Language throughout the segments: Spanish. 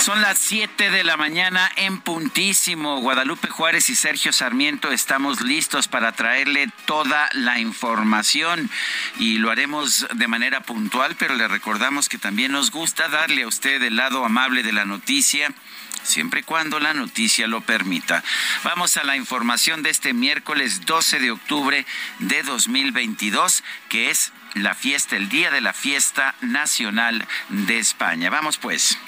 Son las 7 de la mañana en puntísimo. Guadalupe Juárez y Sergio Sarmiento estamos listos para traerle toda la información y lo haremos de manera puntual, pero le recordamos que también nos gusta darle a usted el lado amable de la noticia siempre y cuando la noticia lo permita. Vamos a la información de este miércoles 12 de octubre de 2022, que es la fiesta, el día de la fiesta nacional de España. Vamos pues.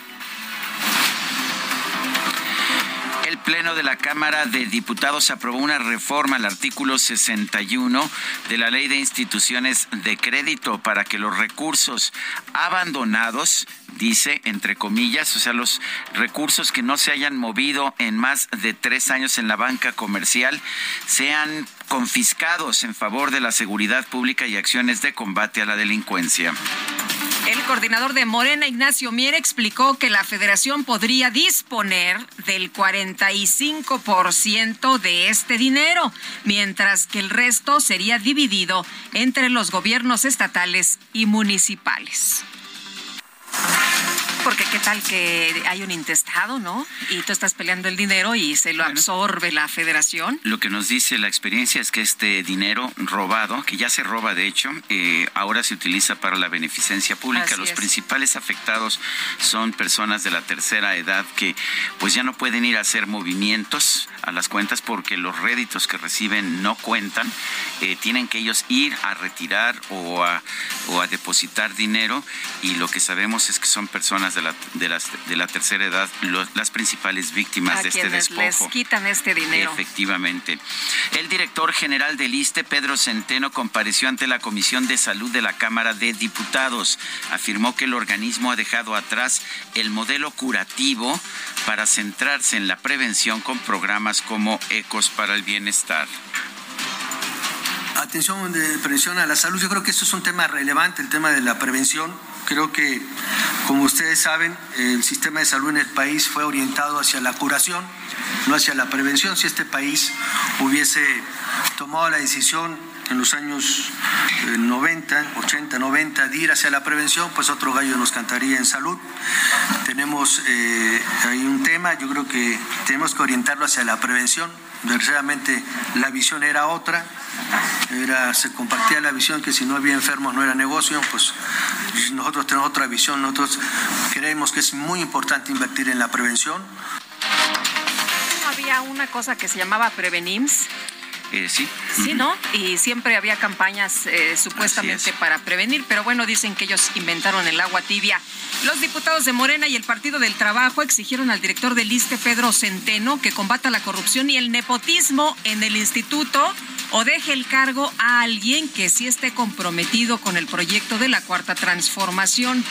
El Pleno de la Cámara de Diputados aprobó una reforma al artículo 61 de la Ley de Instituciones de Crédito para que los recursos abandonados, dice entre comillas, o sea, los recursos que no se hayan movido en más de tres años en la banca comercial, sean confiscados en favor de la seguridad pública y acciones de combate a la delincuencia. El coordinador de Morena, Ignacio Mier, explicó que la federación podría disponer del 45% de este dinero, mientras que el resto sería dividido entre los gobiernos estatales y municipales. Porque qué tal que hay un intestado, ¿no? Y tú estás peleando el dinero y se lo absorbe la federación. Lo que nos dice la experiencia es que este dinero robado, que ya se roba de hecho, eh, ahora se utiliza para la beneficencia pública. Así Los es. principales afectados son personas de la tercera edad que pues ya no pueden ir a hacer movimientos a las cuentas porque los réditos que reciben no cuentan. Eh, tienen que ellos ir a retirar o a, o a depositar dinero y lo que sabemos es que son personas de la, de las, de la tercera edad las principales víctimas A de este despojo. les quitan este dinero. Efectivamente. El director general del ISTE, Pedro Centeno, compareció ante la Comisión de Salud de la Cámara de Diputados. Afirmó que el organismo ha dejado atrás el modelo curativo para centrarse en la prevención con programas como Ecos para el Bienestar. Atención de prevención a la salud, yo creo que eso es un tema relevante, el tema de la prevención. Creo que, como ustedes saben, el sistema de salud en el país fue orientado hacia la curación, no hacia la prevención. Si este país hubiese tomado la decisión en los años eh, 90, 80, 90 de ir hacia la prevención, pues otro gallo nos cantaría en salud. Tenemos eh, ahí un tema, yo creo que tenemos que orientarlo hacia la prevención. Desgraciadamente la visión era otra, era, se compartía la visión que si no había enfermos no era negocio, pues nosotros tenemos otra visión, nosotros creemos que es muy importante invertir en la prevención. Había una cosa que se llamaba Prevenims, Eh, sí. Sí, ¿no? Y siempre había campañas eh, supuestamente es. para prevenir, pero bueno, dicen que ellos inventaron el agua tibia. Los diputados de Morena y el Partido del Trabajo exigieron al director del ISTE, Pedro Centeno, que combata la corrupción y el nepotismo en el instituto o deje el cargo a alguien que sí esté comprometido con el proyecto de la Cuarta Transformación.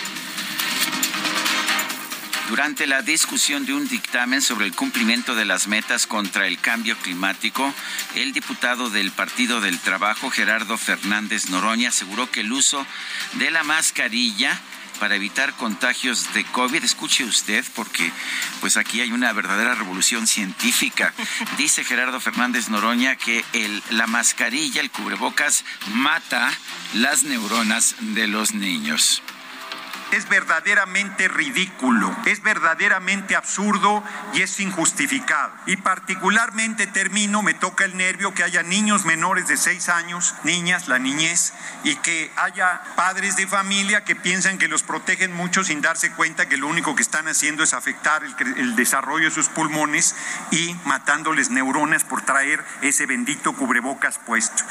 Durante la discusión de un dictamen sobre el cumplimiento de las metas contra el cambio climático, el diputado del Partido del Trabajo, Gerardo Fernández Noroña, aseguró que el uso de la mascarilla para evitar contagios de COVID, escuche usted, porque pues aquí hay una verdadera revolución científica. Dice Gerardo Fernández Noroña que el, la mascarilla, el cubrebocas, mata las neuronas de los niños. Es verdaderamente ridículo, es verdaderamente absurdo y es injustificado. Y particularmente termino, me toca el nervio que haya niños menores de seis años, niñas, la niñez, y que haya padres de familia que piensan que los protegen mucho sin darse cuenta que lo único que están haciendo es afectar el, el desarrollo de sus pulmones y matándoles neuronas por traer ese bendito cubrebocas puesto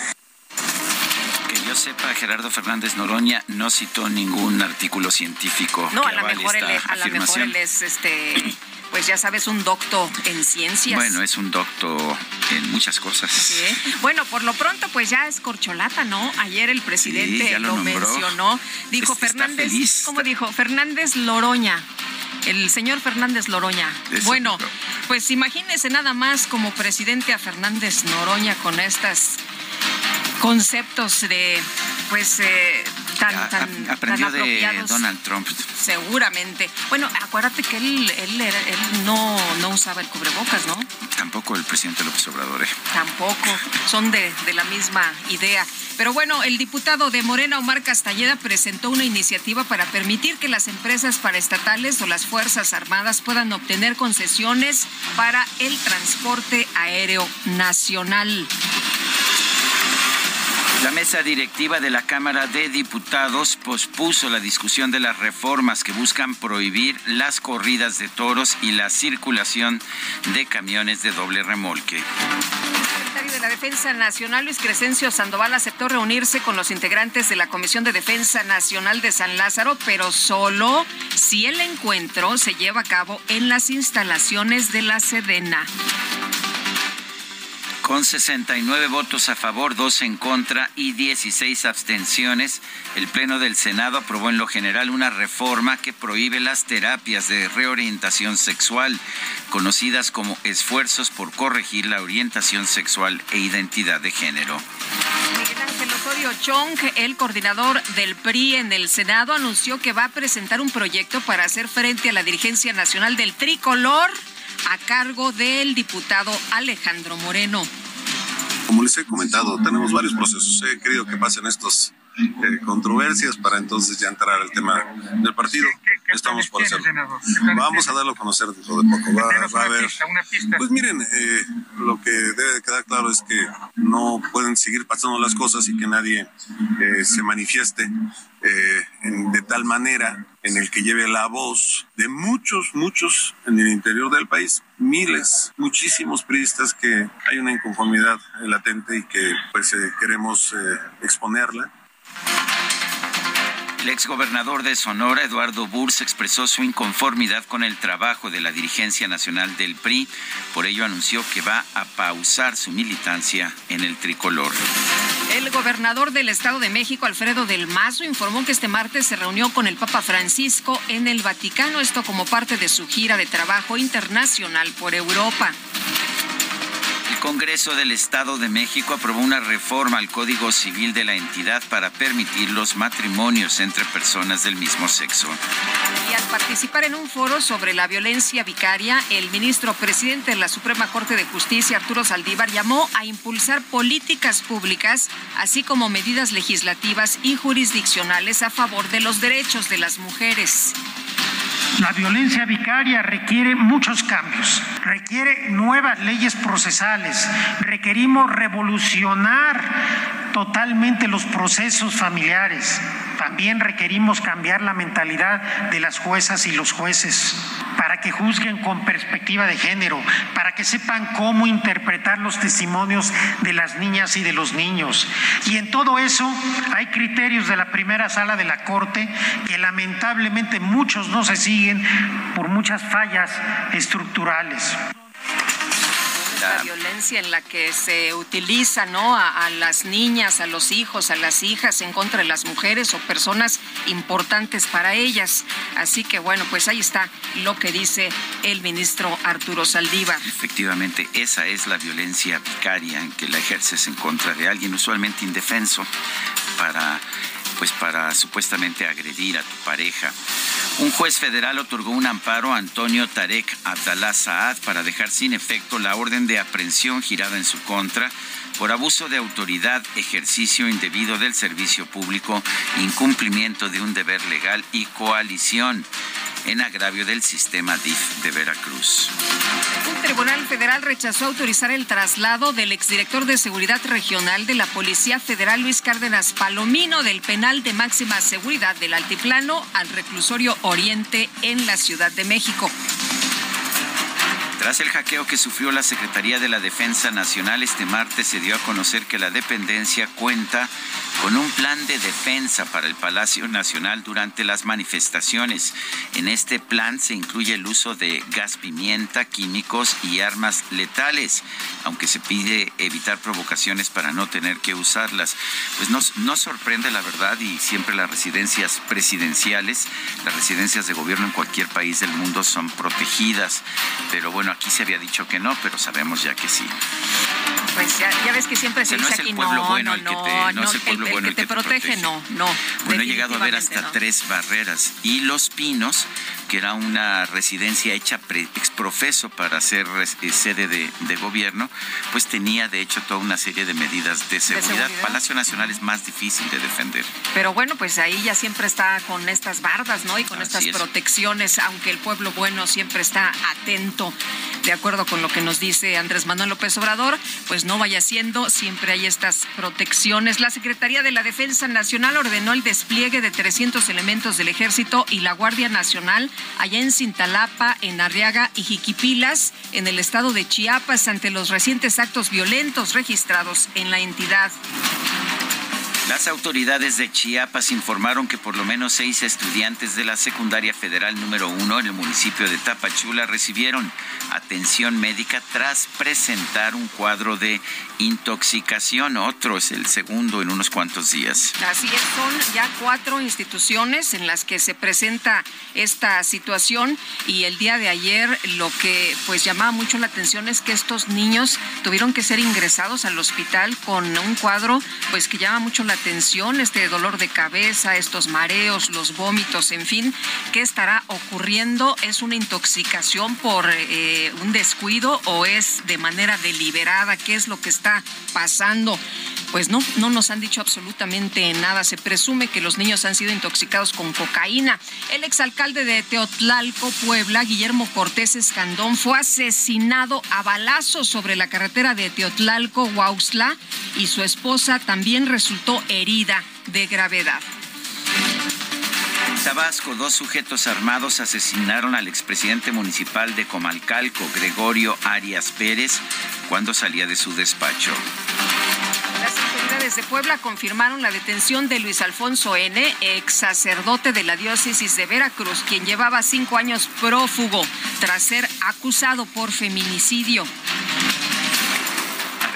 yo sepa, Gerardo Fernández Noroña no citó ningún artículo científico. No, a lo mejor él, a lo mejor él es este pues ya sabes, un doctor en ciencias. Bueno, es un doctor en muchas cosas. Sí. Bueno, por lo pronto, pues ya es corcholata, ¿no? Ayer el presidente lo, mencionó. Dijo Fernández, ¿cómo dijo? Fernández Loroña. El señor Fernández Loroña. bueno, pues imagínese nada más como presidente a Fernández Noroña con estas conceptos de, pues, eh, tan, tan, aprendió de Donald Trump. Seguramente. Bueno, acuérdate que él, él, él no, no usaba el cubrebocas, ¿no? Tampoco el presidente López Obrador. ¿eh? Tampoco. Son de, de la misma idea. Pero bueno, el diputado de Morena, Omar Castelleda, presentó una iniciativa para permitir que las empresas paraestatales o las Fuerzas Armadas puedan obtener concesiones para el transporte aéreo nacional. La mesa directiva de la Cámara de Diputados pospuso la discusión de las reformas que buscan prohibir las corridas de toros y la circulación de camiones de doble remolque. El secretario de la Defensa Nacional, Luis Crescencio Sandoval, aceptó reunirse con los integrantes de la Comisión de Defensa Nacional de San Lázaro, pero solo si el encuentro se lleva a cabo en las instalaciones de la Sedena. Con 69 votos a favor, 2 en contra y 16 abstenciones, el Pleno del Senado aprobó en lo general una reforma que prohíbe las terapias de reorientación sexual, conocidas como esfuerzos por corregir la orientación sexual e identidad de género. Miguel Ángel Osorio Chong, el coordinador del PRI en el Senado, anunció que va a presentar un proyecto para hacer frente a la dirigencia nacional del tricolor a cargo del diputado Alejandro Moreno. Como les he comentado, tenemos varios procesos. He querido que pasen estos eh, controversias para entonces ya entrar al tema del partido. Estamos por hacerlo. Vamos a darlo a conocer dentro de poco. Va, a haber. Pues miren, eh, lo que debe quedar claro es que no pueden seguir pasando las cosas y que nadie eh, se manifieste de tal manera en el que lleve la voz de muchos, muchos en el interior del país, miles, muchísimos periodistas que hay una inconformidad latente y que pues queremos exponerla el exgobernador de Sonora, Eduardo Burs, expresó su inconformidad con el trabajo de la dirigencia nacional del PRI. Por ello anunció que va a pausar su militancia en el tricolor. El gobernador del Estado de México, Alfredo del Mazo, informó que este martes se reunió con el Papa Francisco en el Vaticano, esto como parte de su gira de trabajo internacional por Europa. Congreso del Estado de México aprobó una reforma al Código Civil de la entidad para permitir los matrimonios entre personas del mismo sexo. Y al participar en un foro sobre la violencia vicaria, el ministro presidente de la Suprema Corte de Justicia, Arturo Saldívar, llamó a impulsar políticas públicas, así como medidas legislativas y jurisdiccionales a favor de los derechos de las mujeres. La violencia vicaria requiere muchos cambios, requiere nuevas leyes procesales, requerimos revolucionar totalmente los procesos familiares. También requerimos cambiar la mentalidad de las juezas y los jueces para que juzguen con perspectiva de género, para que sepan cómo interpretar los testimonios de las niñas y de los niños. Y en todo eso hay criterios de la primera sala de la Corte que lamentablemente muchos no se siguen por muchas fallas estructurales la violencia en la que se utiliza ¿no? A, las niñas, a los hijos, a las hijas en contra de las mujeres o personas importantes para ellas. Así que bueno, pues ahí está lo que dice el ministro Arturo Saldívar. Efectivamente, esa es la violencia vicaria en que la ejerces en contra de alguien usualmente indefenso para pues para supuestamente agredir a tu pareja. Un juez federal otorgó un amparo a Antonio Tarek Abdalá Saad para dejar sin efecto la orden de aprehensión girada en su contra por abuso de autoridad, ejercicio indebido del servicio público, incumplimiento de un deber legal y coalición en agravio del sistema DIF de Veracruz. Un tribunal federal rechazó autorizar el traslado del exdirector de Seguridad Regional de la Policía Federal Luis Cárdenas Palomino del penal de máxima seguridad del Altiplano al reclusorio Oriente en la Ciudad de México. Tras el hackeo que sufrió la Secretaría de la Defensa Nacional este martes, se dio a conocer que la dependencia cuenta con un plan de defensa para el Palacio Nacional durante las manifestaciones. En este plan se incluye el uso de gas pimienta, químicos y armas letales, aunque se pide evitar provocaciones para no tener que usarlas. Pues nos, sorprende la verdad y siempre las residencias presidenciales, las residencias de gobierno en cualquier país del mundo son protegidas. Pero bueno, aquí se había dicho que no, pero sabemos ya que sí. Pues ya, ves que siempre se dice aquí no, no, no, no, es el pueblo bueno el que, te, protege, no, no. Bueno, he llegado a ver hasta tres barreras y Los Pinos, que era una residencia hecha exprofeso para ser eh, sede de, gobierno, pues tenía de hecho toda una serie de medidas de seguridad. Palacio Nacional es más difícil de defender. Pero bueno, pues ahí ya siempre está con estas bardas, ¿no? Y con estas protecciones, aunque el pueblo bueno siempre está atento, de acuerdo con lo que nos dice Andrés Manuel López Obrador, pues no vaya siendo, siempre hay estas protecciones. La Secretaría de la Defensa Nacional ordenó el despliegue de 300 elementos del Ejército y la Guardia Nacional allá en Cintalapa, en Arriaga y Jiquipilas, en el estado de Chiapas, ante los recientes actos violentos registrados en la entidad. Las autoridades de Chiapas informaron que por lo menos seis estudiantes de la secundaria federal número uno en el municipio de Tapachula recibieron atención médica tras presentar un cuadro de intoxicación. Otro es el segundo en unos cuantos días. Así es, son ya cuatro instituciones en las que se presenta esta situación y el día de ayer lo que pues llamaba mucho la atención es que estos niños tuvieron que ser ingresados al hospital con un cuadro pues que llama mucho la atención, este dolor de cabeza, estos mareos, los vómitos, en fin, ¿qué estará ocurriendo? ¿Es una intoxicación por eh, un descuido o es de manera deliberada? ¿Qué es lo que está pasando? Pues no, no nos han dicho absolutamente nada. Se presume que los niños han sido intoxicados con cocaína. El exalcalde de Teotlalco, Puebla, Guillermo Cortés Escandón, fue asesinado a balazos sobre la carretera de Teotlalco, Huausla, y su esposa también resultó herida de gravedad. Tabasco, dos sujetos armados asesinaron al expresidente municipal de Comalcalco, Gregorio Arias Pérez, cuando salía de su despacho. Las autoridades de Puebla confirmaron la detención de Luis Alfonso N., ex sacerdote de la diócesis de Veracruz, quien llevaba cinco años prófugo tras ser acusado por feminicidio.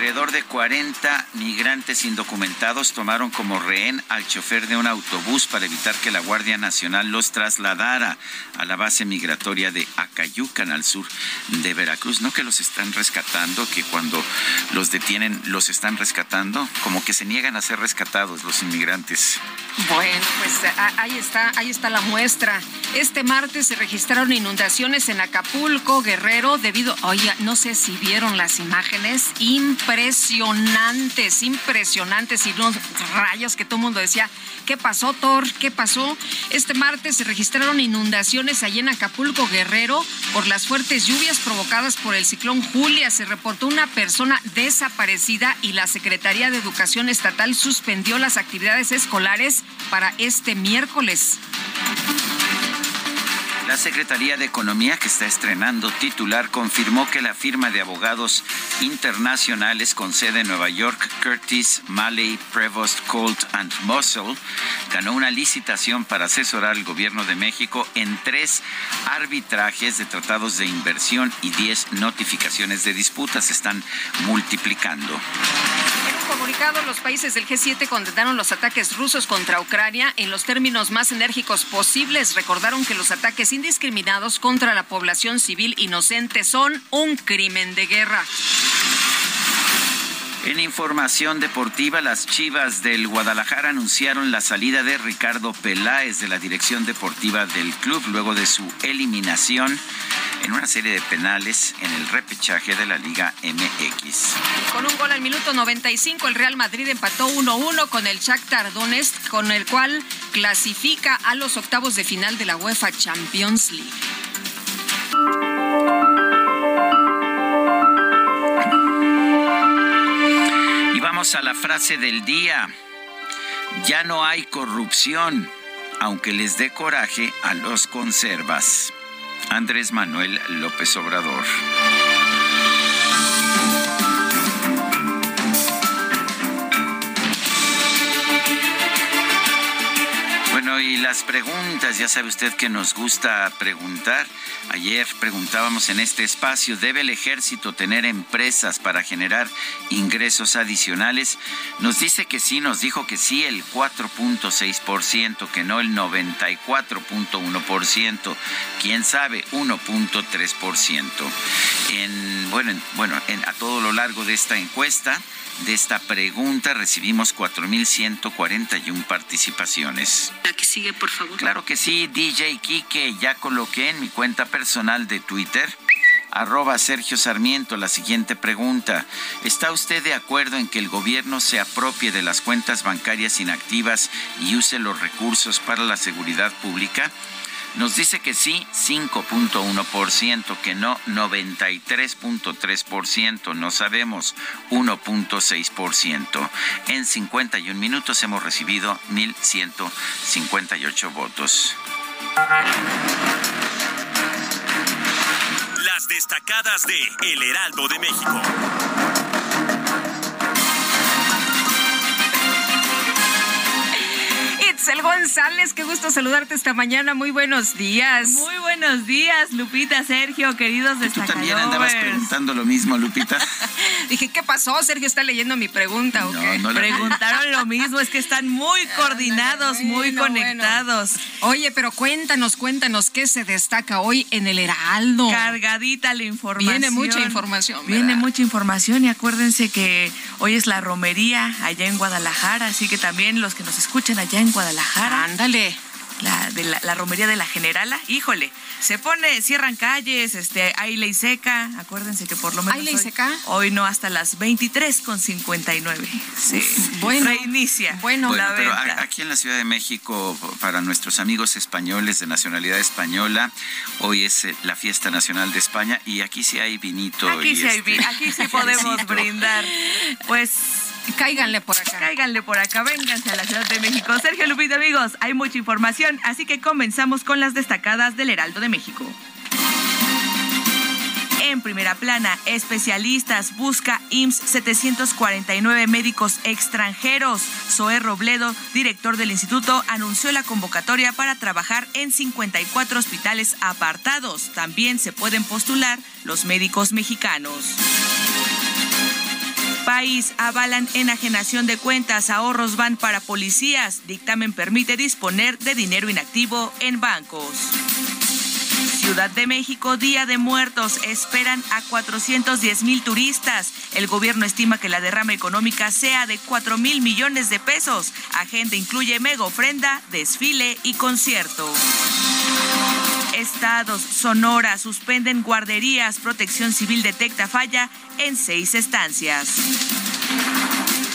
Alrededor de 40 migrantes indocumentados tomaron como rehén al chofer de un autobús para evitar que la Guardia Nacional los trasladara a la base migratoria de Acayucan, al sur de Veracruz. No que los están rescatando, que cuando los detienen los están rescatando, como que se niegan a ser rescatados los inmigrantes. Bueno, pues ahí está, ahí está la muestra. Este martes se registraron inundaciones en Acapulco, Guerrero, debido, oye, no sé si vieron las imágenes, impresionantes, impresionantes y unos rayos que todo el mundo decía, ¿qué pasó, Thor? ¿Qué pasó? Este martes se registraron inundaciones allí en Acapulco, Guerrero, por las fuertes lluvias provocadas por el ciclón Julia. Se reportó una persona desaparecida y la Secretaría de Educación Estatal suspendió las actividades escolares para este miércoles. La Secretaría de Economía, que está estrenando titular, confirmó que la firma de abogados internacionales con sede en Nueva York, Curtis, Malley, Prevost, Colt and Muscle, ganó una licitación para asesorar al gobierno de México en tres arbitrajes de tratados de inversión y diez notificaciones de disputas. Se están multiplicando comunicado, los países del G7 condenaron los ataques rusos contra Ucrania en los términos más enérgicos posibles. Recordaron que los ataques indiscriminados contra la población civil inocente son un crimen de guerra. En información deportiva, las Chivas del Guadalajara anunciaron la salida de Ricardo Peláez de la dirección deportiva del club luego de su eliminación en una serie de penales en el repechaje de la Liga MX. Con un gol al minuto 95, el Real Madrid empató 1-1 con el Shakhtar Donetsk, con el cual clasifica a los octavos de final de la UEFA Champions League. A la frase del día. Ya no hay corrupción, aunque les dé coraje a los conservas. Andrés Manuel López Obrador. Las preguntas, ya sabe usted que nos gusta preguntar. Ayer preguntábamos en este espacio, ¿debe el ejército tener empresas para generar ingresos adicionales? Nos dice que sí, nos dijo que sí el 4.6%, que no el 94.1%, quién sabe, 1.3%. En, bueno, bueno en, a todo lo largo de esta encuesta, de esta pregunta recibimos 4.141 participaciones. La que sigue, por favor. Claro que sí, DJ Kike, ya coloqué en mi cuenta personal de Twitter arroba Sergio Sarmiento la siguiente pregunta. ¿Está usted de acuerdo en que el gobierno se apropie de las cuentas bancarias inactivas y use los recursos para la seguridad pública? Nos dice que sí, 5.1%, que no, 93.3%, no sabemos, 1.6%. En 51 minutos hemos recibido 1.158 votos. Las destacadas de El Heraldo de México. Itzel González, qué gusto saludarte esta mañana. Muy buenos días. Muy buenos días, Lupita, Sergio, queridos destacadores. Tú también andabas preguntando lo mismo, Lupita. Dije, ¿qué pasó? Sergio está leyendo mi pregunta, ¿o qué? No Preguntaron lo mismo, es que están muy coordinados, muy conectados. Oye, pero cuéntanos, cuéntanos, ¿qué se destaca hoy en el Heraldo? Cargadita la información. Viene mucha información. Viene mucha información y acuérdense que hoy es la romería allá en Guadalajara, así que también los que nos escuchan allá en Guadalajara, Guadalajara. Ándale. La, de la, romería de la Generala, híjole, se pone, cierran calles, este, hay ley seca, acuérdense que por lo menos ¿Hay ley seca? Hoy no, hasta las 23 con 59. Sí, bueno. Reinicia. Bueno, pero aquí en la Ciudad de México, para nuestros amigos españoles de nacionalidad española, hoy es eh, la fiesta nacional de España y aquí sí hay vinito. Aquí sí hay este, aquí sí podemos brindar. Pues Cáiganle por acá. Cáiganle por acá, vénganse a la Ciudad de México. Sergio Lupita, amigos, hay mucha información, así que comenzamos con las destacadas del Heraldo de México. En primera plana, especialistas busca IMSS 749 médicos extranjeros. Zoé Robledo, director del instituto, anunció la convocatoria para trabajar en 54 hospitales apartados. También se pueden postular los médicos mexicanos. País avalan enajenación de cuentas, ahorros van para policías. Dictamen permite disponer de dinero inactivo en bancos. Ciudad de México, Día de Muertos, esperan a 410 mil turistas. El gobierno estima que la derrama económica sea de 4 mil millones de pesos. Agenda incluye mega ofrenda, desfile y concierto. Estados, Sonora, suspenden guarderías, protección civil detecta falla en seis estancias.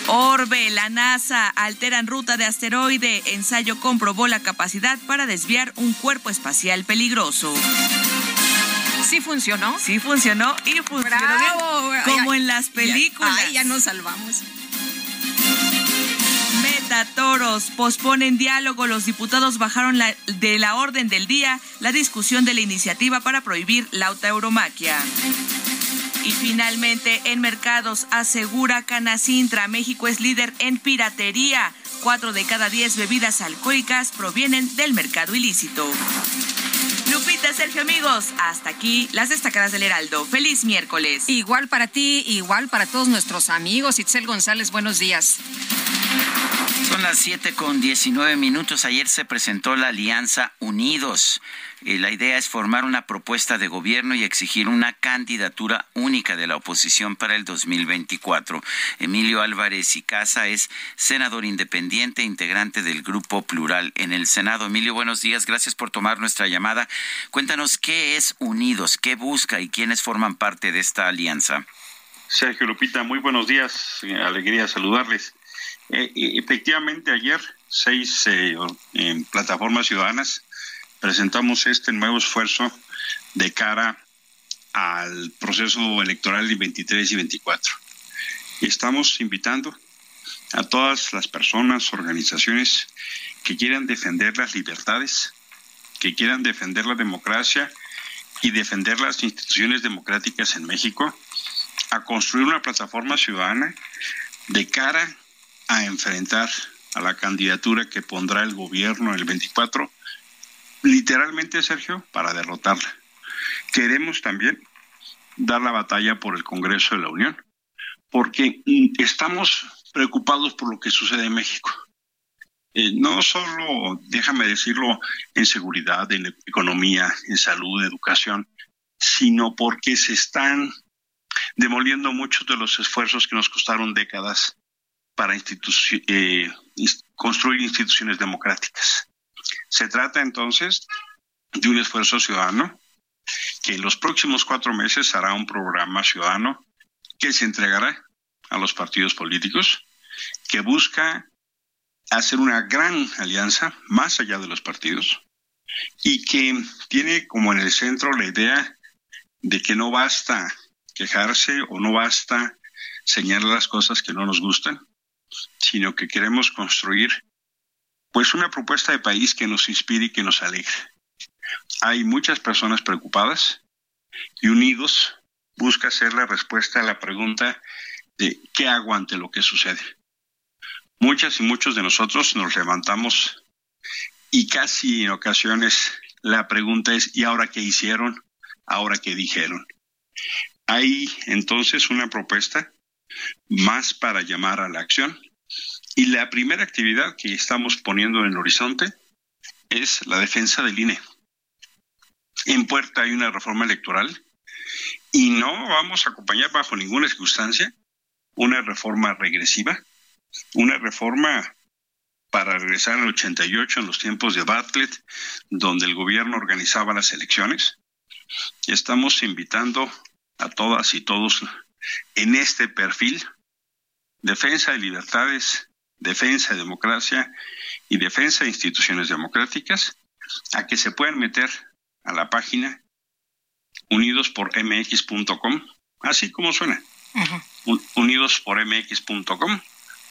Orbe, la NASA, alteran ruta de asteroide. Ensayo comprobó la capacidad para desviar un cuerpo espacial peligroso. ¿Sí funcionó? Sí funcionó y funcionó bien, como en las películas. ay, ya nos salvamos. Toros posponen diálogo. Los diputados bajaron de la orden del día la discusión de la iniciativa para prohibir la tauromaquia. Y finalmente, en mercados, asegura Canacintra, México es líder en piratería. Cuatro de cada diez bebidas alcohólicas provienen del mercado ilícito. Lupita, Sergio, amigos, hasta aquí las destacadas del Heraldo. Feliz miércoles. Igual para ti, igual para todos nuestros amigos. Itzel González, buenos días. Son las 7 con 19 minutos. Ayer se presentó la Alianza Unidos Eh, la idea es formar una propuesta de gobierno y exigir una candidatura única de la oposición para el 2024. Emilio Álvarez y Casa es senador independiente, integrante del Grupo Plural en el Senado. Emilio, buenos días. Gracias por tomar nuestra llamada. Cuéntanos qué es Unidos, qué busca y quiénes forman parte de esta alianza. Sergio Lupita, muy buenos días. Alegría saludarles. Eh, efectivamente, ayer seis eh, plataformas ciudadanas presentamos este nuevo esfuerzo de cara al proceso electoral de 23 y 24. Estamos invitando a todas las personas, organizaciones que quieran defender las libertades, que quieran defender la democracia y defender las instituciones democráticas en México, a construir una plataforma ciudadana de cara a enfrentar a la candidatura que pondrá el gobierno el 24, literalmente, Sergio, para derrotarla. Queremos también dar la batalla por el Congreso de la Unión, porque mm, estamos preocupados por lo que sucede en México. Eh, no solo, déjame decirlo, en seguridad, en economía, en salud, educación, sino porque se están demoliendo muchos de los esfuerzos que nos costaron décadas para eh, construir instituciones democráticas. Se trata entonces de un esfuerzo ciudadano que en los próximos cuatro meses hará un programa ciudadano que se entregará a los partidos políticos, que busca hacer una gran alianza más allá de los partidos y que tiene como en el centro la idea de que no basta quejarse o no basta señalar las cosas que no nos gustan, sino que queremos construir pues una propuesta de país que nos inspire y que nos alegre. Hay muchas personas preocupadas y unidos busca ser la respuesta a la pregunta de qué hago ante lo que sucede. Muchas y muchos de nosotros nos levantamos y casi en ocasiones la pregunta es ¿y ahora qué hicieron? ¿Ahora qué dijeron? Hay entonces una propuesta más para llamar a la acción y la primera actividad que estamos poniendo en el horizonte es la defensa del INE. En puerta hay una reforma electoral y no vamos a acompañar bajo ninguna circunstancia una reforma regresiva, una reforma para regresar al 88 en los tiempos de Bartlett, donde el gobierno organizaba las elecciones. Estamos invitando a todas y todos en este perfil, defensa de libertades, defensa de democracia y defensa de instituciones democráticas, a que se puedan meter a la página unidospormx.com, así como suena, unidospormx.com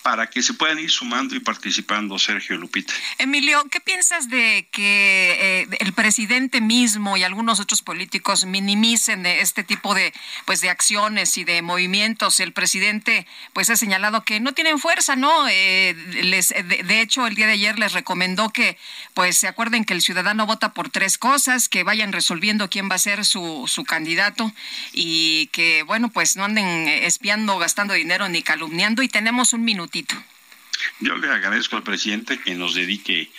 para que se puedan ir sumando y participando, Sergio Lupita. Emilio, ¿qué piensas de que eh, el presidente mismo y algunos otros políticos minimicen este tipo de pues de acciones y de movimientos? El presidente pues ha señalado que no tienen fuerza, ¿no? Eh, les, de, hecho, el día de ayer les recomendó que pues se acuerden que el ciudadano vota por tres cosas, que vayan resolviendo quién va a ser su, su candidato y que bueno pues no anden espiando, gastando dinero ni calumniando y tenemos un minutito yo le agradezco al presidente que nos dedique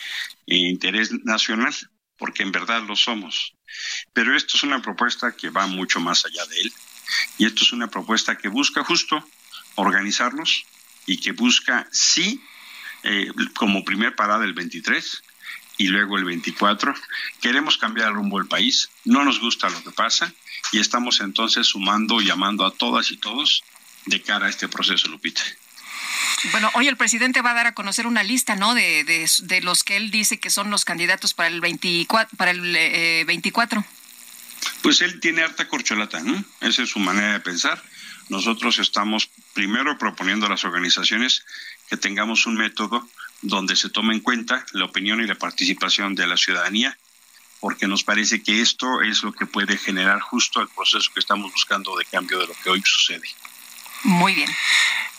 interés nacional, porque en verdad lo somos. Pero esto es una propuesta que va mucho más allá de él. Y esto es una propuesta que busca justo organizarnos y que busca, sí, eh, como primer parada el 23 y luego el 24, queremos cambiar el rumbo del país, no nos gusta lo que pasa y estamos entonces sumando, llamando a todas y todos de cara a este proceso, Lupita. Bueno, hoy el presidente va a dar a conocer una lista, ¿no? De, de, los que él dice que son los candidatos para el 24. Para el, 24. Eh, pues él tiene harta corcholata, ¿no? Esa es su manera de pensar. Nosotros estamos primero proponiendo a las organizaciones que tengamos un método donde se tome en cuenta la opinión y la participación de la ciudadanía, porque nos parece que esto es lo que puede generar justo el proceso que estamos buscando de cambio de lo que hoy sucede. Muy bien.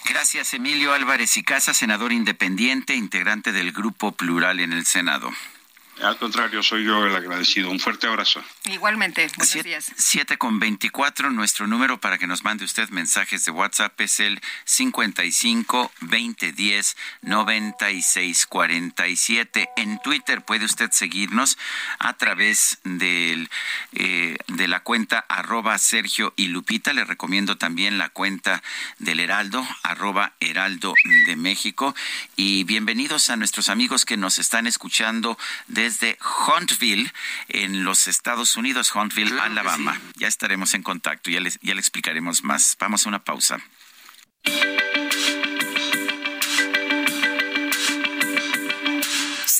Gracias, Emilio Álvarez y Casa, senador independiente, integrante del Grupo Plural en el Senado. Al contrario, soy yo el agradecido. Un fuerte abrazo. Igualmente, buenos días. 7 con 24, nuestro número para que nos mande usted mensajes de WhatsApp es el 55 2010 96 47. En Twitter puede usted seguirnos a través del, eh, de la cuenta arroba Sergio y Lupita. Le recomiendo también la cuenta del Heraldo, arroba Heraldo de México. Y bienvenidos a nuestros amigos que nos están escuchando desde Huntville, en los Estados Unidos, Huntville, Alabama. Ya estaremos en contacto, ya, les, ya le explicaremos más. Vamos a una pausa.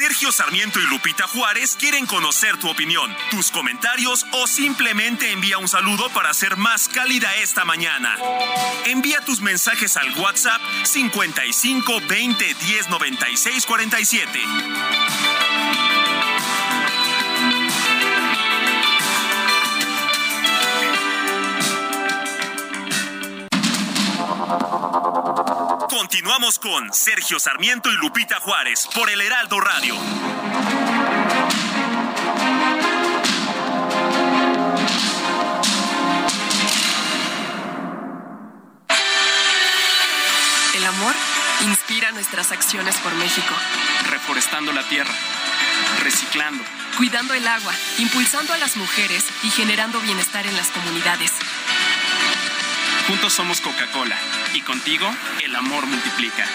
Sergio Sarmiento y Lupita Juárez quieren conocer tu opinión, tus comentarios o simplemente envía un saludo para hacer más cálida esta mañana. Envía tus mensajes al WhatsApp 55 20 10 96 47. Continuamos con Sergio Sarmiento y Lupita Juárez por el Heraldo Radio. El amor inspira nuestras acciones por México. Reforestando la tierra, reciclando, cuidando el agua, impulsando a las mujeres y generando bienestar en las comunidades. Juntos somos Coca-Cola y contigo el amor multiplica.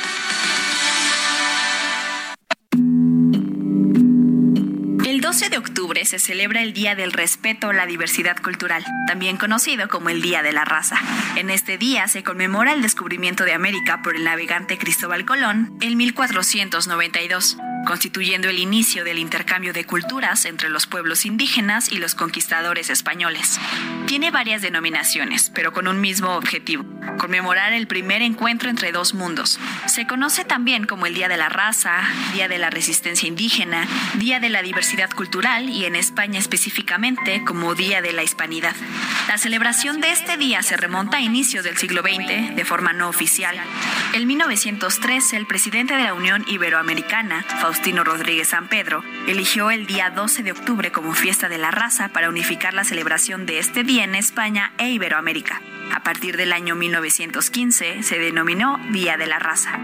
El 12 de octubre se celebra el Día del Respeto a la Diversidad Cultural, también conocido como el Día de la Raza. En este día se conmemora el descubrimiento de América por el navegante Cristóbal Colón en 1492 constituyendo el inicio del intercambio de culturas entre los pueblos indígenas y los conquistadores españoles. Tiene varias denominaciones, pero con un mismo objetivo, conmemorar el primer encuentro entre dos mundos. Se conoce también como el Día de la Raza, Día de la Resistencia Indígena, Día de la Diversidad Cultural y en España específicamente como Día de la Hispanidad. La celebración de este día se remonta a inicios del siglo XX de forma no oficial. En 1903, el presidente de la Unión Iberoamericana, Faustino Rodríguez San Pedro, eligió el día 12 de octubre como fiesta de la raza para unificar la celebración de este día en España e Iberoamérica. A partir del año 1915 se denominó Día de la Raza.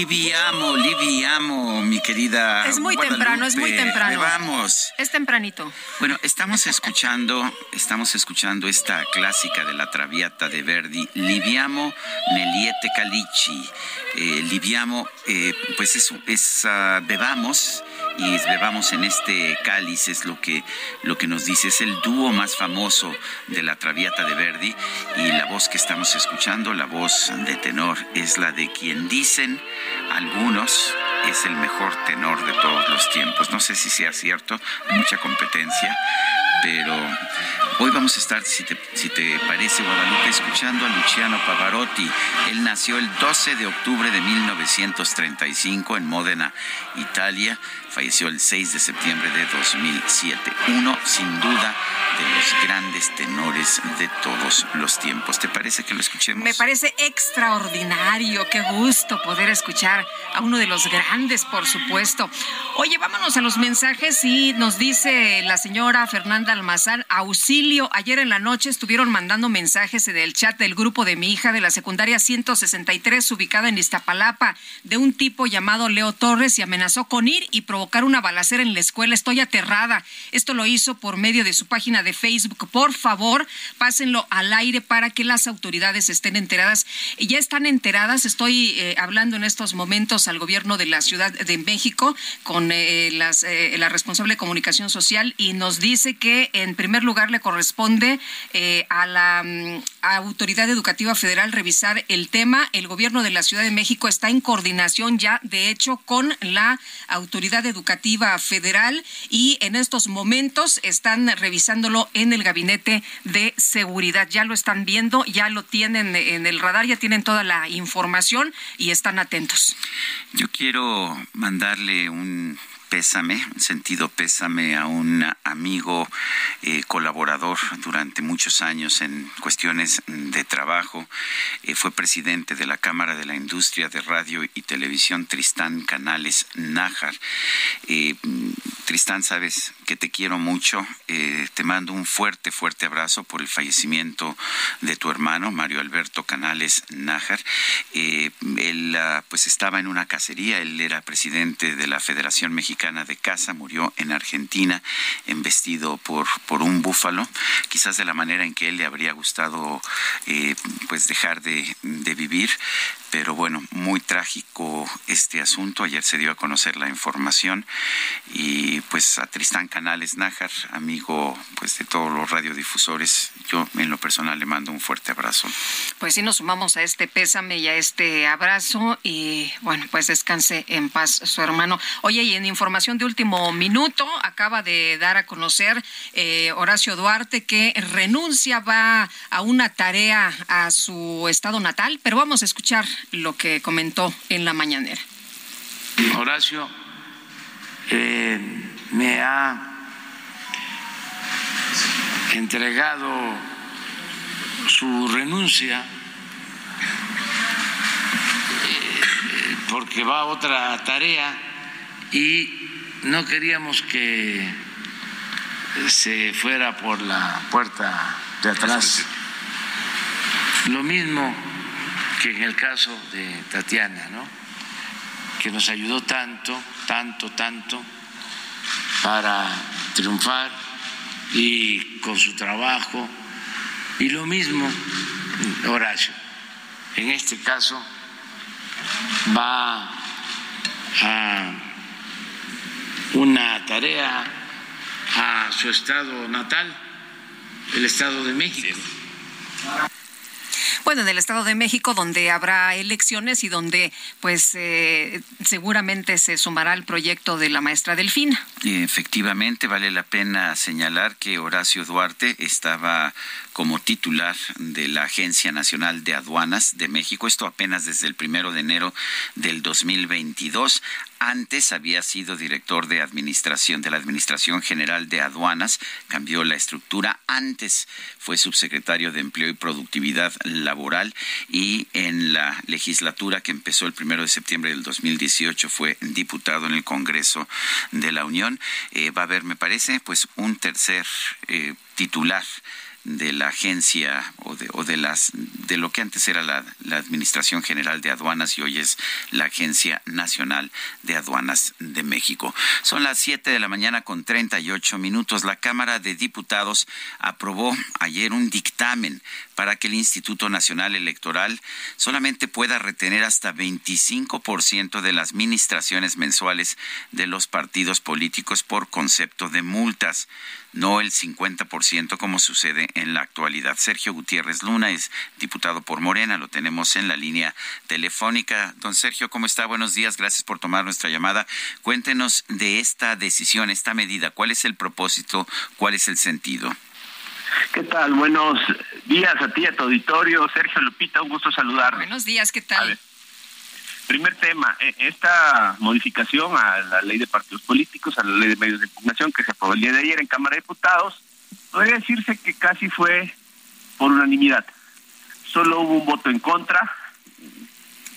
Liviamo, liviamo, mi querida. Es muy temprano, es muy temprano. Vamos. Es tempranito. Bueno, estamos escuchando, estamos escuchando esta clásica de la Traviata de Verdi, Liviamo Neliete Calici. Eh, liviamo, eh, pues es, es uh, bebamos y bebamos en este cáliz es lo que, lo que nos dice, es el dúo más famoso de la Traviata de Verdi y la voz que estamos escuchando, la voz de tenor, es la de quien dicen algunos es el mejor tenor de todos los tiempos. No sé si sea cierto, mucha competencia, pero hoy vamos a estar, si te, parece, Guadalupe, escuchando a Luciano Pavarotti. Él nació el 12 de octubre de 1935 en Módena, Italia. Falleció el 6 de septiembre de 2007. Uno, sin duda, de los grandes tenores de todos los tiempos. ¿Te parece que lo escuchemos? Me parece extraordinario. Qué gusto poder escuchar a uno de los grandes, por supuesto. Oye, vámonos a los mensajes y nos dice la señora Fernanda Almazán, auxilio Ayer en la noche estuvieron mandando mensajes en el chat del grupo de mi hija de la secundaria 163, ubicada en Iztapalapa, de un tipo llamado Leo Torres y amenazó con ir y provocar una balacera en la escuela. Estoy aterrada. Esto lo hizo por medio de su página de Facebook. Por favor, pásenlo al aire para que las autoridades estén enteradas. Ya están enteradas. Estoy eh, hablando en estos momentos al gobierno de la Ciudad de México con eh, eh, la responsable de comunicación social y nos dice que en primer lugar le corresponde a la mm, Autoridad Educativa Federal revisar el tema. El gobierno de la Ciudad de México está en coordinación ya, de hecho, con la Autoridad Educativa Federal y en estos momentos están revisándolo en el Gabinete de Seguridad. Ya lo están viendo, ya lo tienen en el radar, ya tienen toda la información y están atentos. Yo quiero mandarle un pésame, sentido pésame a un amigo eh, colaborador durante muchos años en cuestiones de trabajo. Eh, fue presidente de la Cámara de la Industria de Radio y Televisión, Tristán Canales Nájar. Eh, Tristán, sabes que te quiero mucho. te mando un fuerte, fuerte abrazo por el fallecimiento de tu hermano, Mario Alberto Canales Nájar. él ah, pues estaba en una cacería, él era presidente de la Federación Mexicana de casa, murió en Argentina, embestido por, por un búfalo, quizás de la manera en que él le habría gustado eh, pues dejar de, de vivir, pero bueno, muy trágico este asunto. Ayer se dio a conocer la información y pues a Tristán Canales Nájar, amigo pues de todos los radiodifusores, yo en lo personal le mando un fuerte abrazo. Pues sí, nos sumamos a este pésame y a este abrazo y bueno, pues descanse en paz su hermano. Oye, y en información de último minuto, acaba de dar a conocer eh, Horacio Duarte que renuncia, va a una tarea a su estado natal, pero vamos a escuchar lo que comentó en la mañanera. Horacio eh, me ha entregado su renuncia eh, porque va a otra tarea y no queríamos que se fuera por la puerta de atrás. Lo mismo que en el caso de Tatiana, ¿no? que nos ayudó tanto, tanto, tanto para triunfar y con su trabajo. Y lo mismo Horacio. En este caso va a una tarea a su estado natal, el Estado de México. Bueno, en el Estado de México, donde habrá elecciones y donde, pues, eh, seguramente se sumará al proyecto de la maestra Delfina. Efectivamente, vale la pena señalar que Horacio Duarte estaba como titular de la Agencia Nacional de Aduanas de México. Esto apenas desde el primero de enero del 2022. Antes había sido director de administración de la Administración General de Aduanas, cambió la estructura. Antes fue subsecretario de Empleo y Productividad Laboral y en la legislatura que empezó el primero de septiembre del 2018 fue diputado en el Congreso de la Unión. Eh, va a haber, me parece, pues un tercer eh, titular de la agencia o de, o de las de lo que antes era la, la, Administración General de Aduanas y hoy es la Agencia Nacional de Aduanas de México. Son las 7 de la mañana con 38 minutos. La Cámara de Diputados aprobó ayer un dictamen para que el Instituto Nacional Electoral solamente pueda retener hasta 25% de las ministraciones mensuales de los partidos políticos por concepto de multas no el 50% como sucede en la actualidad. Sergio Gutiérrez Luna es diputado por Morena, lo tenemos en la línea telefónica. Don Sergio, ¿cómo está? Buenos días, gracias por tomar nuestra llamada. Cuéntenos de esta decisión, esta medida, cuál es el propósito, cuál es el sentido. ¿Qué tal? Buenos días a ti, a tu auditorio. Sergio Lupita, un gusto saludar. Buenos días, ¿qué tal? Primer tema, e, esta modificación a la ley de partidos políticos, a la ley de medios de impugnación que se aprobó el día de ayer en Cámara de Diputados, podría decirse que casi fue por unanimidad. Solo hubo un voto en contra.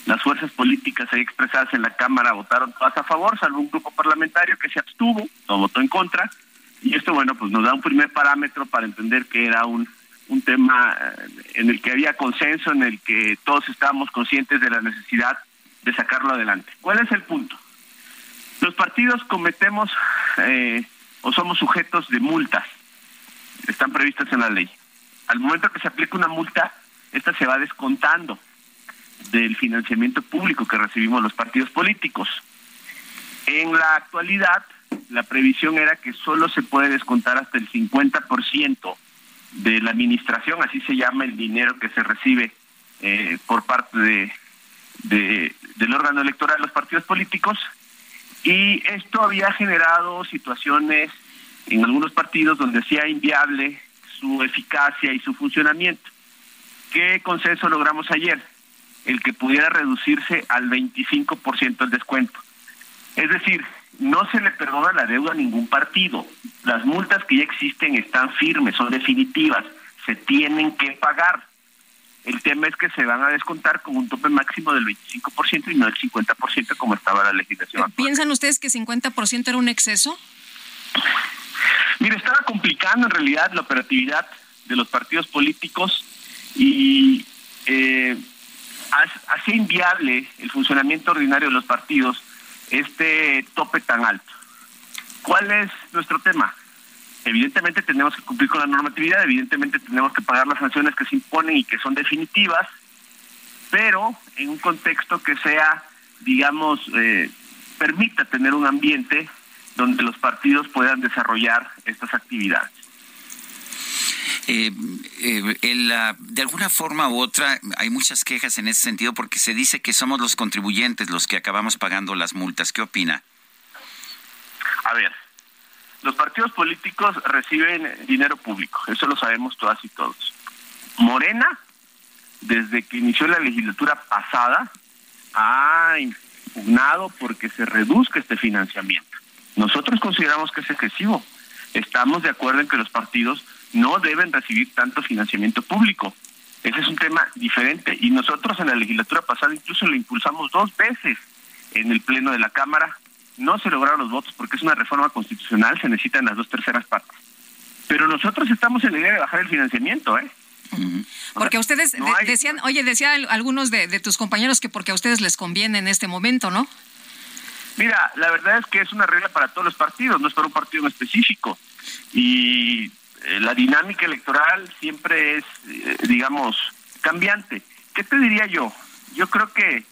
Las fuerzas políticas ahí expresadas en la Cámara votaron todas a favor, salvo un grupo parlamentario que se abstuvo, no votó en contra. Y esto, bueno, pues nos da un primer parámetro para entender que era un, un tema eh, en el que había consenso, en el que todos estábamos conscientes de la necesidad de sacarlo adelante. ¿Cuál es el punto? Los partidos cometemos eh, o somos sujetos de multas, están previstas en la ley. Al momento que se aplica una multa, esta se va descontando del financiamiento público que recibimos los partidos políticos. En la actualidad, la previsión era que solo se puede descontar hasta el 50% de la administración, así se llama el dinero que se recibe eh, por parte de, del órgano electoral de los partidos políticos, y esto había generado situaciones en algunos partidos donde sea inviable su eficacia y su funcionamiento. ¿Qué consenso logramos ayer? El que pudiera reducirse al 25% el descuento. Es decir, no se le perdona la deuda a ningún partido. Las multas que ya existen están firmes, son definitivas, se tienen que pagar. El tema es que se van a descontar con un tope máximo del 25% y no el 50% como estaba la legislación. ¿Piensan ustedes que 50% era un exceso? Mire, estaba complicando en realidad la operatividad de los partidos políticos y eh, hacía inviable el funcionamiento ordinario de los partidos este tope tan alto. ¿Cuál es nuestro tema? Evidentemente tenemos que cumplir con la normatividad, evidentemente tenemos que pagar las sanciones que se imponen y que son definitivas, pero en un contexto que sea, digamos, eh, permita tener un ambiente donde los partidos puedan desarrollar estas actividades. Eh, eh, de alguna forma u otra hay muchas quejas en ese sentido porque se dice que somos los contribuyentes los que acabamos pagando las multas. ¿Qué opina? A ver, los partidos políticos reciben dinero público, eso lo sabemos todas y todos. Morena, desde que inició la legislatura pasada, ha impugnado porque se reduzca este financiamiento. Nosotros consideramos que es excesivo. Estamos de acuerdo en que los partidos no deben recibir tanto financiamiento público. Ese es un tema diferente y nosotros en la legislatura pasada incluso lo impulsamos dos veces en el Pleno de la Cámara. No se lograron los votos porque es una reforma constitucional, se necesitan las dos terceras partes. Pero nosotros estamos en la idea de bajar el financiamiento, ¿eh? Porque ustedes decían, oye, decían algunos de, de tus compañeros que porque a ustedes les conviene en este momento, ¿no? Mira, la verdad es que es una regla para todos los partidos, no es para un partido en específico. Y eh, la dinámica electoral siempre es, eh, digamos, cambiante. ¿Qué te diría yo? Yo creo que,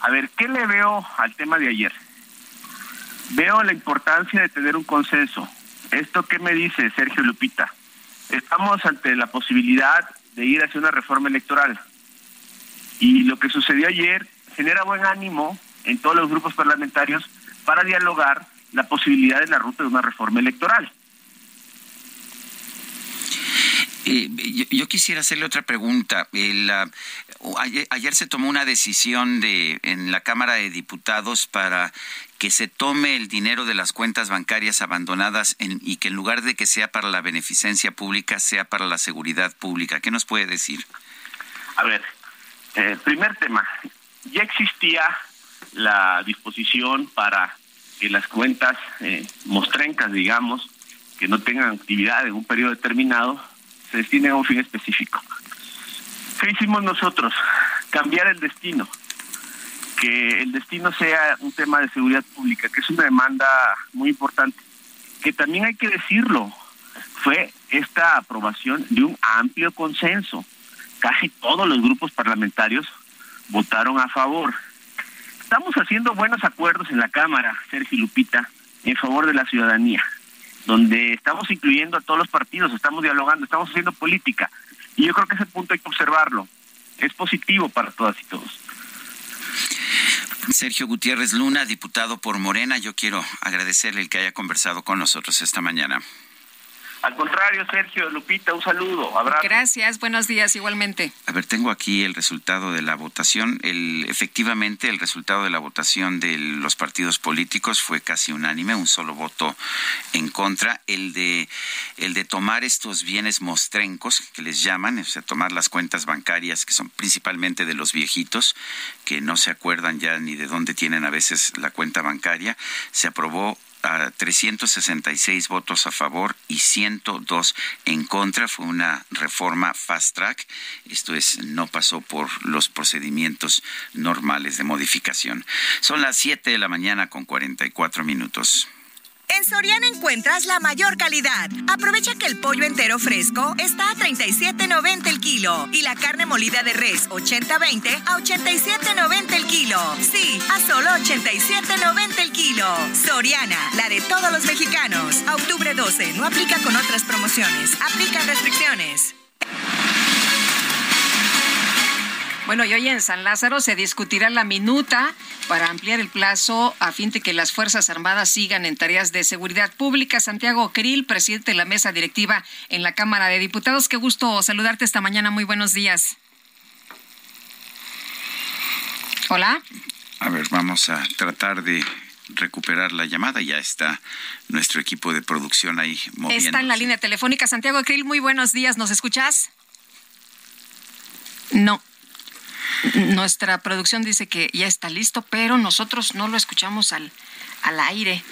a ver, ¿qué le veo al tema de ayer? Veo la importancia de tener un consenso. ¿Esto qué me dice Sergio Lupita? Estamos ante la posibilidad de ir hacia una reforma electoral. Y lo que sucedió ayer genera buen ánimo en todos los grupos parlamentarios para dialogar la posibilidad de la ruta de una reforma electoral. Eh, yo, quisiera hacerle otra pregunta. Ayer, se tomó una decisión de, en la Cámara de Diputados para que se tome el dinero de las cuentas bancarias abandonadas y que en lugar de que sea para la beneficencia pública, sea para la seguridad pública. ¿Qué nos puede decir? A ver, eh, primer tema. Ya existía la disposición para que las cuentas eh, mostrencas, digamos, que no tengan actividad en un periodo determinado, se destine a un fin específico. ¿Qué hicimos nosotros? Cambiar el destino. Que el destino sea un tema de seguridad pública, que es una demanda muy importante. Que también hay que decirlo, fue esta aprobación de un amplio consenso. Casi todos los grupos parlamentarios votaron a favor. Estamos haciendo buenos acuerdos en la Cámara, Sergio Lupita, en favor de la ciudadanía donde estamos incluyendo a todos los partidos, estamos dialogando, estamos haciendo política. Y yo creo que ese punto hay que observarlo. Es positivo para todas y todos. Sergio Gutiérrez Luna, diputado por Morena, yo quiero agradecerle el que haya conversado con nosotros esta mañana. Al contrario, Sergio, Lupita, un saludo, abrazo. Gracias, buenos días igualmente. A ver, tengo aquí el resultado de la votación. El, efectivamente, el resultado de la votación de los partidos políticos fue casi unánime, un solo voto en contra. El de, el de tomar estos bienes mostrencos, que les llaman, o sea, tomar las cuentas bancarias, que son principalmente de los viejitos, que no se acuerdan ya ni de dónde tienen a veces la cuenta bancaria, se aprobó a 366 votos a favor y 102 en contra. Fue una reforma fast track. Esto es, no pasó por los procedimientos normales de modificación. Son las 7 de la mañana con 44 minutos. En Soriana encuentras la mayor calidad. Aprovecha que el pollo entero fresco está a 37.90 el kilo y la carne molida de res 80-20 a 87.90 el kilo. Sí, a solo 87.90 el kilo. Soriana, la de todos los mexicanos. Octubre 12, no aplica con otras promociones. Aplican restricciones. Bueno, y hoy en San Lázaro se discutirá la minuta para ampliar el plazo a fin de que las Fuerzas Armadas sigan en tareas de seguridad pública. Santiago Krill, presidente de la mesa directiva en la Cámara de Diputados. Qué gusto saludarte esta mañana. Muy buenos días. Hola. A ver, vamos a tratar de recuperar la llamada. Ya está nuestro equipo de producción ahí moviendo. Está en la línea telefónica. Santiago Krill, muy buenos días. ¿Nos escuchas? No, nuestra producción dice que ya está listo, pero nosotros no lo escuchamos al, al aire.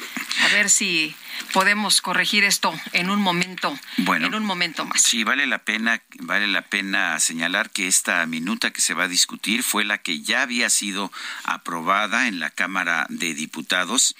A ver si podemos corregir esto en un momento, bueno, en un momento más. Sí, vale la pena, vale la pena señalar que esta minuta que se va a discutir fue la que ya había sido aprobada en la Cámara de Diputados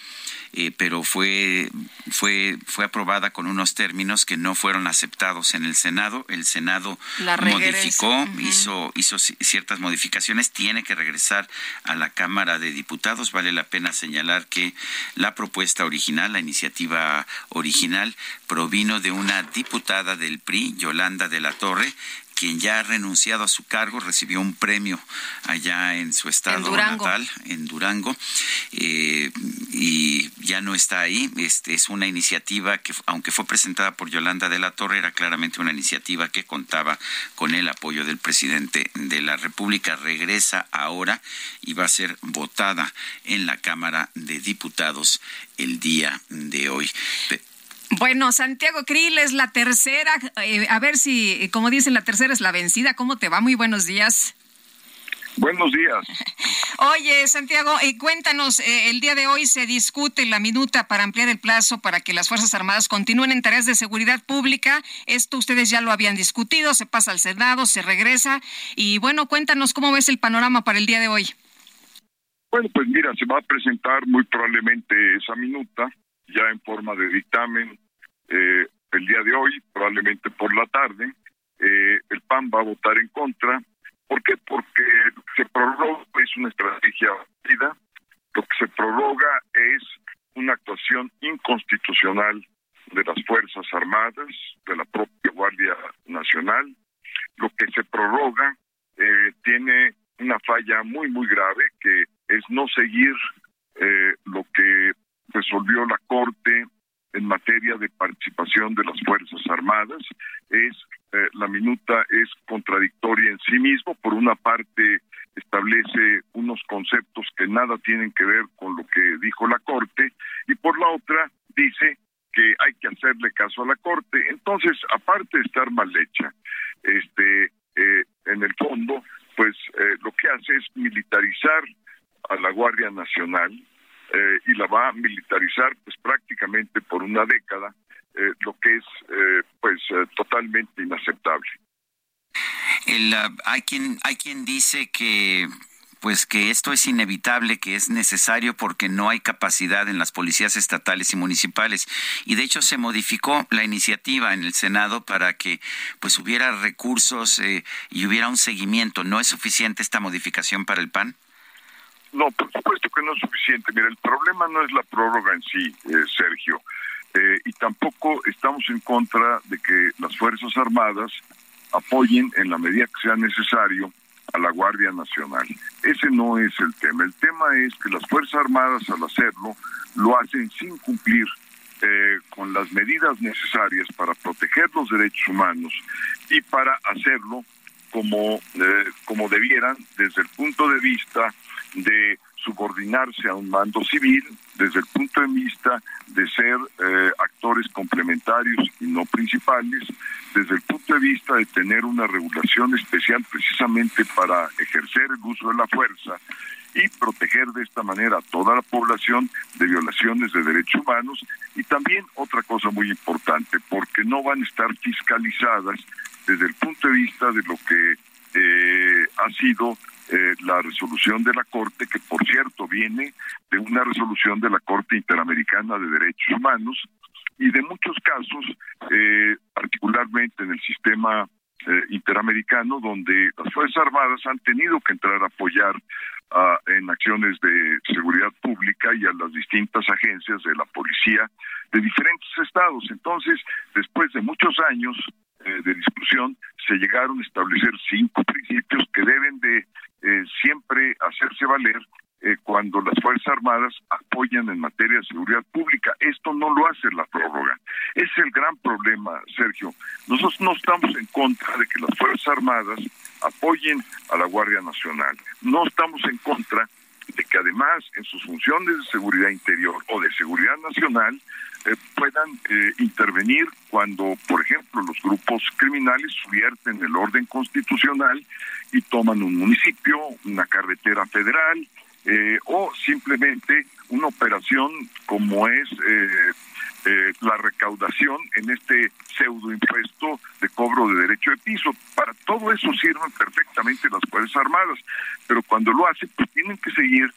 eh, pero fue, fue, fue aprobada con unos términos que no fueron aceptados en el Senado. El Senado modificó, hizo, hizo ciertas modificaciones, tiene que regresar a la Cámara de Diputados. Vale la pena señalar que la propuesta original, la iniciativa original, provino de una diputada del PRI, Yolanda de la Torre, quien ya ha renunciado a su cargo, recibió un premio allá en su estado natal, en Durango, eh, y ya no está ahí. Este es una iniciativa que, aunque fue presentada por Yolanda de la Torre, era claramente una iniciativa que contaba con el apoyo del presidente de la República. Regresa ahora y va a ser votada en la Cámara de Diputados el día de hoy. Bueno, Santiago Krill es la tercera. Eh, a ver si, como dicen, la tercera es la vencida. ¿Cómo te va? Muy buenos días. Buenos días. Oye, Santiago, eh, cuéntanos, eh, el día de hoy se discute la minuta para ampliar el plazo para que las Fuerzas Armadas continúen en tareas de seguridad pública. Esto ustedes ya lo habían discutido, se pasa al Senado, se regresa. Y bueno, cuéntanos cómo ves el panorama para el día de hoy. Bueno, pues mira, se va a presentar muy probablemente esa minuta ya en forma de dictamen eh, el día de hoy, probablemente por la tarde. Eh, el PAN va a votar en contra. ¿Por qué? Porque se prorroga, es una estrategia válida. Lo que se prorroga es una actuación inconstitucional de las Fuerzas Armadas, de la propia Guardia Nacional. Lo que se prorroga eh, tiene una falla muy, muy grave, que es no seguir eh, lo que resolvió la Corte en materia de participación de las Fuerzas Armadas. Es eh, la minuta es contradictoria en sí mismo. Por una parte establece unos conceptos que nada tienen que ver con lo que dijo la Corte y por la otra dice que hay que hacerle caso a la Corte. Entonces, aparte de estar mal hecha, este, eh, en el fondo, pues eh, lo que hace es militarizar a la Guardia Nacional, eh, y la va a militarizar pues prácticamente por una década, eh, lo que es eh, pues totalmente inaceptable. El, hay quien hay quien dice que pues que esto es inevitable, que es necesario porque no hay capacidad en las policías estatales y municipales. Y de hecho se modificó la iniciativa en el Senado para que pues hubiera recursos y hubiera un seguimiento. ¿No es suficiente esta modificación para el PAN? No, por supuesto que no es suficiente. Mira, el problema no es la prórroga en sí, eh, Sergio, eh, y tampoco estamos en contra de que las Fuerzas Armadas apoyen en la medida que sea necesario a la Guardia Nacional. Ese no es el tema. El tema es que las Fuerzas Armadas al hacerlo lo hacen sin cumplir eh, con las medidas necesarias para proteger los derechos humanos y para hacerlo como, como debieran desde el punto de vista de subordinarse a un mando civil desde el punto de vista de ser eh, actores complementarios y no principales, desde el punto de vista de tener una regulación especial precisamente para ejercer el uso de la fuerza y proteger de esta manera a toda la población de violaciones de derechos humanos. Y también otra cosa muy importante, porque no van a estar fiscalizadas desde el punto de vista de lo que eh, ha sido eh, la resolución de la Corte, que por cierto viene de una resolución de la Corte Interamericana de Derechos Humanos y de muchos casos, eh, particularmente en el sistema interamericano, donde las Fuerzas Armadas han tenido que entrar a apoyar en acciones de seguridad pública y a las distintas agencias de la policía de diferentes estados. Entonces, después de muchos años eh, de discusión, se llegaron a establecer cinco principios que deben de eh, siempre hacerse valer eh, cuando las Fuerzas Armadas apoyan en materia de seguridad pública. Esto no lo hace la prórroga. Es el gran problema, Sergio. Nosotros no estamos en contra de que las Fuerzas Armadas apoyen a la Guardia Nacional. No estamos en contra de que además en sus funciones de seguridad interior o de seguridad nacional eh, puedan eh, intervenir cuando, por ejemplo, los grupos criminales subvierten el orden constitucional y toman un municipio, una carretera federal eh, o simplemente una operación como es eh, la recaudación en este pseudo impuesto de cobro de derecho de piso. Para todo eso sirven perfectamente las Fuerzas Armadas, pero cuando lo hacen, pues tienen que seguir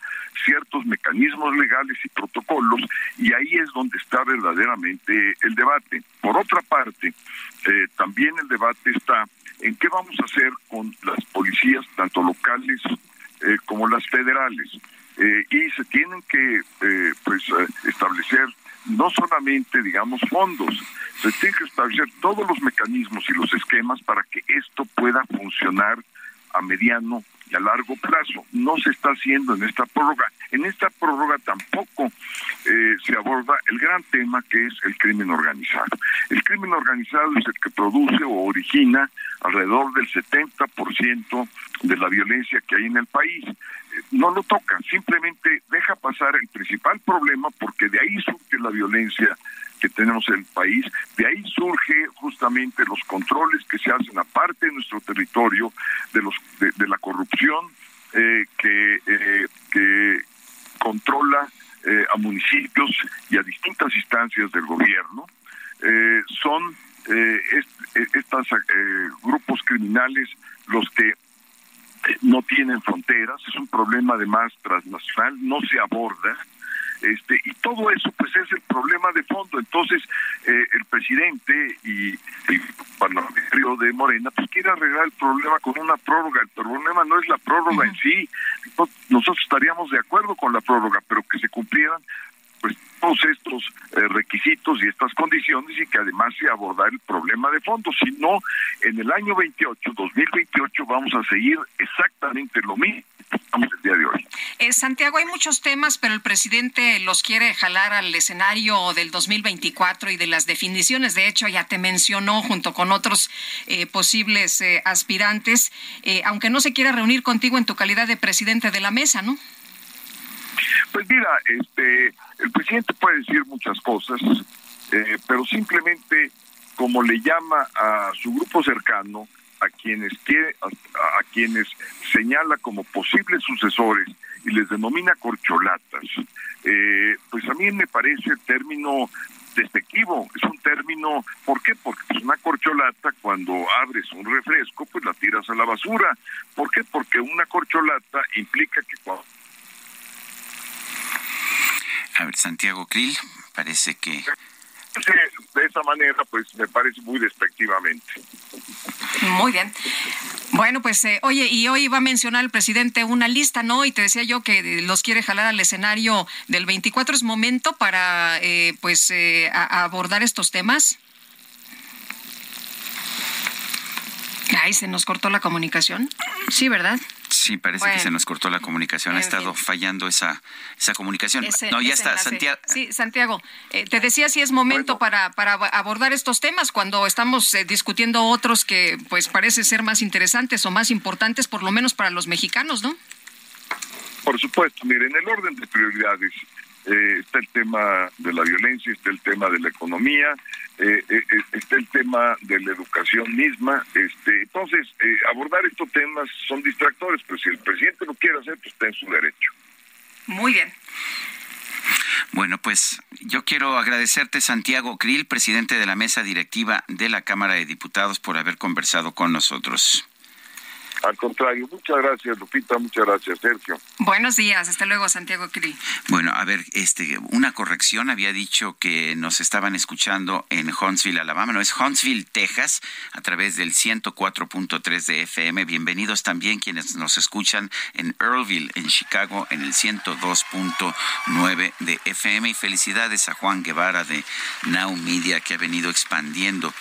ciertos mecanismos legales y protocolos, y ahí es donde está verdaderamente el debate. Por otra parte, eh, también el debate está en qué vamos a hacer con las policías, tanto locales eh, como las federales. y se tienen que pues establecer no solamente, digamos, fondos, se tiene que establecer todos los mecanismos y los esquemas para que esto pueda funcionar a mediano y a largo plazo. No se está haciendo en esta prórroga. En esta prórroga tampoco eh, se aborda el gran tema que es el crimen organizado. El crimen organizado es el que produce o origina alrededor del 70% de la violencia que hay en el país no lo toca, simplemente deja pasar el principal problema porque de ahí surge la violencia que tenemos en el país, de ahí surge justamente los controles que se hacen aparte de nuestro territorio, de los de, la corrupción eh, que, eh, que controla eh, a municipios y a distintas instancias del gobierno. son estos grupos criminales los que no tienen fronteras, es un problema además transnacional, no se aborda. Este, y todo eso pues es el problema de fondo. Entonces eh, el presidente y el parlamentario de Morena pues quiere arreglar el problema con una prórroga. El problema no es la prórroga en sí. Nosotros estaríamos de acuerdo con la prórroga pero que se cumplieran pues todos estos eh, requisitos y estas condiciones y que además se abordar el problema de fondo. Si no, en el año 28, 2028, vamos a seguir exactamente lo mismo el día de hoy. Eh, Santiago, hay muchos temas, pero el presidente los quiere jalar al escenario del 2024 y de las definiciones. De hecho, ya te mencionó junto con otros eh, posibles aspirantes, aunque no se quiera reunir contigo en tu calidad de presidente de la mesa, ¿no? Pues mira, este, el presidente puede decir muchas cosas, eh, pero simplemente como le llama a su grupo cercano, a quienes quiere, a, quienes señala como posibles sucesores y les denomina corcholatas, eh, pues a mí me parece término despectivo, es un término, ¿por qué? Porque es una corcholata cuando abres un refresco, pues la tiras a la basura. ¿Por qué? Porque una corcholata implica que cuando a ver, Santiago Krill, parece que... de esa manera, pues me parece muy despectivamente. Muy bien. Bueno, pues eh, oye, y hoy va a mencionar el presidente una lista, ¿no? Y te decía yo que los quiere jalar al escenario del 24. ¿Es momento para, eh, pues, eh, abordar estos temas? Ay, se nos cortó la comunicación. Sí, ¿verdad? Sí, parece que se nos cortó la comunicación. Ha estado fallando esa, esa comunicación. no, ya está, Santiago. Sí, Santiago, eh, te decía si es momento para, para abordar estos temas cuando estamos eh, discutiendo otros que pues parece ser más interesantes o más importantes, por lo menos para los mexicanos, ¿no? por supuesto. Miren, en el orden de prioridades eh, está el tema de la violencia, está el tema de la economía, eh, eh, está el tema de la educación misma. Este, entonces, abordar estos temas son distractores, pero si el presidente lo quiere hacer, pues está en su derecho. Muy bien. Bueno, pues yo quiero agradecerte, Santiago Krill, presidente de la mesa directiva de la Cámara de Diputados, por haber conversado con nosotros. Al contrario, muchas gracias, Lupita, muchas gracias, Sergio. Buenos días, hasta luego, Santiago Cri. Bueno, a ver, este, una corrección, había dicho que nos estaban escuchando en Huntsville, Alabama, no es Huntsville, Texas, a través del 104.3 de FM. Bienvenidos también quienes nos escuchan en Earlville, en Chicago, en el 102.9 de FM. Y felicidades a Juan Guevara de Now Media, que ha venido expandiendo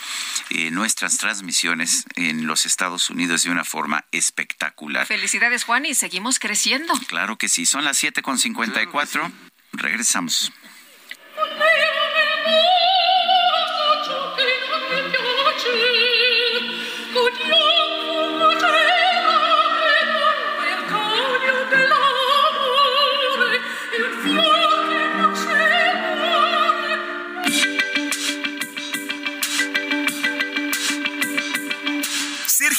eh, nuestras transmisiones en los Estados Unidos de una forma espectacular. Felicidades, Juan, y seguimos creciendo. Claro que sí, son las 7.54. Regresamos.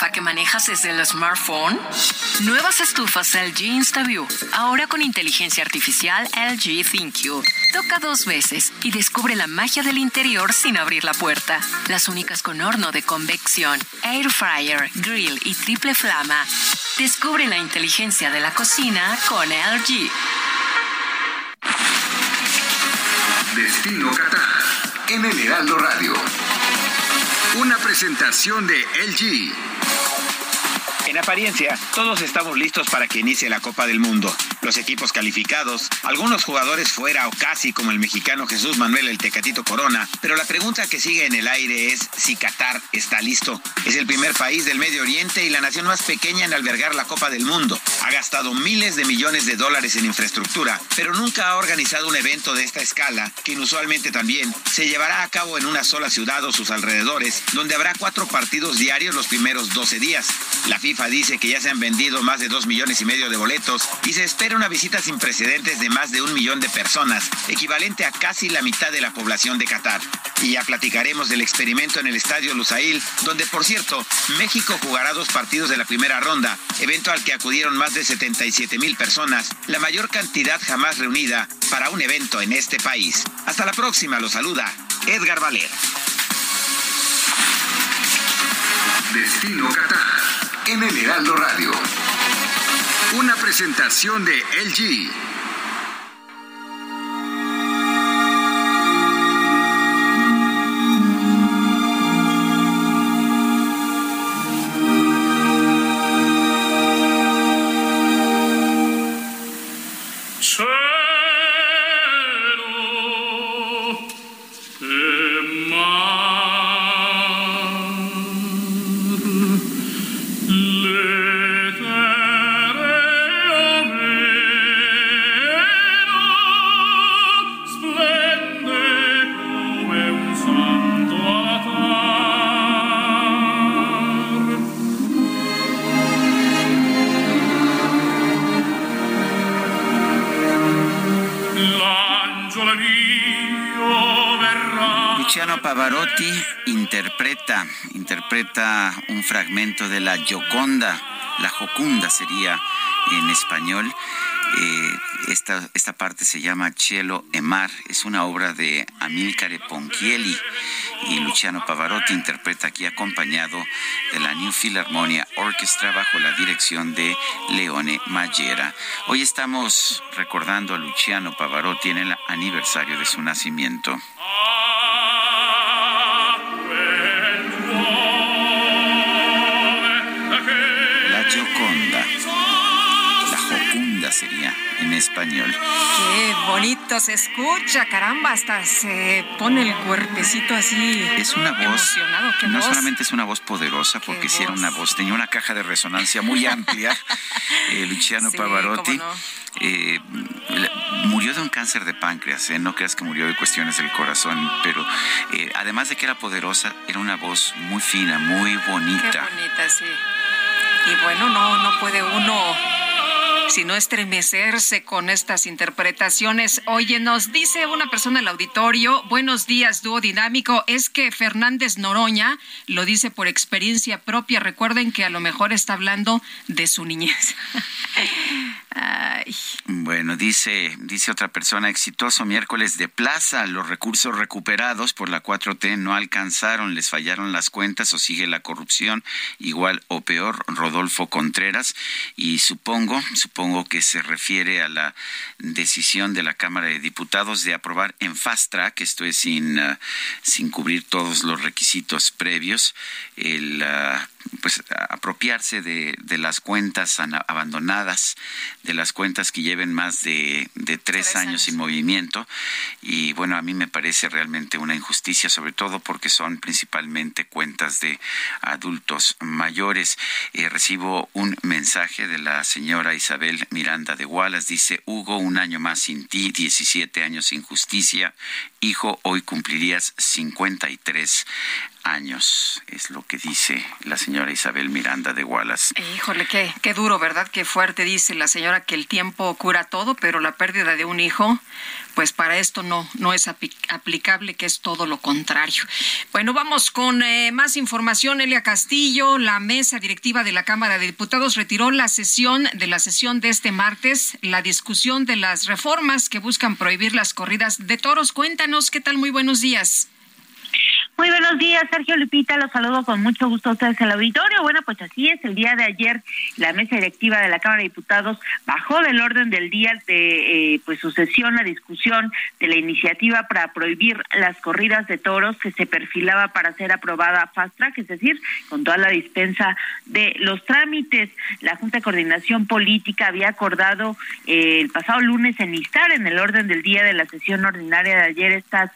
Estufa que manejas desde el smartphone? Nuevas estufas LG InstaView, ahora con inteligencia artificial LG ThinQ. Toca dos veces y descubre la magia del interior sin abrir la puerta. Las únicas con horno de convección, air fryer, grill y triple flama. Descubre la inteligencia de la cocina con LG. Destino Qatar en el Radio. Una presentación de LG. En apariencia, todos estamos listos para que inicie la Copa del Mundo. Los equipos calificados, algunos jugadores fuera o casi como el mexicano Jesús Manuel el Tecatito Corona, pero la pregunta que sigue en el aire es si Qatar está listo. Es el primer país del Medio Oriente y la nación más pequeña en albergar la Copa del Mundo. Ha gastado miles de millones de dólares en infraestructura, pero nunca ha organizado un evento de esta escala, que inusualmente también se llevará a cabo en una sola ciudad o sus alrededores, donde habrá cuatro partidos diarios los primeros 12 días. La FIFA dice que ya se han vendido más de dos millones y medio de boletos y se espera una visita sin precedentes de más de un millón de personas, equivalente a casi la mitad de la población de Qatar. Y ya platicaremos del experimento en el Estadio Lusail, donde por cierto, México jugará dos partidos de la primera ronda, evento al que acudieron más de 77 mil personas, la mayor cantidad jamás reunida para un evento en este país. Hasta la próxima, lo saluda Edgar Valer. Destino Qatar en el Heraldo Radio. Una presentación de LG. Interpreta un fragmento de la Gioconda, la Jocunda sería en español. Eh, esta, esta parte se llama Cielo e Mar, es una obra de Amilcare Ponchielli y Luciano Pavarotti interpreta aquí acompañado de la New Philharmonia Orchestra bajo la dirección de Leone Magera. Hoy estamos recordando a Luciano Pavarotti en el aniversario de su nacimiento. Joconda. La Jocunda sería en español. Qué bonito se escucha, caramba, hasta se pone el cuerpecito así. Es una voz. no solamente es una voz poderosa, porque si era una voz, tenía una caja de resonancia muy amplia. eh, Luciano Pavarotti. Eh, murió de un cáncer de páncreas, ¿eh? no creas que murió de cuestiones del corazón, pero eh, además de que era poderosa, era una voz muy fina, muy bonita. Qué bonita, sí. Y bueno, no, no puede uno sino estremecerse con estas interpretaciones. Oye, nos dice una persona en el auditorio, buenos días, dúo dinámico, es que Fernández Noroña lo dice por experiencia propia. Recuerden que a lo mejor está hablando de su niñez. Bueno, dice, dice otra persona, exitoso miércoles de plaza, los recursos recuperados por la 4T no alcanzaron, les fallaron las cuentas o sigue la corrupción, igual o peor, Rodolfo Contreras, y supongo, supongo que se refiere a la decisión de la Cámara de Diputados de aprobar en fast track, esto es sin, uh, sin cubrir todos los requisitos previos, el... Uh, pues apropiarse de, de, las cuentas abandonadas, de las cuentas que lleven más de, de tres, años, sin movimiento. Y bueno, a mí me parece realmente una injusticia, sobre todo porque son principalmente cuentas de adultos mayores. Eh, recibo un mensaje de la señora Isabel Miranda de Wallace. Dice, Hugo, un año más sin ti, 17 años sin justicia. Hijo, hoy cumplirías 53 años, es lo que dice la señora Isabel Miranda de Wallace. Híjole, qué, qué duro, ¿verdad? Qué fuerte dice la señora que el tiempo cura todo, pero la pérdida de un hijo, pues para esto no, no es aplicable, que es todo lo contrario. Bueno, vamos con eh, más información. Elia Castillo, la mesa directiva de la Cámara de Diputados retiró la sesión de la sesión de este martes, la discusión de las reformas que buscan prohibir las corridas de toros. Cuéntanos, ¿qué tal? Muy buenos días. Muy buenos días, Sergio Lupita. Los saludo con mucho gusto a ustedes en el auditorio. Bueno, pues así es. El día de ayer, la mesa directiva de la Cámara de Diputados bajó del orden del día de eh, pues su sesión la discusión de la iniciativa para prohibir las corridas de toros que se perfilaba para ser aprobada fast track, es decir, con toda la dispensa de los trámites. La Junta de Coordinación Política había acordado eh, el pasado lunes enlistar en el orden del día de la sesión ordinaria de ayer estas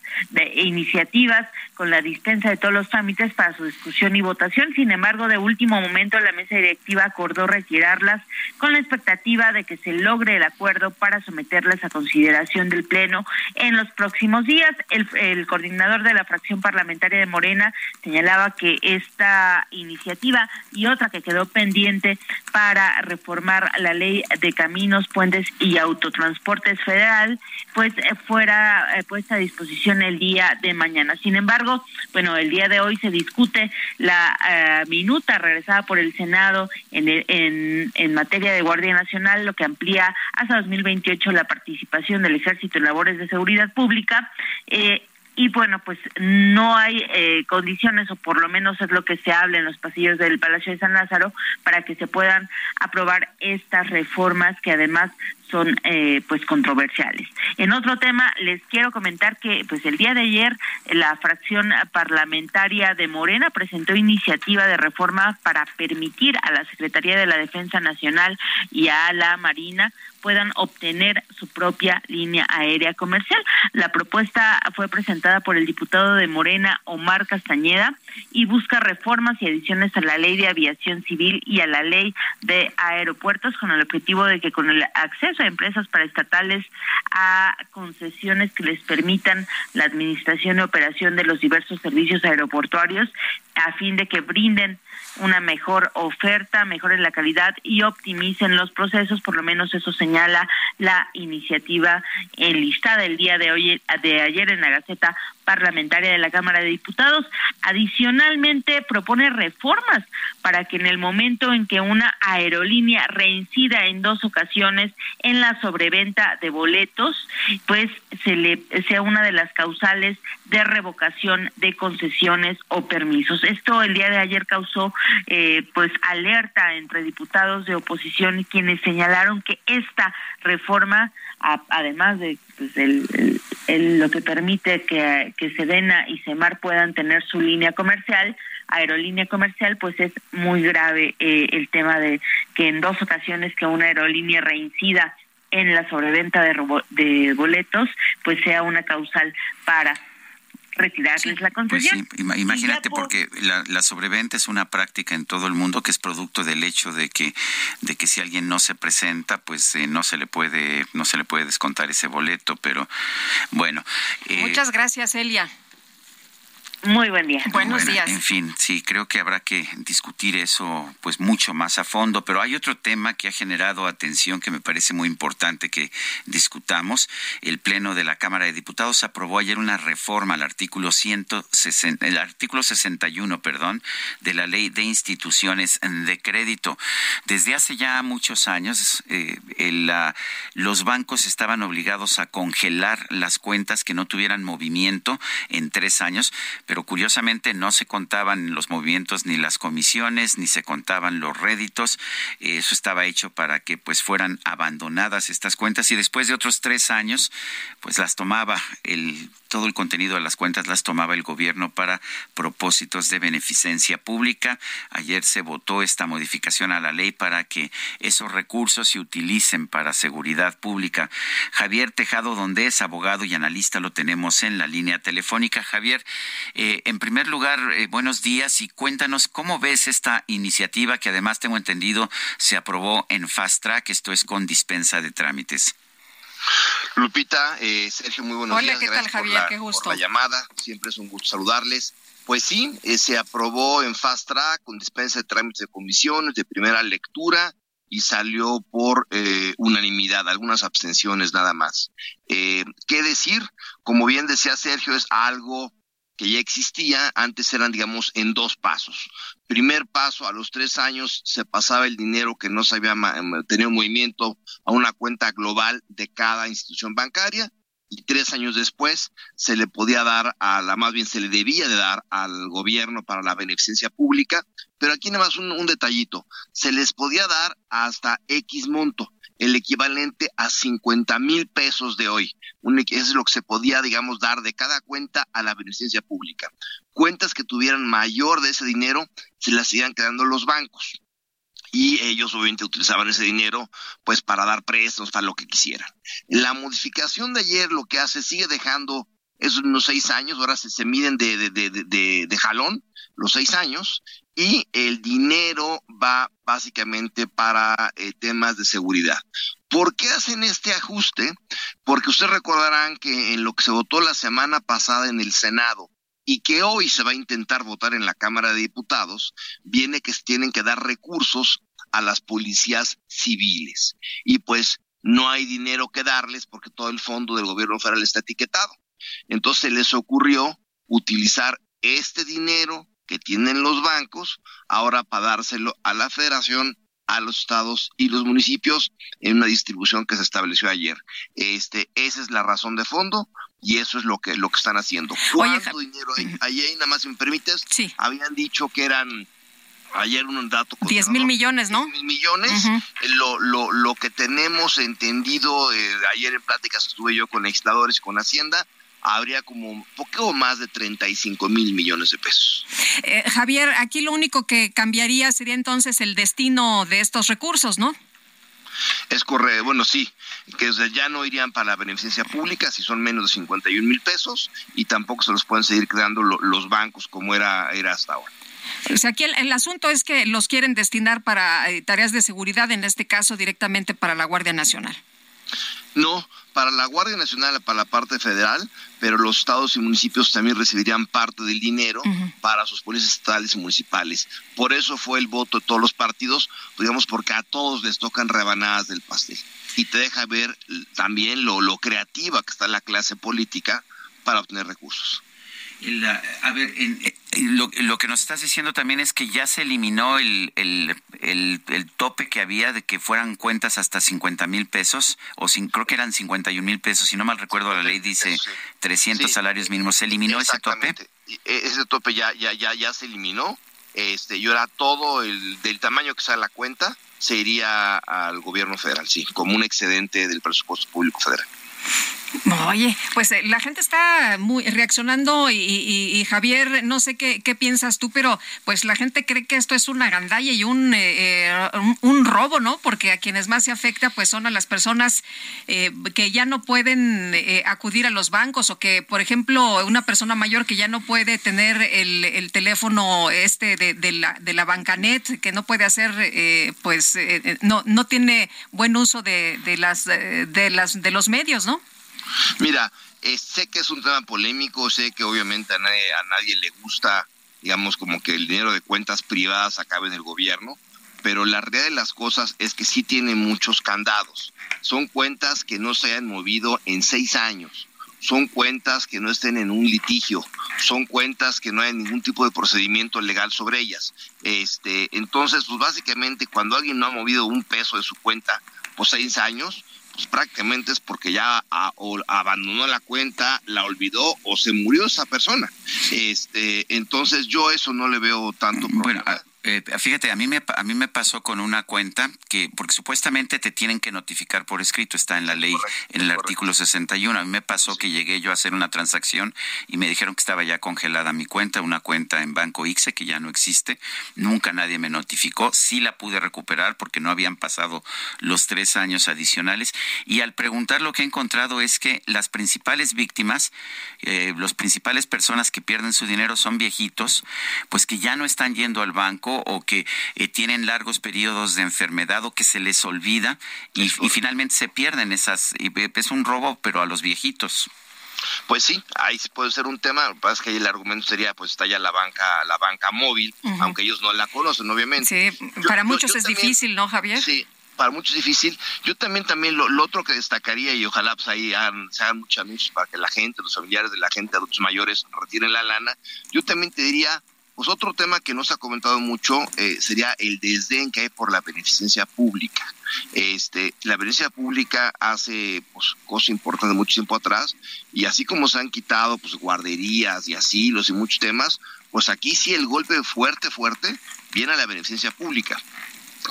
iniciativas con la dispensa de todos los trámites para su discusión y votación. Sin embargo, de último momento, la mesa directiva acordó retirarlas con la expectativa de que se logre el acuerdo para someterlas a consideración del Pleno en los próximos días. El, coordinador de la fracción parlamentaria de Morena señalaba que esta iniciativa y otra que quedó pendiente para reformar la ley de caminos, puentes y autotransportes federal, pues eh, fuera eh, puesta a disposición el día de mañana. Sin embargo, bueno, el día de hoy se discute la eh, minuta regresada por el Senado en, en, en, materia de Guardia Nacional, lo que amplía hasta 2028 la participación del Ejército en labores de seguridad pública. Eh, y bueno, pues no hay eh, condiciones, o por lo menos es lo que se habla en los pasillos del Palacio de San Lázaro, para que se puedan aprobar estas reformas que además son eh, pues controversiales. En otro tema les quiero comentar que pues el día de ayer la fracción parlamentaria de Morena presentó iniciativa de reforma para permitir a la Secretaría de la Defensa Nacional y a la Marina puedan obtener su propia línea aérea comercial. La propuesta fue presentada por el diputado de Morena, Omar Castañeda, y busca reformas y adiciones a la ley de aviación civil y a la ley de aeropuertos con el objetivo de que con el acceso a empresas paraestatales a concesiones que les permitan la administración y operación de los diversos servicios aeroportuarios a fin de que brinden una mejor oferta, mejoren la calidad y optimicen los procesos, por lo menos eso señala la iniciativa enlistada el día de hoy de ayer en la Gaceta parlamentaria de la Cámara de Diputados. Adicionalmente, propone reformas para que en el momento en que una aerolínea reincida en dos ocasiones en la sobreventa de boletos, pues se le sea una de las causales de revocación de concesiones o permisos. Esto el día de ayer causó eh, pues alerta entre diputados de oposición quienes señalaron que esta reforma además de pues, el, lo que permite que, que Sedena y Semar puedan tener su línea comercial, aerolínea comercial, pues es muy grave eh, el tema de que en dos ocasiones que una aerolínea reincida en la sobreventa de, de boletos, pues sea una causal para retirarles la pues concesión. imagínate porque la, sobreventa es una práctica en todo el mundo que es producto del hecho de que de que si alguien no se presenta, pues eh, no se le puede no se le puede descontar ese boleto, pero bueno. Eh, Muchas gracias, Elia. Muy buen día. Buenos días. En fin, sí, creo que habrá que discutir eso pues mucho más a fondo, pero hay otro tema que ha generado atención que me parece muy importante que discutamos. El Pleno de la Cámara de Diputados aprobó ayer una reforma al artículo 160, el artículo 61, perdón, de la Ley de Instituciones de Crédito. Desde hace ya muchos años eh, los bancos estaban obligados a congelar las cuentas que no tuvieran movimiento en tres años, pero curiosamente no se contaban los movimientos ni las comisiones, ni se contaban los réditos. Eso estaba hecho para que pues fueran abandonadas estas cuentas y después de otros tres años pues las tomaba el todo el contenido de las cuentas las tomaba el gobierno para propósitos de beneficencia pública. Ayer se votó esta modificación a la ley para que esos recursos se utilicen para seguridad pública. Javier Tejado donde es abogado y analista, lo tenemos en la línea telefónica. Javier, eh, en primer lugar, eh, buenos días y cuéntanos cómo ves esta iniciativa que además tengo entendido se aprobó en Fast Track, esto es con dispensa de trámites. Lupita, eh, Sergio, muy buenos días. Hola, ¿qué tal, Javier? Qué gusto. Por la llamada, siempre es un gusto saludarles. Pues sí, eh, se aprobó en Fast Track con dispensa de trámites de comisiones de primera lectura y salió por eh, unanimidad, algunas abstenciones nada más. ¿Qué decir? Como bien decía Sergio, es algo que ya existía, antes eran, digamos, en dos pasos. Primer paso, a los tres años se pasaba el dinero que no se había tenido movimiento a una cuenta global de cada institución bancaria y tres años después se le podía dar a la, más bien se le debía de dar al gobierno para la beneficencia pública, pero aquí nada más un, un detallito, se les podía dar hasta X monto el equivalente a 50 mil pesos de hoy. es lo que se podía, digamos, dar de cada cuenta a la beneficencia pública. Cuentas que tuvieran mayor de ese dinero se las iban quedando los bancos. Y ellos obviamente utilizaban ese dinero pues para dar préstamos, para lo que quisieran. La modificación de ayer lo que hace, sigue dejando esos unos seis años, ahora se, miden de, jalón los seis años, y el dinero va básicamente para eh, temas de seguridad. ¿Por qué hacen este ajuste? Porque ustedes recordarán que en lo que se votó la semana pasada en el Senado y que hoy se va a intentar votar en la Cámara de Diputados, viene que tienen que dar recursos a las policías civiles. Y pues no hay dinero que darles porque todo el fondo del gobierno federal está etiquetado. Entonces les ocurrió utilizar este dinero que tienen los bancos, ahora para dárselo a la federación, a los estados y los municipios en una distribución que se estableció ayer. Este, esa es la razón de fondo y eso es lo que lo que están haciendo. ¿Cuánto dinero hay? Ayer, nada más si me permites, habían dicho que eran ayer un dato. 10 mil millones, ¿no? 10 mil millones. lo, lo, lo que tenemos entendido, eh, ayer en pláticas estuve yo con legisladores y con Hacienda, habría como un poco más de 35 mil millones de pesos. Eh, Javier, aquí lo único que cambiaría sería entonces el destino de estos recursos, ¿no? Es correcto, bueno, sí, que ya no irían para la beneficencia pública si son menos de 51 mil pesos y tampoco se los pueden seguir creando los bancos como era, era hasta ahora. O sea, aquí el, asunto es que los quieren destinar para eh, tareas de seguridad, en este caso directamente para la Guardia Nacional. No, para la Guardia Nacional, para la parte federal, pero los estados y municipios también recibirían parte del dinero para sus policías estatales y municipales. Por eso fue el voto de todos los partidos, digamos, porque a todos les tocan rebanadas del pastel. Y te deja ver también lo, lo creativa que está la clase política para obtener recursos a ver, lo, que nos estás diciendo también es que ya se eliminó el, el, tope que había de que fueran cuentas hasta 50 mil pesos, o sin, creo que eran 51 mil pesos, si no mal recuerdo la ley dice 300 salarios mínimos. ¿Se eliminó ese tope? E, ese tope ya, ya, ya, ya se eliminó. Este, y ahora todo el del tamaño que sale la cuenta se iría al gobierno federal, sí, como un excedente del presupuesto público federal. Oye, pues eh, la gente está muy reaccionando y, Javier, no sé qué, piensas tú, pero pues la gente cree que esto es una gandalla y un, eh, eh, un, robo, ¿no? Porque a quienes más se afecta pues son a las personas que ya no pueden acudir a los bancos o que, por ejemplo, una persona mayor que ya no puede tener el, teléfono este de, la, de la bancanet, que no puede hacer, pues no, no tiene buen uso de, de, las, de, las, de los medios, ¿no? Mira, eh, sé que es un tema polémico, sé que obviamente a nadie, a nadie le gusta, digamos, como que el dinero de cuentas privadas acabe en el gobierno, pero la realidad de las cosas es que sí tiene muchos candados. Son cuentas que no se han movido en seis años. Son cuentas que no estén en un litigio, son cuentas que no hay ningún tipo de procedimiento legal sobre ellas. Este, entonces, pues básicamente cuando alguien no ha movido un peso de su cuenta por seis años, pues prácticamente es porque ya abandonó la cuenta, la olvidó o se murió esa persona. Este, entonces yo eso no le veo tanto problema. Eh, fíjate, a mí, me, a mí me pasó con una cuenta que, porque supuestamente te tienen que notificar por escrito, está en la ley, en el artículo 61. A mí me pasó que llegué yo a hacer una transacción y me dijeron que estaba ya congelada mi cuenta, una cuenta en Banco ICSE que ya no existe. Nunca nadie me notificó. Sí la pude recuperar porque no habían pasado los tres años adicionales. Y al preguntar lo que he encontrado es que las principales víctimas, eh, las principales personas que pierden su dinero son viejitos, pues que ya no están yendo al banco o que eh, tienen largos periodos de enfermedad o que se les olvida y, finalmente se pierden esas. Y es un robo, pero a los viejitos. Pues sí, ahí puede ser un tema. Lo que pasa es que ahí el argumento sería, pues está ya la banca, la banca móvil, aunque ellos no la conocen, obviamente. Sí, para muchos es difícil, ¿no, Javier? Sí, para muchos es difícil. Yo también, también lo, otro que destacaría, y ojalá pues ahí se hagan muchos anuncios para que la gente, los familiares de la gente, adultos mayores, retiren la lana. Yo también te diría, pues otro tema que no se ha comentado mucho eh, sería el desdén que hay por la beneficencia pública. Este, la beneficencia pública hace pues, cosas importantes mucho tiempo atrás y así como se han quitado pues, guarderías y asilos y muchos temas, pues aquí sí el golpe fuerte, fuerte viene a la beneficencia pública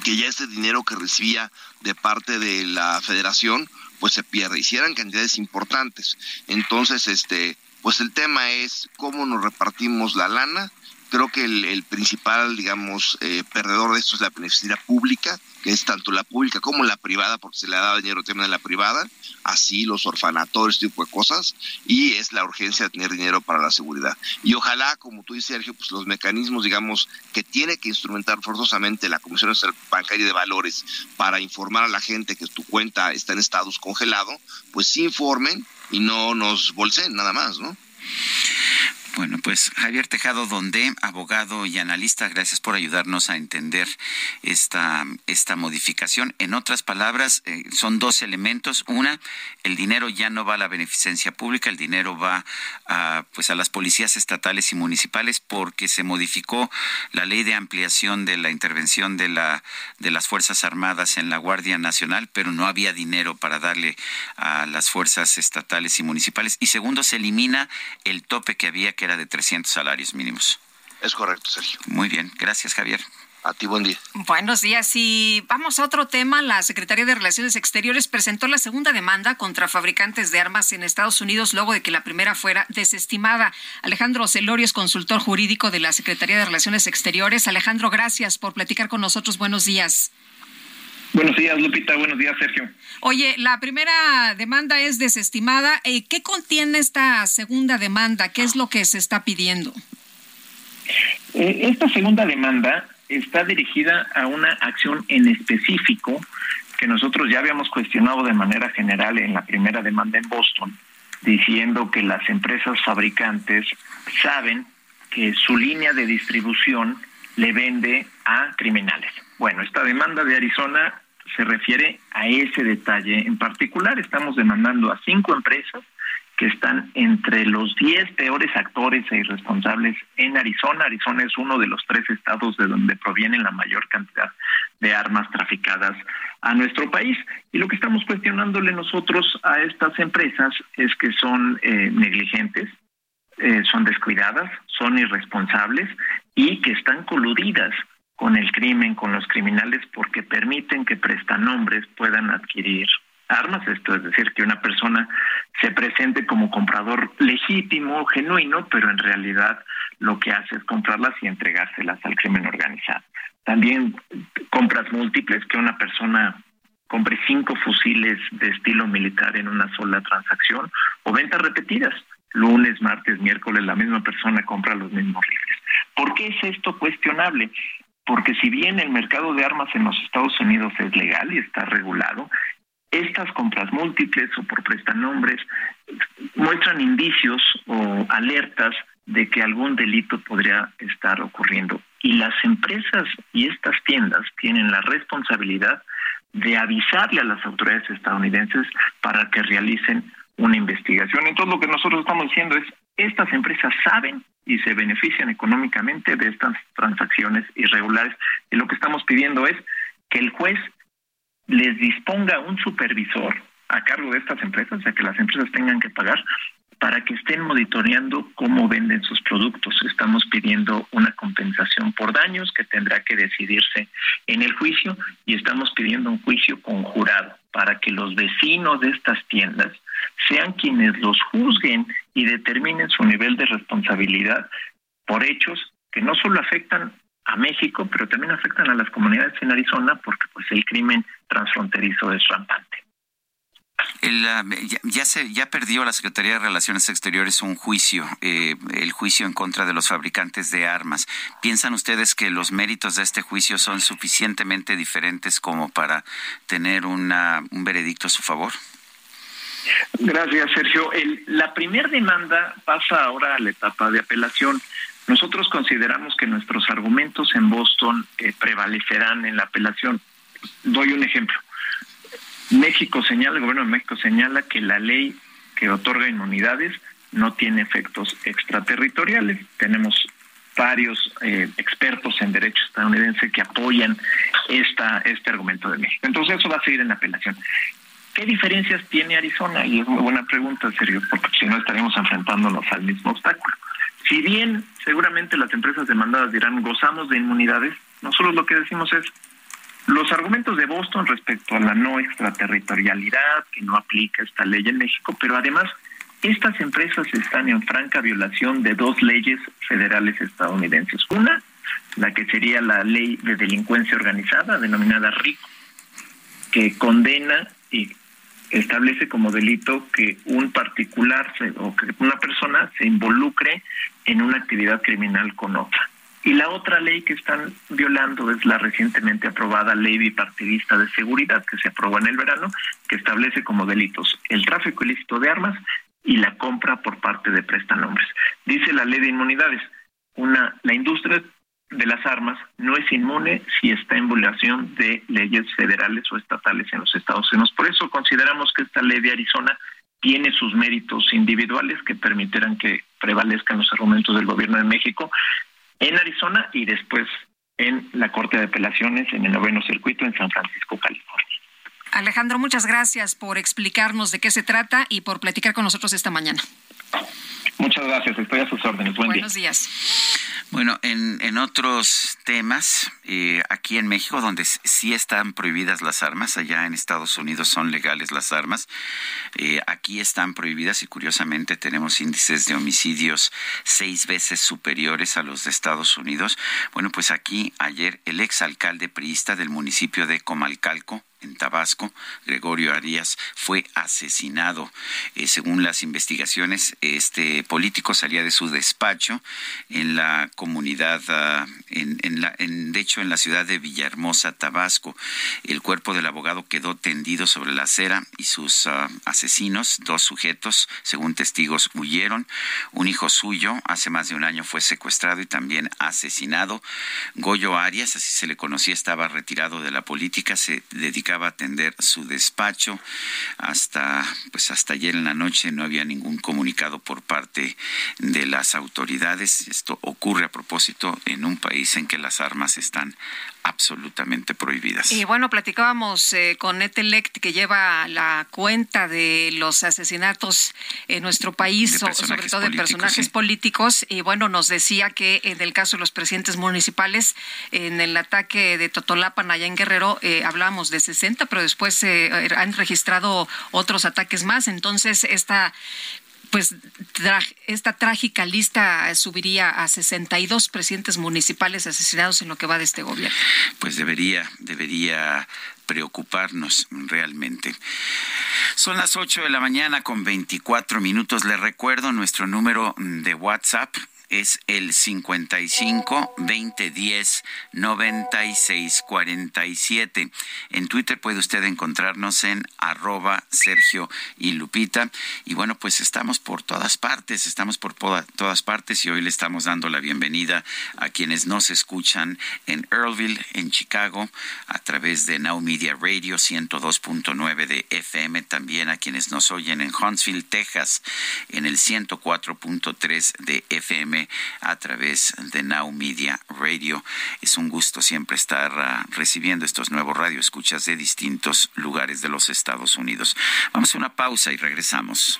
que ya este dinero que recibía de parte de la federación pues se pierde y si eran cantidades importantes entonces este pues el tema es cómo nos repartimos la lana creo que el, principal, digamos, eh, perdedor de esto es la beneficencia pública, que es tanto la pública como la privada, porque se le ha dado dinero también a la privada, así los orfanatorios, este tipo de cosas, y es la urgencia de tener dinero para la seguridad. Y ojalá, como tú dices, Sergio, pues los mecanismos, digamos, que tiene que instrumentar forzosamente la Comisión Bancaria de Valores para informar a la gente que tu cuenta está en estatus congelado, pues sí informen y no nos bolseen nada más, ¿no? Pues Javier Tejado Donde, abogado y analista, gracias por ayudarnos a entender esta, esta modificación. En otras palabras, eh, son dos elementos. Una, el dinero ya no va a la beneficencia pública, el dinero va a, pues a las policías estatales y municipales porque se modificó la ley de ampliación de la intervención de, la, de las Fuerzas Armadas en la Guardia Nacional, pero no había dinero para darle a las fuerzas estatales y municipales. Y segundo, se elimina el tope que había que era de 300 salarios mínimos. Es correcto, Sergio. Muy bien, gracias Javier. A ti, buen día. Buenos días. Y vamos a otro tema. La Secretaría de Relaciones Exteriores presentó la segunda demanda contra fabricantes de armas en Estados Unidos luego de que la primera fuera desestimada. Alejandro Celorio es consultor jurídico de la Secretaría de Relaciones Exteriores. Alejandro, gracias por platicar con nosotros. Buenos días. Buenos días, Lupita. Buenos días, Sergio. Oye, la primera demanda es desestimada. Eh, ¿Qué contiene esta segunda demanda? ¿Qué es lo que se está pidiendo? Eh, esta segunda demanda está dirigida a una acción en específico que nosotros ya habíamos cuestionado de manera general en la primera demanda en Boston, diciendo que las empresas fabricantes saben que su línea de distribución le vende a criminales. Bueno, esta demanda de Arizona se refiere a ese detalle. En particular, estamos demandando a cinco empresas que están entre los diez peores actores e irresponsables en Arizona. Arizona es uno de los tres estados de donde provienen la mayor cantidad de armas traficadas a nuestro país. Y lo que estamos cuestionándole nosotros a estas empresas es que son eh, negligentes, eh, son descuidadas, son irresponsables y que están coludidas con el crimen, con los criminales, porque permiten que prestanombres puedan adquirir armas, esto es decir, que una persona se presente como comprador legítimo, genuino, pero en realidad lo que hace es comprarlas y entregárselas al crimen organizado. También compras múltiples, que una persona compre cinco fusiles de estilo militar en una sola transacción, o ventas repetidas, lunes, martes, miércoles, la misma persona compra los mismos rifles. ¿Por qué es esto cuestionable? Porque si bien el mercado de armas en los Estados Unidos es legal y está regulado, estas compras múltiples o por prestanombres muestran indicios o alertas de que algún delito podría estar ocurriendo. Y las empresas y estas tiendas tienen la responsabilidad de avisarle a las autoridades estadounidenses para que realicen una investigación. Entonces lo que nosotros estamos diciendo es, estas empresas saben y se benefician económicamente de estas transacciones irregulares y lo que estamos pidiendo es que el juez les disponga un supervisor a cargo de estas empresas, o sea, que las empresas tengan que pagar para que estén monitoreando cómo venden sus productos. Estamos pidiendo una compensación por daños que tendrá que decidirse en el juicio y estamos pidiendo un juicio conjurado para que los vecinos de estas tiendas sean quienes los juzguen y determinen su nivel de responsabilidad por hechos que no solo afectan a México, pero también afectan a las comunidades en Arizona porque pues el crimen transfronterizo es rampante. Ah, ya, se ya perdió la Secretaría de Relaciones Exteriores un juicio, eh, el juicio en contra de los fabricantes de armas. ¿Piensan ustedes que los méritos de este juicio son suficientemente diferentes como para tener una, un veredicto a su favor? Gracias, Sergio. la primera demanda pasa ahora a la etapa de apelación. Nosotros consideramos que nuestros argumentos en Boston eh, prevalecerán en la apelación. Doy un ejemplo. México señala, el gobierno de México señala que la ley que otorga inmunidades no tiene efectos extraterritoriales. Tenemos varios eh, expertos en derecho estadounidense que apoyan esta, este argumento de México. Entonces eso va a seguir en la apelación. ¿Qué diferencias tiene Arizona? Y es muy buena pregunta, serio, porque si no estaríamos enfrentándonos al mismo obstáculo. Si bien seguramente las empresas demandadas dirán gozamos de inmunidades, nosotros lo que decimos es los argumentos de Boston respecto a la no extraterritorialidad, que no aplica esta ley en México, pero además estas empresas están en franca violación de dos leyes federales estadounidenses. Una, la que sería la ley de delincuencia organizada, denominada RICO, que condena y establece como delito que un particular o que una persona se involucre en una actividad criminal con otra. Y la otra ley que están violando es la recientemente aprobada ley bipartidista de seguridad que se aprobó en el verano, que establece como delitos el tráfico ilícito de armas y la compra por parte de prestanombres. Dice la ley de inmunidades, una la industria de las armas no es inmune si está en violación de leyes federales o estatales en los Estados Unidos. Por eso consideramos que esta ley de Arizona tiene sus méritos individuales que permitirán que prevalezcan los argumentos del gobierno de México en Arizona y después en la Corte de Apelaciones en el noveno circuito en San Francisco, California. Alejandro, muchas gracias por explicarnos de qué se trata y por platicar con nosotros esta mañana. Muchas gracias, estoy a sus órdenes. Buen Buenos días. Bueno, en, en otros temas, eh, aquí en México, donde sí están prohibidas las armas, allá en Estados Unidos son legales las armas, eh, aquí están prohibidas y curiosamente tenemos índices de homicidios seis veces superiores a los de Estados Unidos. Bueno, pues aquí ayer el exalcalde priista del municipio de Comalcalco, en Tabasco, Gregorio Arias, fue asesinado. Eh, según las investigaciones, este político salía de su despacho en la comunidad, ah, en, la, de hecho, en la ciudad de Villahermosa, Tabasco. El cuerpo del abogado quedó tendido sobre la acera y sus ah, asesinos, dos sujetos, según testigos, huyeron. Un hijo suyo, hace más de un año, fue secuestrado y también asesinado. Goyo Arias, así se le conocía, estaba retirado de la política, se dedicaba a atender su despacho. Hasta, pues hasta ayer en la noche no había ningún comunicado por parte de las autoridades. Esto ocurre a propósito en un país dicen que las armas están absolutamente prohibidas. Y bueno, platicábamos eh, con Etelect que lleva la cuenta de los asesinatos en nuestro país, sobre todo de personajes políticos, y bueno, nos decía que en el caso de los presidentes municipales, en el ataque de Totolapan allá en Guerrero, eh, hablábamos de 60, pero después se eh, han registrado otros ataques más, entonces esta pues esta trágica lista subiría a 62 presidentes municipales asesinados en lo que va de este gobierno. Pues debería, debería preocuparnos realmente. Son las 8 de la mañana con 24 minutos. Le recuerdo nuestro número de WhatsApp es el 55 2010 96 47. En Twitter puede usted encontrarnos en arroba Sergio y Lupita. Y bueno, pues estamos por todas partes, estamos por todas partes y hoy le estamos dando la bienvenida a quienes nos escuchan en Earlville, en Chicago, a través de Now Media Radio 102.9 de FM, también a quienes nos oyen en Huntsville, Texas, en el 104.3 de FM a través de Now Media Radio. Es un gusto siempre estar ah, recibiendo estos nuevos radioescuchas de distintos lugares de los Estados Unidos. Vamos a una pausa y regresamos.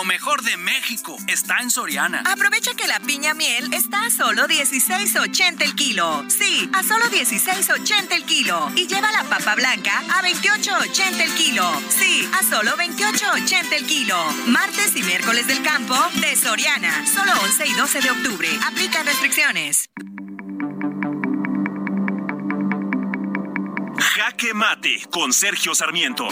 Lo mejor de México está en Soriana. Aprovecha que la piña miel está a solo 16.80 el kilo. Sí, a solo 16.80 el kilo. Y lleva la papa blanca a 28.80 el kilo. Sí, a solo 28.80 el kilo. Martes y miércoles del campo de Soriana. Solo 11 y 12 de octubre. Aplican restricciones. Jaque Mate con Sergio Sarmiento.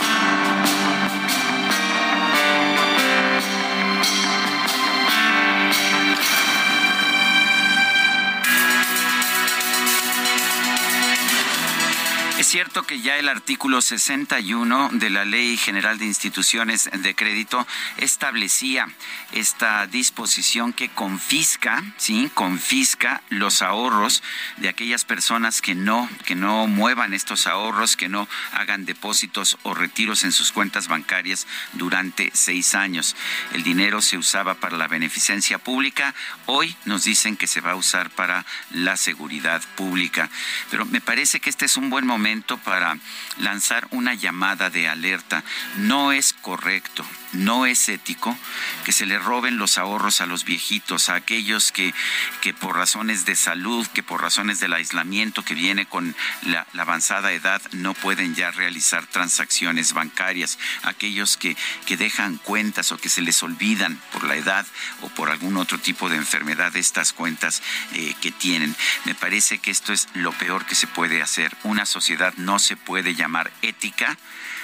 Cierto que ya el artículo 61 de la Ley General de Instituciones de Crédito establecía esta disposición que confisca, sí, confisca los ahorros de aquellas personas que no que no muevan estos ahorros, que no hagan depósitos o retiros en sus cuentas bancarias durante seis años. El dinero se usaba para la beneficencia pública. Hoy nos dicen que se va a usar para la seguridad pública. Pero me parece que este es un buen momento para lanzar una llamada de alerta. No es correcto no es ético que se le roben los ahorros a los viejitos, a aquellos que, que por razones de salud, que por razones del aislamiento que viene con la, avanzada edad no pueden ya realizar transacciones bancarias, aquellos que, que dejan cuentas o que se les olvidan por la edad o por algún otro tipo de enfermedad estas cuentas eh, que tienen. Me parece que esto es lo peor que se puede hacer. Una sociedad no se puede llamar ética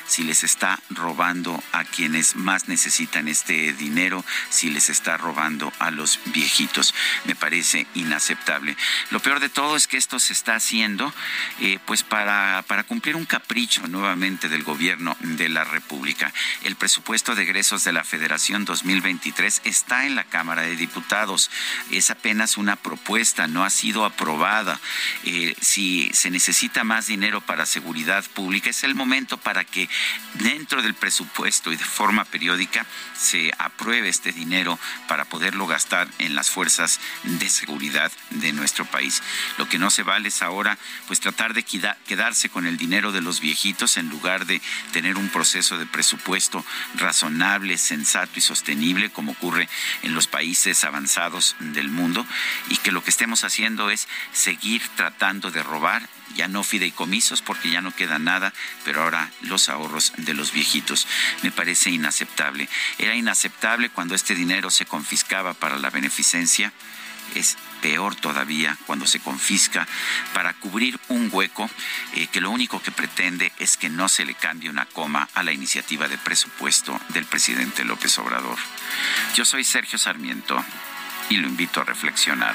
si les está robando a quienes más necesitan este dinero, si les está robando a los viejitos. Me parece inaceptable. Lo peor de todo es que esto se está haciendo eh, pues para, para cumplir un capricho nuevamente del gobierno de la República. El presupuesto de egresos de la Federación 2023 está en la Cámara de Diputados. Es apenas una propuesta, no ha sido aprobada. Eh, si se necesita más dinero para seguridad pública, es el momento para que dentro del presupuesto y de forma periódica se apruebe este dinero para poderlo gastar en las fuerzas de seguridad de nuestro país. Lo que no se vale es ahora pues tratar de quedarse con el dinero de los viejitos en lugar de tener un proceso de presupuesto razonable, sensato y sostenible como ocurre en los países avanzados del mundo y que lo que estemos haciendo es seguir tratando de robar ya no fideicomisos porque ya no queda nada, pero ahora los ahorros de los viejitos. Me parece inaceptable. Era inaceptable cuando este dinero se confiscaba para la beneficencia. Es peor todavía cuando se confisca para cubrir un hueco eh, que lo único que pretende es que no se le cambie una coma a la iniciativa de presupuesto del presidente López Obrador. Yo soy Sergio Sarmiento y lo invito a reflexionar.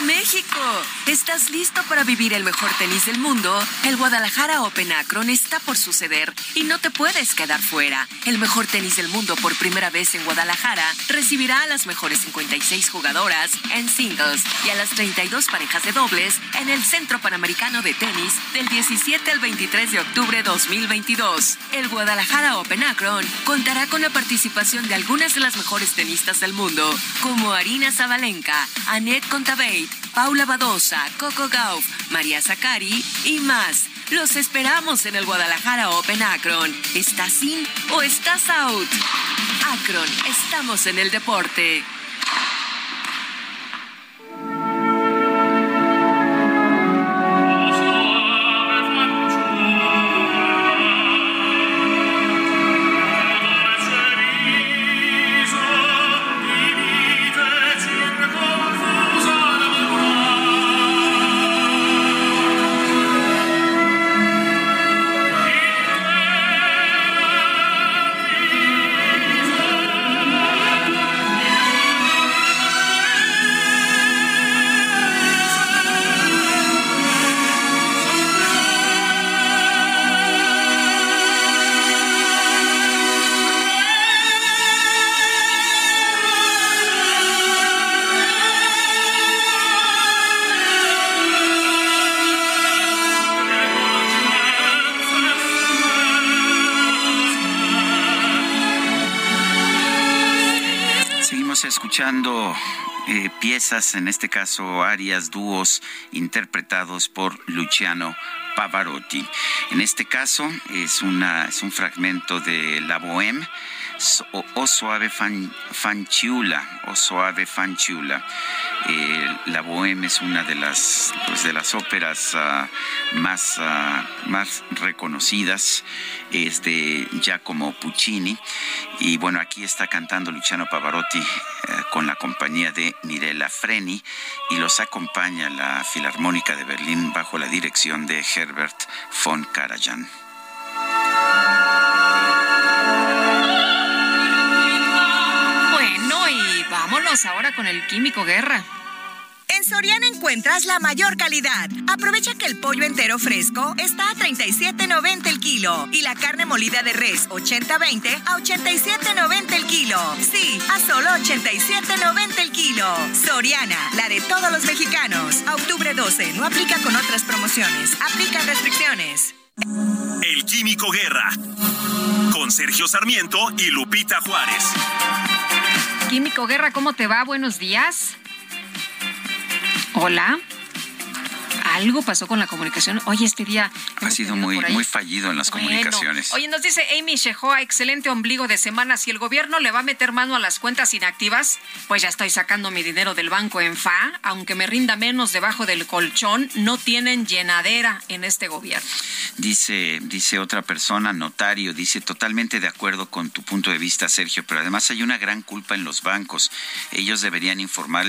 México, ¿estás listo para vivir el mejor tenis del mundo? El Guadalajara Open Akron está por suceder y no te puedes quedar fuera. El mejor tenis del mundo por primera vez en Guadalajara recibirá a las mejores 56 jugadoras en singles y a las 32 parejas de dobles en el Centro Panamericano de Tenis del 17 al 23 de octubre 2022. El Guadalajara Open Akron contará con la participación de algunas de las mejores tenistas del mundo, como Arina Zabalenka, Annette Contaveit, Paula Badosa, Coco Gauff, María Zacari y más. Los esperamos en el Guadalajara Open Akron. ¿Estás in o estás out? Akron, estamos en el deporte. Piezas, en este caso arias, dúos interpretados por Luciano Pavarotti. En este caso es, una, es un fragmento de La Bohème o, Suave Fanchiula o Suave Fanchiula. Eh, la Bohème es una de las, pues, de las óperas ah, más, ah, más reconocidas, es de Giacomo Puccini. Y bueno, aquí está cantando Luciano Pavarotti eh, con la compañía de Mirella Freni y los acompaña la Filarmónica de Berlín bajo la dirección de Herbert von Karajan. Vámonos ahora con el Químico Guerra. En Soriana encuentras la mayor calidad. Aprovecha que el pollo entero fresco está a 37.90 el kilo y la carne molida de res 80-20 a 87.90 el kilo. Sí, a solo 87.90 el kilo. Soriana, la de todos los mexicanos. A octubre 12, no aplica con otras promociones. Aplica restricciones. El Químico Guerra. Con Sergio Sarmiento y Lupita Juárez. Químico Guerra, ¿cómo te va? Buenos días. Hola. Algo pasó con la comunicación. Oye, este día ha sido muy muy fallido en las comunicaciones. Oye, nos dice Amy Shehoa, excelente ombligo de semana. Si el gobierno le va a meter mano a las cuentas inactivas, pues ya estoy sacando mi dinero del banco en FA, aunque me rinda menos debajo del colchón, no tienen llenadera en este gobierno. Dice dice otra persona, notario, dice totalmente de acuerdo con tu punto de vista, Sergio, pero además hay una gran culpa en los bancos. Ellos deberían informar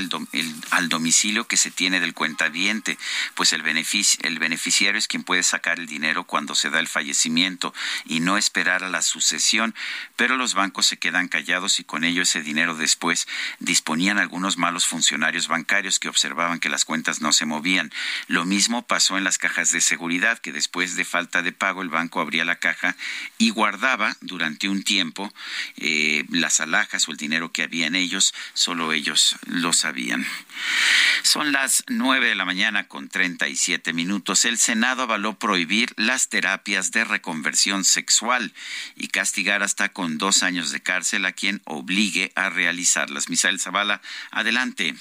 al domicilio que se tiene del cuentaviente, pues el, el beneficiario es quien puede sacar el dinero cuando se da el fallecimiento y no esperar a la sucesión, pero los bancos se quedan callados y con ello ese dinero después disponían algunos malos funcionarios bancarios que observaban que las cuentas no se movían. Lo mismo pasó en las cajas de seguridad, que después de falta de pago el banco abría la caja y guardaba durante un tiempo eh, las alhajas o el dinero que había en ellos, solo ellos lo sabían. Son las nueve de la mañana con treinta y siete minutos. El Senado avaló prohibir las terapias de reconversión sexual y castigar hasta con dos años de cárcel a quien obligue a realizarlas. Misael Zavala, adelante.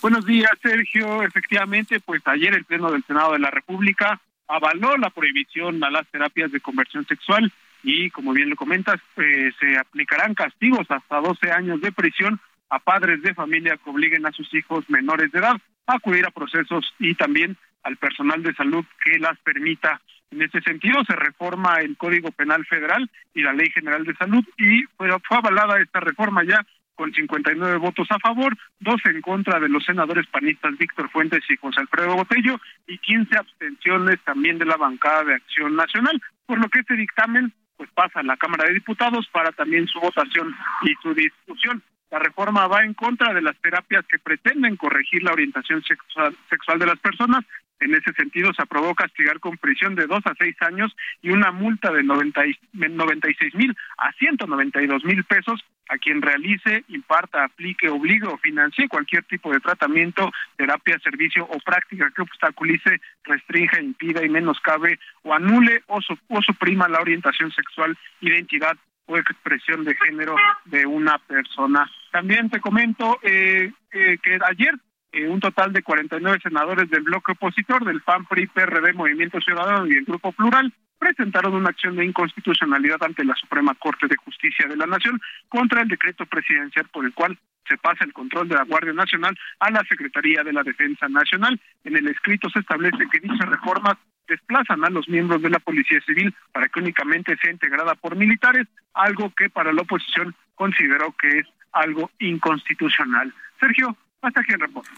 Buenos días, Sergio. Efectivamente, pues ayer el Pleno del Senado de la República avaló la prohibición a las terapias de conversión sexual y, como bien lo comentas, eh, se aplicarán castigos hasta 12 años de prisión a padres de familia que obliguen a sus hijos menores de edad acudir a procesos y también al personal de salud que las permita. En ese sentido, se reforma el Código Penal Federal y la Ley General de Salud y fue, avalada esta reforma ya con 59 votos a favor, dos en contra de los senadores panistas Víctor Fuentes y José Alfredo Botello y 15 abstenciones también de la bancada de Acción Nacional, por lo que este dictamen pues pasa a la Cámara de Diputados para también su votación y su discusión. La reforma va en contra de las terapias que pretenden corregir la orientación sexual, sexual de las personas en ese sentido, se aprobó castigar con prisión de dos a seis años y una multa de 96 mil a 192 mil pesos a quien realice, imparta, aplique, obligue o financie cualquier tipo de tratamiento, terapia, servicio o práctica que obstaculice, restrinja, impida y menoscabe o anule o, o suprima la orientación sexual, identidad o expresión de género de una persona. También te comento eh, eh, que ayer eh, un total de 49 senadores del bloque opositor del PAN, PRI, PRD, Movimiento Ciudadano y el Grupo Plural presentaron una acción de inconstitucionalidad ante la Suprema Corte de Justicia de la Nación contra el decreto presidencial por el cual se pasa el control de la Guardia Nacional a la Secretaría de la Defensa Nacional. En el escrito se establece que dichas reformas desplazan a los miembros de la Policía Civil para que únicamente sea integrada por militares, algo que para la oposición consideró que es algo inconstitucional. Sergio, hasta aquí el reporte.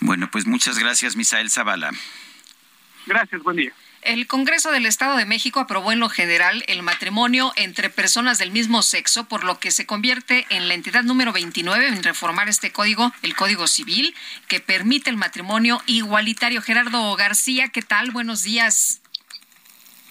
Bueno, pues muchas gracias, Misael Zavala. Gracias, buen día. El Congreso del Estado de México aprobó en lo general el matrimonio entre personas del mismo sexo, por lo que se convierte en la entidad número 29 en reformar este código, el Código Civil, que permite el matrimonio igualitario. Gerardo García, ¿qué tal? Buenos días.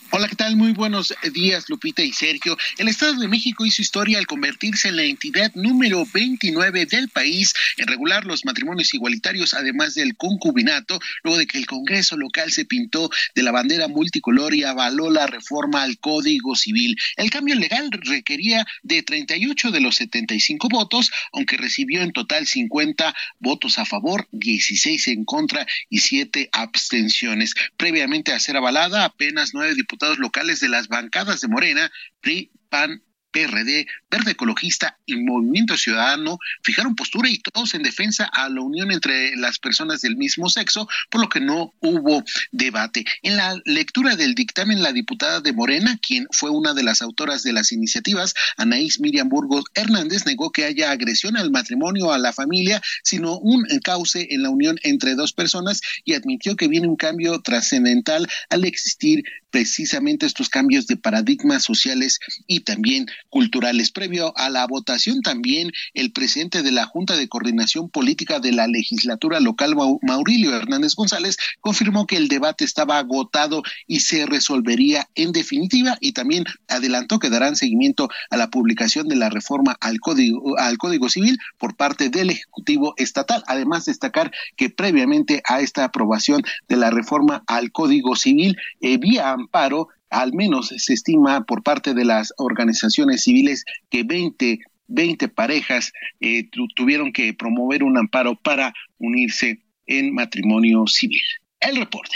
Hola, ¿qué tal? Muy buenos días, Lupita y Sergio. El Estado de México hizo historia al convertirse en la entidad número 29 del país en regular los matrimonios igualitarios, además del concubinato, luego de que el Congreso local se pintó de la bandera multicolor y avaló la reforma al Código Civil. El cambio legal requería de 38 de los 75 votos, aunque recibió en total 50 votos a favor, 16 en contra y 7 abstenciones. Previamente a ser avalada, apenas nueve diputados locales de las bancadas de Morena, PRI, PAN, PRD, Verde Ecologista y Movimiento Ciudadano fijaron postura y todos en defensa a la unión entre las personas del mismo sexo, por lo que no hubo debate. En la lectura del dictamen, la diputada de Morena, quien fue una de las autoras de las iniciativas, Anaís Miriam Burgos Hernández, negó que haya agresión al matrimonio, a la familia, sino un cauce en la unión entre dos personas y admitió que viene un cambio trascendental al existir precisamente estos cambios de paradigmas sociales y también culturales. Previo a la votación también el presidente de la Junta de Coordinación Política de la legislatura local, Maurilio Hernández González, confirmó que el debate estaba agotado y se resolvería en definitiva y también adelantó que darán seguimiento a la publicación de la reforma al Código, al Código Civil por parte del Ejecutivo Estatal. Además, destacar que previamente a esta aprobación de la reforma al Código Civil, eh, vía amparo, al menos se estima por parte de las organizaciones civiles que 20 20 parejas eh, tuvieron que promover un amparo para unirse en matrimonio civil. El reporte.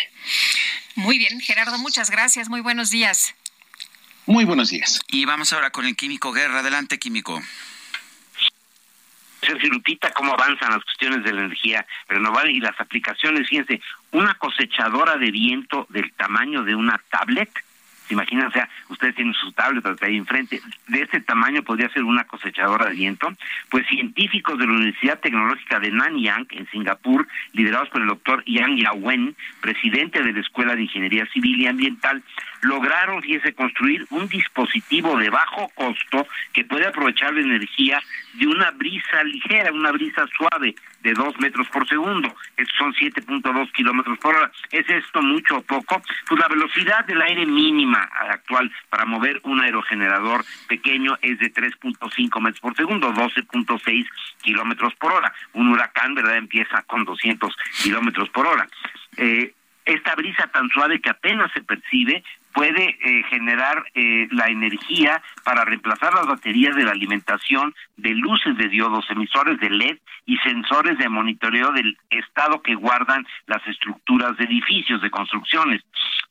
Muy bien, Gerardo, muchas gracias. Muy buenos días. Muy buenos días. Y vamos ahora con el Químico Guerra. Adelante, Químico. Sergio Lupita, cómo avanzan las cuestiones de la energía renovable y las aplicaciones. Fíjense, una cosechadora de viento del tamaño de una tablet Imagínense, o sea, ustedes tienen su tablet ahí enfrente, de ese tamaño podría ser una cosechadora de viento. Pues científicos de la Universidad Tecnológica de Nanyang, en Singapur, liderados por el doctor Yang Yawen, presidente de la Escuela de Ingeniería Civil y Ambiental, lograron, fíjese, construir un dispositivo de bajo costo que puede aprovechar la energía de una brisa ligera, una brisa suave de 2 metros por segundo. Estos son 7.2 kilómetros por hora. ¿Es esto mucho o poco? Pues la velocidad del aire mínima actual para mover un aerogenerador pequeño es de 3.5 metros por segundo, 12.6 kilómetros por hora. Un huracán, ¿verdad?, empieza con 200 kilómetros por hora. Eh, esta brisa tan suave que apenas se percibe puede eh, generar eh, la energía para reemplazar las baterías de la alimentación de luces de diodos, emisores de LED y sensores de monitoreo del estado que guardan las estructuras de edificios, de construcciones.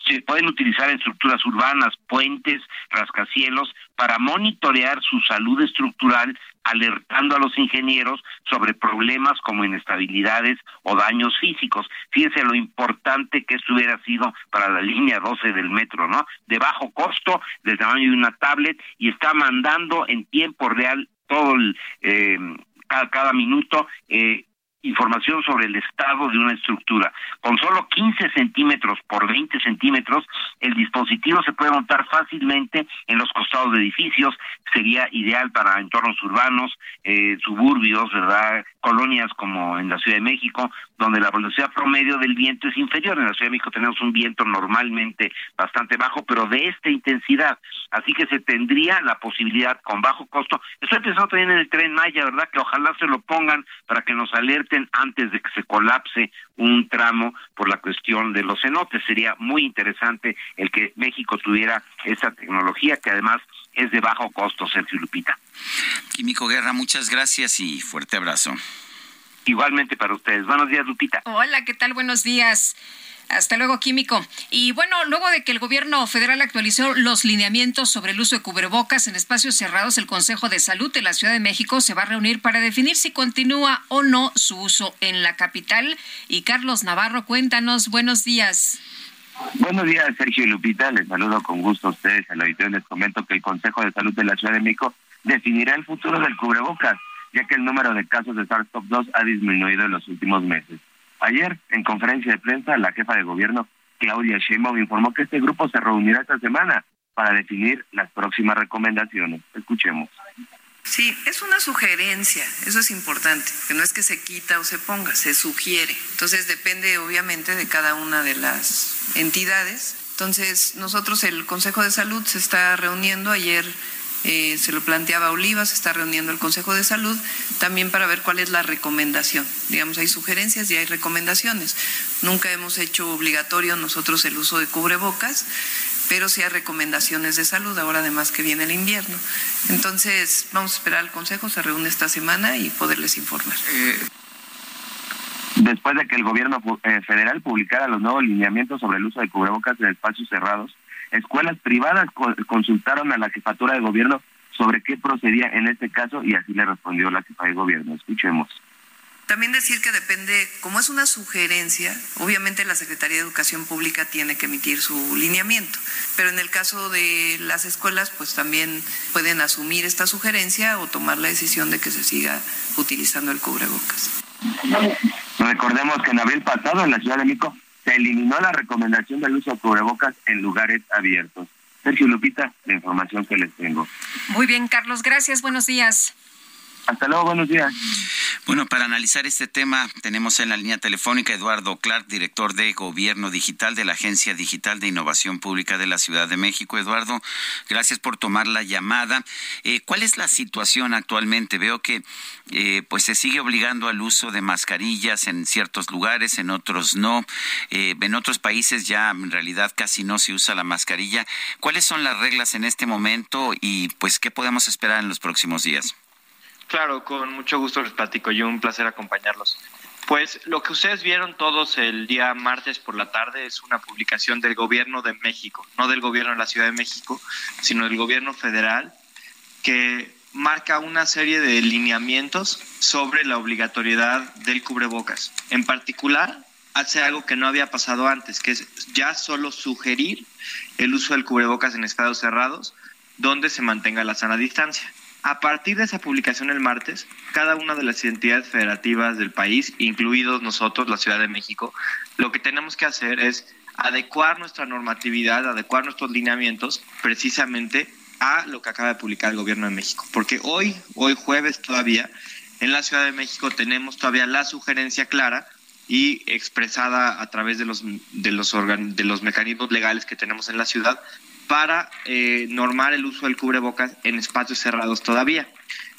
Se pueden utilizar en estructuras urbanas, puentes, rascacielos, para monitorear su salud estructural alertando a los ingenieros sobre problemas como inestabilidades o daños físicos. Fíjense lo importante que esto hubiera sido para la línea 12 del metro, ¿no? De bajo costo, del tamaño de una tablet y está mandando en tiempo real todo el, eh, cada, cada, minuto eh, información sobre el estado de una estructura. Con solo 15 centímetros por 20 centímetros, el dispositivo se puede montar fácilmente en los costados de edificios, sería ideal para entornos urbanos, eh, suburbios, ¿verdad? Colonias como en la Ciudad de México, donde la velocidad promedio del viento es inferior. En la Ciudad de México tenemos un viento normalmente bastante bajo, pero de esta intensidad. Así que se tendría la posibilidad con bajo costo. Estoy pensando también en el tren Maya, ¿verdad? Que ojalá se lo pongan para que nos antes de que se colapse un tramo por la cuestión de los cenotes. Sería muy interesante el que México tuviera esa tecnología que además es de bajo costo, Sergio Lupita. Químico Guerra, muchas gracias y fuerte abrazo. Igualmente para ustedes. Buenos días, Lupita. Hola, ¿qué tal? Buenos días. Hasta luego, Químico. Y bueno, luego de que el gobierno federal actualizó los lineamientos sobre el uso de cubrebocas en espacios cerrados, el Consejo de Salud de la Ciudad de México se va a reunir para definir si continúa o no su uso en la capital. Y Carlos Navarro, cuéntanos, buenos días. Buenos días, Sergio y Lupita. Les saludo con gusto a ustedes. Al auditorio les comento que el Consejo de Salud de la Ciudad de México definirá el futuro del cubrebocas, ya que el número de casos de SARS-CoV-2 ha disminuido en los últimos meses. Ayer, en conferencia de prensa, la jefa de gobierno, Claudia Sheinbaum, informó que este grupo se reunirá esta semana para definir las próximas recomendaciones. Escuchemos. Sí, es una sugerencia, eso es importante, que no es que se quita o se ponga, se sugiere. Entonces depende obviamente de cada una de las entidades. Entonces nosotros, el Consejo de Salud se está reuniendo ayer. Eh, se lo planteaba Oliva, se está reuniendo el Consejo de Salud también para ver cuál es la recomendación. Digamos, hay sugerencias y hay recomendaciones. Nunca hemos hecho obligatorio nosotros el uso de cubrebocas, pero sí hay recomendaciones de salud, ahora además que viene el invierno. Entonces, vamos a esperar al Consejo, se reúne esta semana y poderles informar. Eh, después de que el gobierno eh, federal publicara los nuevos lineamientos sobre el uso de cubrebocas en espacios cerrados, escuelas privadas consultaron a la jefatura de gobierno sobre qué procedía en este caso y así le respondió la jefa de gobierno. Escuchemos. También decir que depende, como es una sugerencia, obviamente la Secretaría de Educación Pública tiene que emitir su lineamiento, pero en el caso de las escuelas, pues también pueden asumir esta sugerencia o tomar la decisión de que se siga utilizando el cubrebocas. Recordemos que en abril pasado en la Ciudad de México eliminó la recomendación del uso de cubrebocas en lugares abiertos. Sergio Lupita, la información que les tengo. Muy bien, Carlos, gracias, buenos días. Hasta luego, buenos días. Bueno, para analizar este tema tenemos en la línea telefónica Eduardo Clark, director de Gobierno Digital de la Agencia Digital de Innovación Pública de la Ciudad de México. Eduardo, gracias por tomar la llamada. Eh, ¿Cuál es la situación actualmente? Veo que eh, pues se sigue obligando al uso de mascarillas en ciertos lugares, en otros no. Eh, en otros países ya en realidad casi no se usa la mascarilla. ¿Cuáles son las reglas en este momento y pues qué podemos esperar en los próximos días? Claro, con mucho gusto les platico y un placer acompañarlos. Pues lo que ustedes vieron todos el día martes por la tarde es una publicación del gobierno de México, no del gobierno de la Ciudad de México, sino del gobierno federal, que marca una serie de lineamientos sobre la obligatoriedad del cubrebocas. En particular, hace algo que no había pasado antes, que es ya solo sugerir el uso del cubrebocas en estados cerrados donde se mantenga la sana distancia. A partir de esa publicación el martes, cada una de las entidades federativas del país, incluidos nosotros, la Ciudad de México, lo que tenemos que hacer es adecuar nuestra normatividad, adecuar nuestros lineamientos precisamente a lo que acaba de publicar el gobierno de México. Porque hoy, hoy jueves todavía, en la Ciudad de México tenemos todavía la sugerencia clara y expresada a través de los, de los, de los mecanismos legales que tenemos en la ciudad para eh, normar el uso del cubrebocas en espacios cerrados todavía.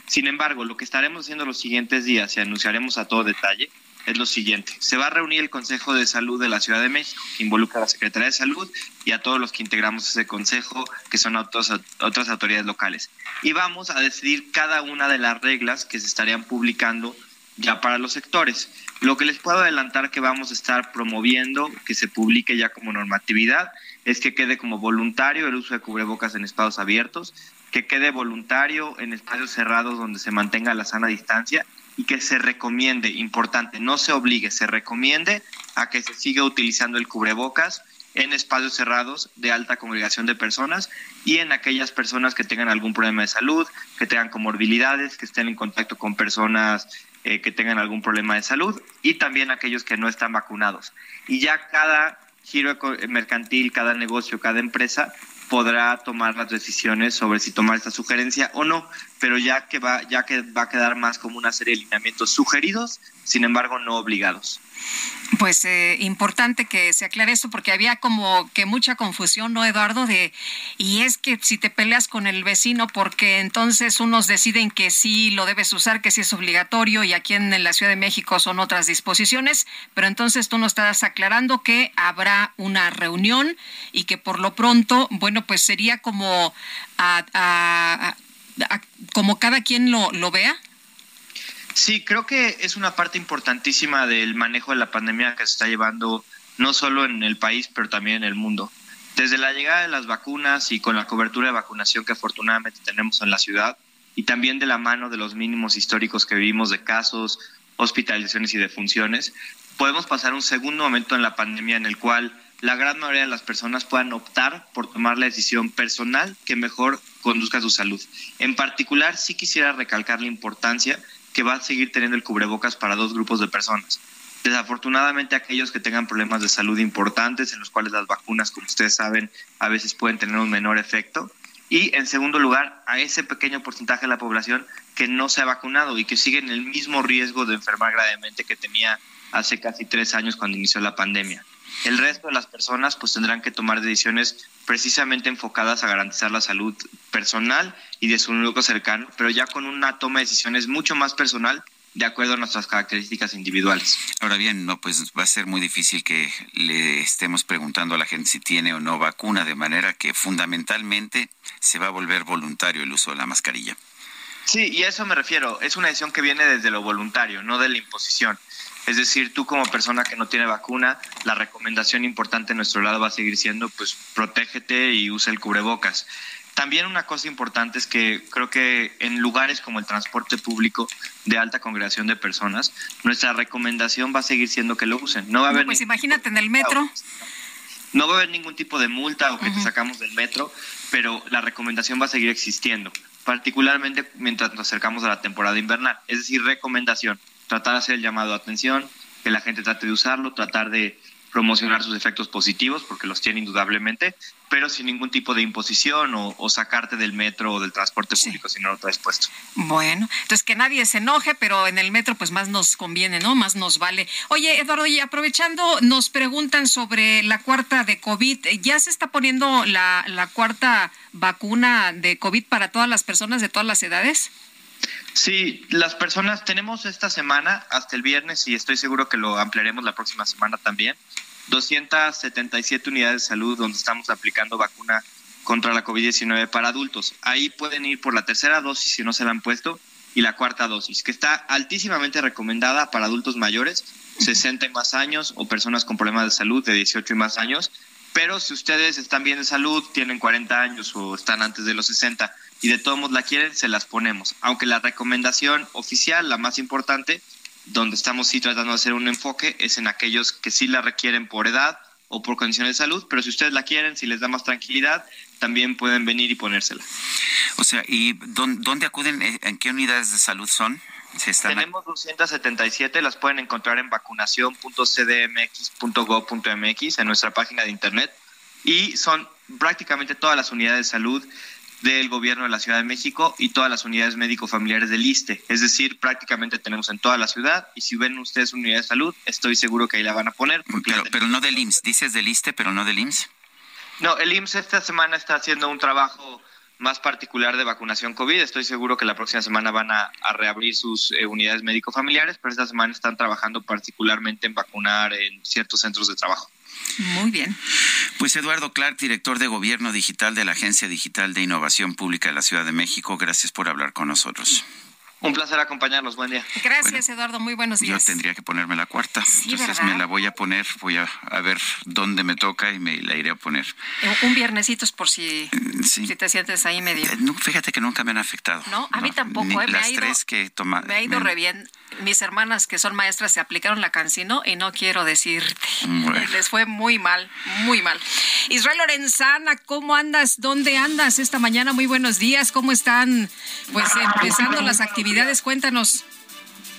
Sin embargo, lo que estaremos haciendo los siguientes días y anunciaremos a todo detalle es lo siguiente. Se va a reunir el Consejo de Salud de la Ciudad de México, que involucra a la Secretaría de Salud y a todos los que integramos ese consejo, que son otras, otras autoridades locales. Y vamos a decidir cada una de las reglas que se estarían publicando ya para los sectores. Lo que les puedo adelantar que vamos a estar promoviendo, que se publique ya como normatividad, es que quede como voluntario el uso de cubrebocas en espacios abiertos, que quede voluntario en espacios cerrados donde se mantenga la sana distancia y que se recomiende, importante, no se obligue, se recomiende a que se siga utilizando el cubrebocas en espacios cerrados de alta congregación de personas y en aquellas personas que tengan algún problema de salud, que tengan comorbilidades, que estén en contacto con personas eh, que tengan algún problema de salud y también aquellos que no están vacunados. Y ya cada giro mercantil, cada negocio, cada empresa podrá tomar las decisiones sobre si tomar esta sugerencia o no, pero ya que va, ya que va a quedar más como una serie de lineamientos sugeridos, sin embargo no obligados. Pues eh, importante que se aclare eso porque había como que mucha confusión, ¿no, Eduardo? De, y es que si te peleas con el vecino porque entonces unos deciden que sí lo debes usar, que sí es obligatorio y aquí en, la Ciudad de México son otras disposiciones, pero entonces tú nos estás aclarando que habrá una reunión y que por lo pronto, bueno, pues sería como, como cada quien lo, lo vea. Sí, creo que es una parte importantísima del manejo de la pandemia que se está llevando no solo en el país, pero también en el mundo. Desde la llegada de las vacunas y con la cobertura de vacunación que afortunadamente tenemos en la ciudad, y también de la mano de los mínimos históricos que vivimos de casos, hospitalizaciones y defunciones, podemos pasar un segundo momento en la pandemia en el cual la gran mayoría de las personas puedan optar por tomar la decisión personal que mejor conduzca su salud. En particular, sí quisiera recalcar la importancia que va a seguir teniendo el cubrebocas para dos grupos de personas. Desafortunadamente aquellos que tengan problemas de salud importantes, en los cuales las vacunas, como ustedes saben, a veces pueden tener un menor efecto. Y en segundo lugar, a ese pequeño porcentaje de la población que no se ha vacunado y que sigue en el mismo riesgo de enfermar gravemente que tenía hace casi tres años cuando inició la pandemia. El resto de las personas pues tendrán que tomar decisiones precisamente enfocadas a garantizar la salud personal y de su núcleo cercano, pero ya con una toma de decisiones mucho más personal de acuerdo a nuestras características individuales. Ahora bien, no, pues va a ser muy difícil que le estemos preguntando a la gente si tiene o no vacuna, de manera que fundamentalmente se va a volver voluntario el uso de la mascarilla. Sí, y a eso me refiero. Es una decisión que viene desde lo voluntario, no de la imposición. Es decir, tú como persona que no tiene vacuna, la recomendación importante en nuestro lado va a seguir siendo, pues, protégete y usa el cubrebocas. También una cosa importante es que creo que en lugares como el transporte público de alta congregación de personas, nuestra recomendación va a seguir siendo que lo usen. No va a haber. pues imagínate en el metro. No va a haber ningún tipo de multa o que te sacamos del metro, pero la recomendación va a seguir existiendo, particularmente mientras nos acercamos a la temporada invernal. Es decir, recomendación tratar de hacer el llamado de atención, que la gente trate de usarlo, tratar de promocionar sus efectos positivos, porque los tiene indudablemente, pero sin ningún tipo de imposición o, sacarte del metro o del transporte público si no lo traes puesto. Bueno, entonces que nadie se enoje, pero en el metro pues más nos conviene, ¿no? Más nos vale. Oye, Eduardo, y aprovechando, nos preguntan sobre la cuarta de COVID. ¿Ya se está poniendo la, la cuarta vacuna de COVID para todas las personas de todas las edades? Sí, las personas, tenemos esta semana hasta el viernes y estoy seguro que lo ampliaremos la próxima semana también, 277 unidades de salud donde estamos aplicando vacuna contra la COVID-19 para adultos. Ahí pueden ir por la tercera dosis si no se la han puesto y la cuarta dosis, que está altísimamente recomendada para adultos mayores, 60 y más años, o personas con problemas de salud de 18 y más años. Pero si ustedes están bien de salud, tienen 40 años o están antes de los 60 y de todos modos la quieren, se las ponemos. Aunque la recomendación oficial, la más importante, donde estamos sí tratando de hacer un enfoque, es en aquellos que sí la requieren por edad o por condiciones de salud, pero si ustedes la quieren, si les da más tranquilidad, también pueden venir y ponérsela. O sea, ¿y dónde acuden? ¿En qué unidades de salud son? Tenemos 277, las pueden encontrar en vacunación.cdmx.gov.mx en nuestra página de internet y son prácticamente todas las unidades de salud del gobierno de la Ciudad de México y todas las unidades médico-familiares del ISTE. Es decir, prácticamente tenemos en toda la ciudad y si ven ustedes una unidad de salud, estoy seguro que ahí la van a poner. Pero, pero no del IMSS, dices del ISTE, pero no del IMSS. No, el IMSS esta semana está haciendo un trabajo más particular de vacunación COVID. Estoy seguro que la próxima semana van a, reabrir sus eh, unidades médico-familiares, pero esta semana están trabajando particularmente en vacunar en ciertos centros de trabajo. Muy bien. Pues Eduardo Clark, director de Gobierno Digital de la Agencia Digital de Innovación Pública de la Ciudad de México, gracias por hablar con nosotros. Un placer acompañarlos. Buen día. Gracias, Eduardo. Muy buenos días. Yo tendría que ponerme la cuarta. Entonces me la voy a poner. Voy a, ver dónde me toca y me la iré a poner. Eh, un viernesito es por si, si te sientes ahí medio. Eh, fíjate que nunca me han afectado. No, a mí tampoco. Eh, me las ha ido, tres que toma, Me ha ido re bien. Mis hermanas que son maestras se aplicaron la cancino y no quiero decirte. Les fue muy mal, muy mal. Israel Lorenzana, ¿cómo andas? ¿Dónde andas esta mañana? Muy buenos días. ¿Cómo están? Pues empezando las actividades. Cuéntanos.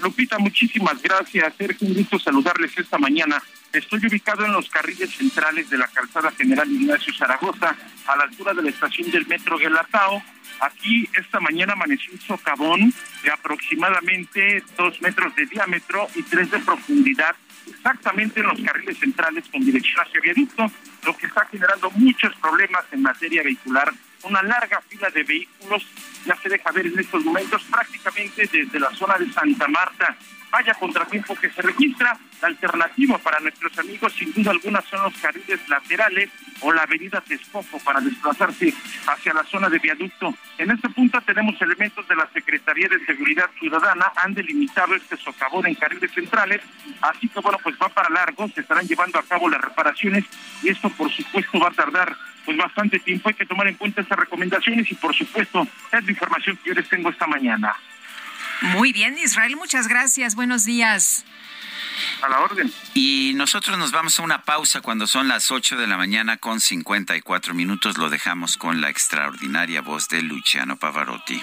Lupita, muchísimas gracias. Sergio, un gusto saludarles esta mañana. Estoy ubicado en los carriles centrales de la calzada General Ignacio Zaragoza, a la altura de la estación del metro Guelatao. Aquí esta mañana amaneció un socavón de aproximadamente dos metros de diámetro y tres de profundidad, exactamente en los carriles centrales con dirección hacia viaducto, lo que está generando muchos problemas en materia vehicular una larga fila de vehículos ya se deja ver en estos momentos prácticamente desde la zona de Santa Marta. Vaya contratiempo que se registra. La alternativa para nuestros amigos, sin duda alguna, son los carriles laterales o la avenida Texcoco para desplazarse hacia la zona de viaducto. En este punto tenemos elementos de la Secretaría de Seguridad Ciudadana, han delimitado este socavón en carriles centrales, así que bueno, pues va para largo, se estarán llevando a cabo las reparaciones y esto por supuesto va a tardar pues bastante tiempo. Hay que tomar en cuenta estas recomendaciones y por supuesto es la información que yo les tengo esta mañana. Muy bien, Israel, muchas gracias. Buenos días. A la orden. Y nosotros nos vamos a una pausa cuando son las 8 de la mañana con 54 minutos. Lo dejamos con la extraordinaria voz de Luciano Pavarotti.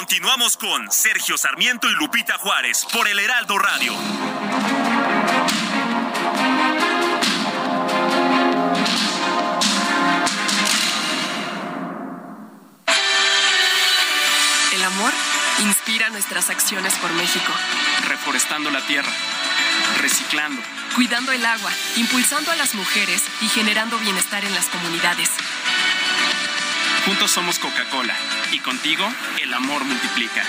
Continuamos con Sergio Sarmiento y Lupita Juárez por el Heraldo Radio. El amor inspira nuestras acciones por México. Reforestando la tierra, reciclando, cuidando el agua, impulsando a las mujeres y generando bienestar en las comunidades. Juntos somos Coca-Cola y contigo el amor multiplica.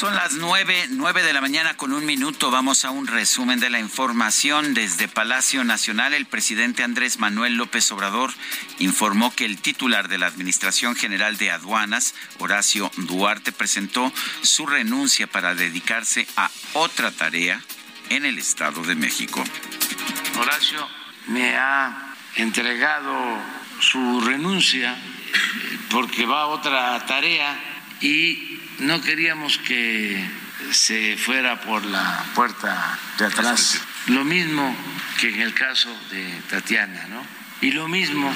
Son las nueve, nueve de la mañana con un minuto. Vamos a un resumen de la información. Desde Palacio Nacional, el presidente Andrés Manuel López Obrador informó que el titular de la Administración General de Aduanas, Horacio Duarte, presentó su renuncia para dedicarse a otra tarea en el Estado de México. Horacio me ha entregado su renuncia porque va a otra tarea y no queríamos que se fuera por la puerta de atrás Lo mismo que en el caso de Tatiana, ¿no? Y lo mismo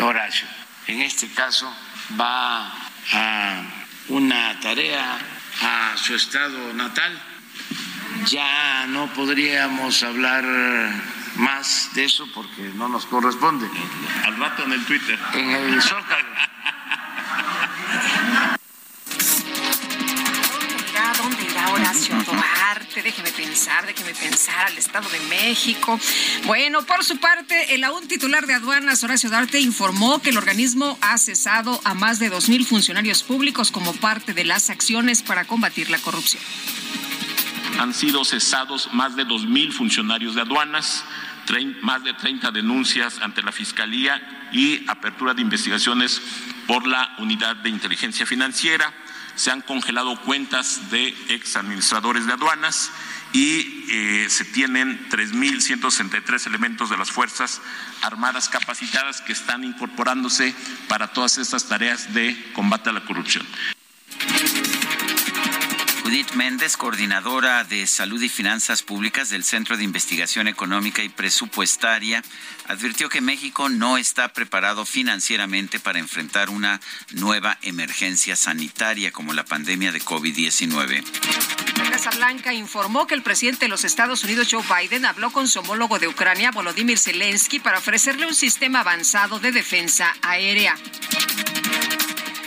Horacio. En este caso va a una tarea a su estado natal. Ya no podríamos hablar más de eso porque no nos corresponde. Al rato en el Twitter. En el Zócalo. ¿Dónde irá Horacio Duarte? Déjeme pensar, déjeme pensar al Estado de México. Bueno, por su parte, el aún titular de aduanas, Horacio Duarte, informó que el organismo ha cesado a más de 2.000 funcionarios públicos como parte de las acciones para combatir la corrupción. Han sido cesados más de 2.000 funcionarios de aduanas, más de 30 denuncias ante la Fiscalía y apertura de investigaciones por la Unidad de Inteligencia Financiera se han congelado cuentas de ex administradores de aduanas y eh, se tienen 3.163 elementos de las Fuerzas Armadas capacitadas que están incorporándose para todas estas tareas de combate a la corrupción. Judith Méndez, coordinadora de Salud y Finanzas Públicas del Centro de Investigación Económica y Presupuestaria, advirtió que México no está preparado financieramente para enfrentar una nueva emergencia sanitaria como la pandemia de COVID-19. La Casa Blanca informó que el presidente de los Estados Unidos, Joe Biden, habló con su homólogo de Ucrania, Volodymyr Zelensky, para ofrecerle un sistema avanzado de defensa aérea.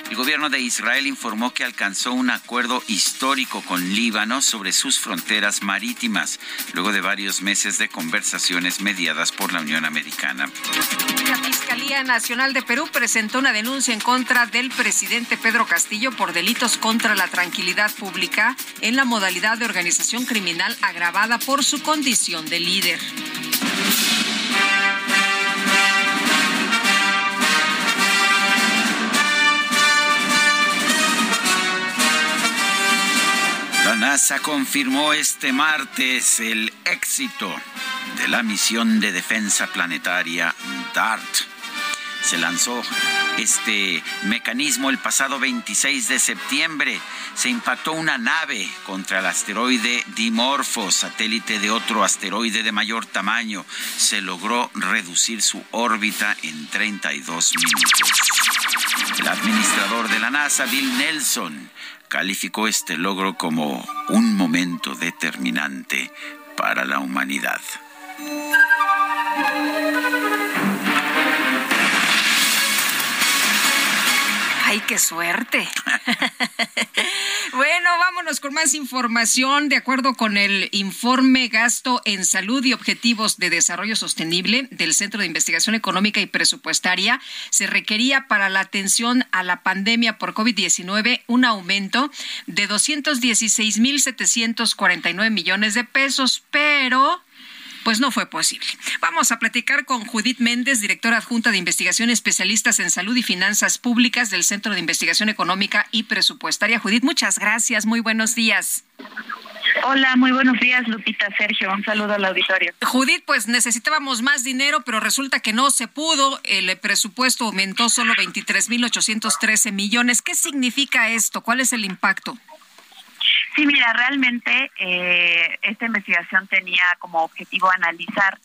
El gobierno de Israel informó que alcanzó un acuerdo histórico con Líbano sobre sus fronteras marítimas, luego de varios meses de conversaciones mediadas por la Unión Americana. La Fiscalía Nacional de Perú presentó una denuncia en contra del presidente Pedro Castillo por delitos contra la tranquilidad pública en la modalidad de organización criminal agravada por su condición de líder. NASA confirmó este martes el éxito de la misión de defensa planetaria DART. Se lanzó este mecanismo el pasado 26 de septiembre. Se impactó una nave contra el asteroide Dimorphos, satélite de otro asteroide de mayor tamaño. Se logró reducir su órbita en 32 minutos. El administrador de la NASA, Bill Nelson, calificó este logro como un momento determinante para la humanidad. ¡Ay, qué suerte! bueno, vámonos con más información. De acuerdo con el informe Gasto en Salud y Objetivos de Desarrollo Sostenible del Centro de Investigación Económica y Presupuestaria, se requería para la atención a la pandemia por COVID-19 un aumento de 216.749 millones de pesos, pero pues no fue posible. Vamos a platicar con Judith Méndez, directora adjunta de investigación especialistas en salud y finanzas públicas del Centro de Investigación Económica y Presupuestaria. Judith, muchas gracias. Muy buenos días. Hola, muy buenos días, Lupita, Sergio. Un saludo al auditorio. Judith, pues necesitábamos más dinero, pero resulta que no se pudo. El presupuesto aumentó solo 23.813 millones. ¿Qué significa esto? ¿Cuál es el impacto? Sí, mira, realmente eh, esta investigación tenía como objetivo analizar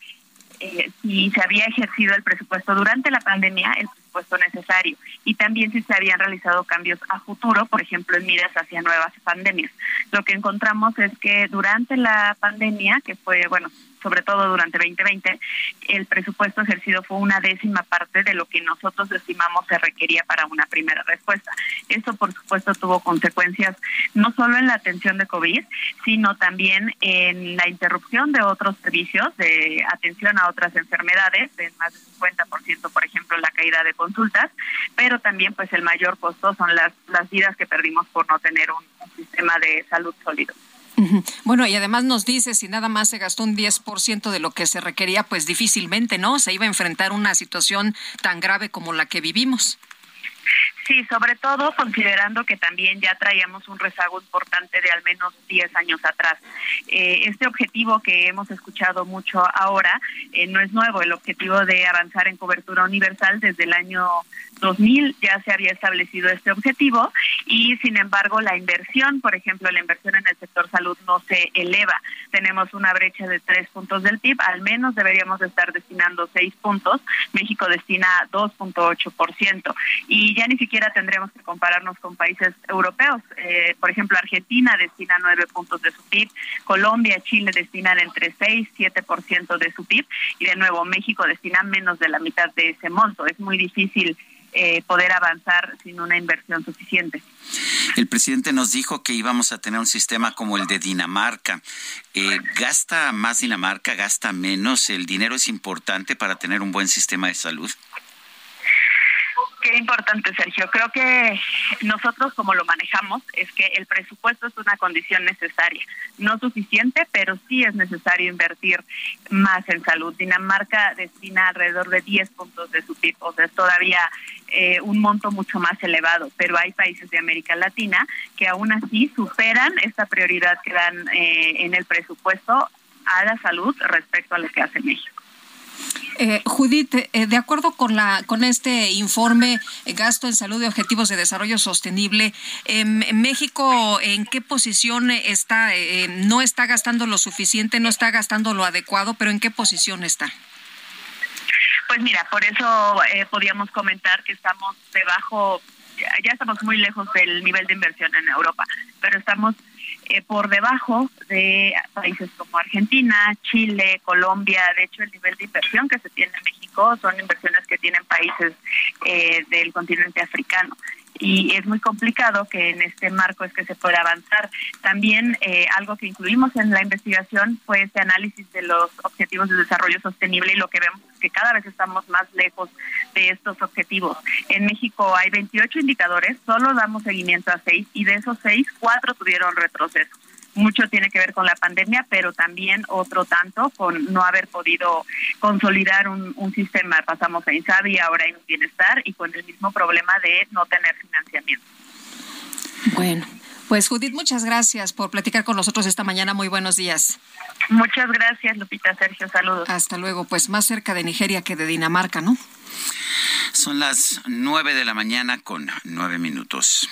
eh, si se había ejercido el presupuesto durante la pandemia, el presupuesto necesario, y también si se habían realizado cambios a futuro, por ejemplo, en miras hacia nuevas pandemias. Lo que encontramos es que durante la pandemia, que fue, bueno, sobre todo durante 2020, el presupuesto ejercido fue una décima parte de lo que nosotros estimamos se requería para una primera respuesta. Esto, por supuesto, tuvo consecuencias no solo en la atención de COVID, sino también en la interrupción de otros servicios de atención a otras enfermedades, en más del 50%, por ejemplo, la caída de consultas, pero también pues el mayor costo son las, las vidas que perdimos por no tener un sistema de salud sólido. Bueno, y además nos dice, si nada más se gastó un 10% de lo que se requería, pues difícilmente, ¿no? Se iba a enfrentar una situación tan grave como la que vivimos. Sí, sobre todo considerando que también ya traíamos un rezago importante de al menos 10 años atrás. Eh, este objetivo que hemos escuchado mucho ahora eh, no es nuevo, el objetivo de avanzar en cobertura universal desde el año 2000 ya se había establecido este objetivo y sin embargo la inversión, por ejemplo, la inversión en el sector salud no se eleva. Tenemos una brecha de tres puntos del PIB, al menos deberíamos estar destinando seis puntos. México destina 2.8% y ya ni siquiera tendremos que compararnos con países europeos. Eh, por ejemplo, Argentina destina nueve puntos de su PIB, Colombia, Chile destinan entre 6 y 7% de su PIB y de nuevo México destina menos de la mitad de ese monto. Es muy difícil eh, poder avanzar sin una inversión suficiente. El presidente nos dijo que íbamos a tener un sistema como el de Dinamarca. Eh, ¿Gasta más Dinamarca? ¿Gasta menos? ¿El dinero es importante para tener un buen sistema de salud? Qué importante, Sergio. Creo que nosotros como lo manejamos es que el presupuesto es una condición necesaria, no suficiente, pero sí es necesario invertir más en salud. Dinamarca destina alrededor de 10 puntos de su PIB, o sea, es todavía eh, un monto mucho más elevado, pero hay países de América Latina que aún así superan esta prioridad que dan eh, en el presupuesto a la salud respecto a lo que hace México. Eh, Judith, eh, de acuerdo con la con este informe eh, gasto en salud y objetivos de desarrollo sostenible, em, México en qué posición está? no está gastando lo suficiente, no está gastando lo adecuado, pero en qué posición está? Pues mira, por eso podíamos comentar que estamos debajo, ya estamos muy lejos del nivel de inversión en Europa, pero estamos eh, por debajo de países como Argentina, Chile, Colombia. De hecho, el nivel de inversión que se tiene en México son inversiones que tienen países eh, del continente africano y es muy complicado que en este marco es que se pueda avanzar. También eh, algo que incluimos en la investigación fue este análisis de los objetivos de desarrollo sostenible y lo que vemos es que cada vez estamos más lejos de estos objetivos. En México hay 28 indicadores, solo damos seguimiento a seis y de esos seis, cuatro tuvieron retroceso mucho tiene que ver con la pandemia, pero también otro tanto con no haber podido consolidar un, sistema. Pasamos a Insabi, ahora hay un bienestar y con el mismo problema de no tener financiamiento. Bueno. Pues Judith, muchas gracias por platicar con nosotros esta mañana. Muy buenos días. Muchas gracias, Lupita, Sergio, saludos. Hasta luego, pues más cerca de Nigeria que de Dinamarca, ¿no? Son las nueve de la mañana con nueve minutos.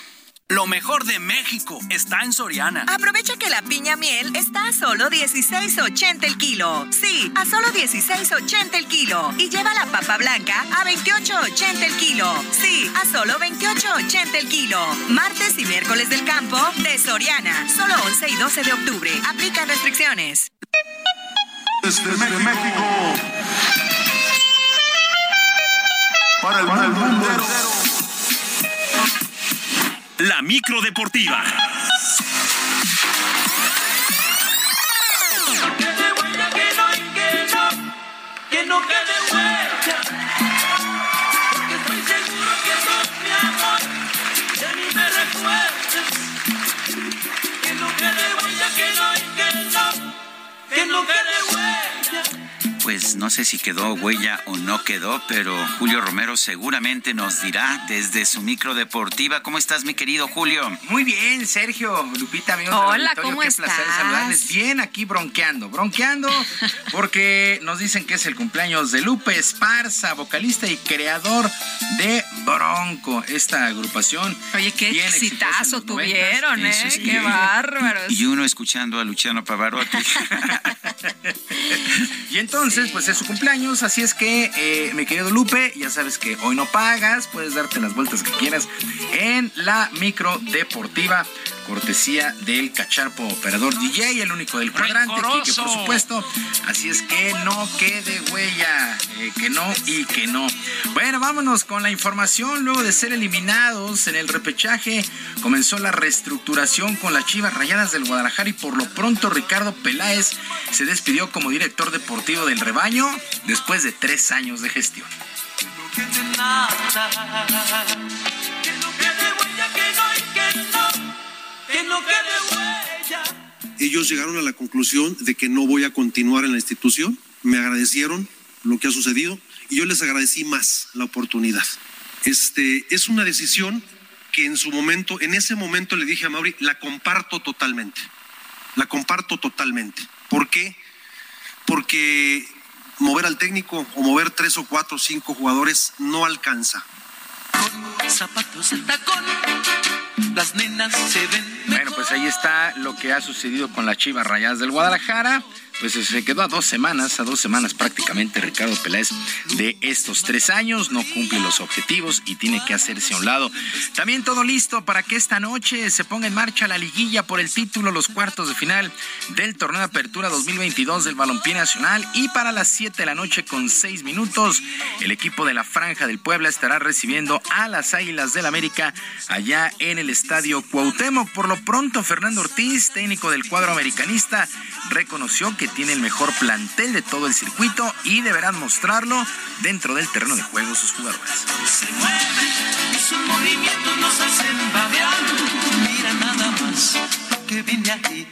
Lo mejor de México está en Soriana. Aprovecha que la piña miel está a solo 16.80 el kilo. Sí, a solo 16.80 el kilo. Y lleva la papa blanca a 28.80 el kilo. Sí, a solo 28.80 el kilo. Martes y miércoles del campo de Soriana. Solo 11 y 12 de octubre. Aplican restricciones. Desde, México. Para el, mundo. La micro deportiva. Que no quede huella. Estoy seguro que sos mi amor, ni me. Que no quede huella que no que no, que no quede huella pues no sé si quedó huella o no quedó, pero Julio Romero seguramente nos dirá desde su micro deportiva. ¿Cómo estás, mi querido Julio? Muy bien, Sergio, Lupita, amigos Hola, ¿cómo Qué estás? placer saludarles. Bien, aquí bronqueando, bronqueando, porque nos dicen que es el cumpleaños de Lupe Esparza, vocalista y creador de Bronco, esta agrupación. Oye, qué exitazo tuvieron, ¿eh? qué bárbaros. Y uno escuchando a Luciano Pavarotti. y entonces pues es su cumpleaños, así es que, eh, mi querido Lupe, ya sabes que hoy no pagas, puedes darte las vueltas que quieras en la micro deportiva cortesía del cacharpo operador DJ, el único del cuadrante, que por supuesto. Así es que no quede huella, eh, que no y que no. Bueno, vámonos con la información. Luego de ser eliminados en el repechaje, comenzó la reestructuración con las Chivas Rayadas del Guadalajara y por lo pronto Ricardo Peláez se despidió como director deportivo del rebaño después de tres años de gestión. Ellos llegaron a la conclusión de que no voy a continuar en la institución, me agradecieron lo que ha sucedido y yo les agradecí más la oportunidad. Este, es una decisión que en su momento, en ese momento le dije a Mauri, la comparto totalmente. La comparto totalmente. ¿Por qué? Porque mover al técnico o mover tres o cuatro o cinco jugadores no alcanza. Zapatos tacón, las nenas se ven. Bueno, pues ahí está lo que ha sucedido con las Chivas Rayadas del Guadalajara. Pues se quedó a dos semanas, a dos semanas prácticamente Ricardo Peláez de estos tres años. No cumple los objetivos y tiene que hacerse a un lado. También todo listo para que esta noche se ponga en marcha la liguilla por el título, los cuartos de final del torneo apertura 2022 del Balompié Nacional. Y para las 7 de la noche con 6 minutos, el equipo de la Franja del Puebla estará recibiendo a las Águilas del América allá en el estadio Cuauhtémoc. Por lo pronto, Fernando Ortiz, técnico del cuadro americanista, reconoció que tiene el mejor plantel de todo el circuito y deberán mostrarlo dentro del terreno de juego sus jugadores. Se mueve y sus movimientos nos hacen babear. Mira nada más lo que viene aquí.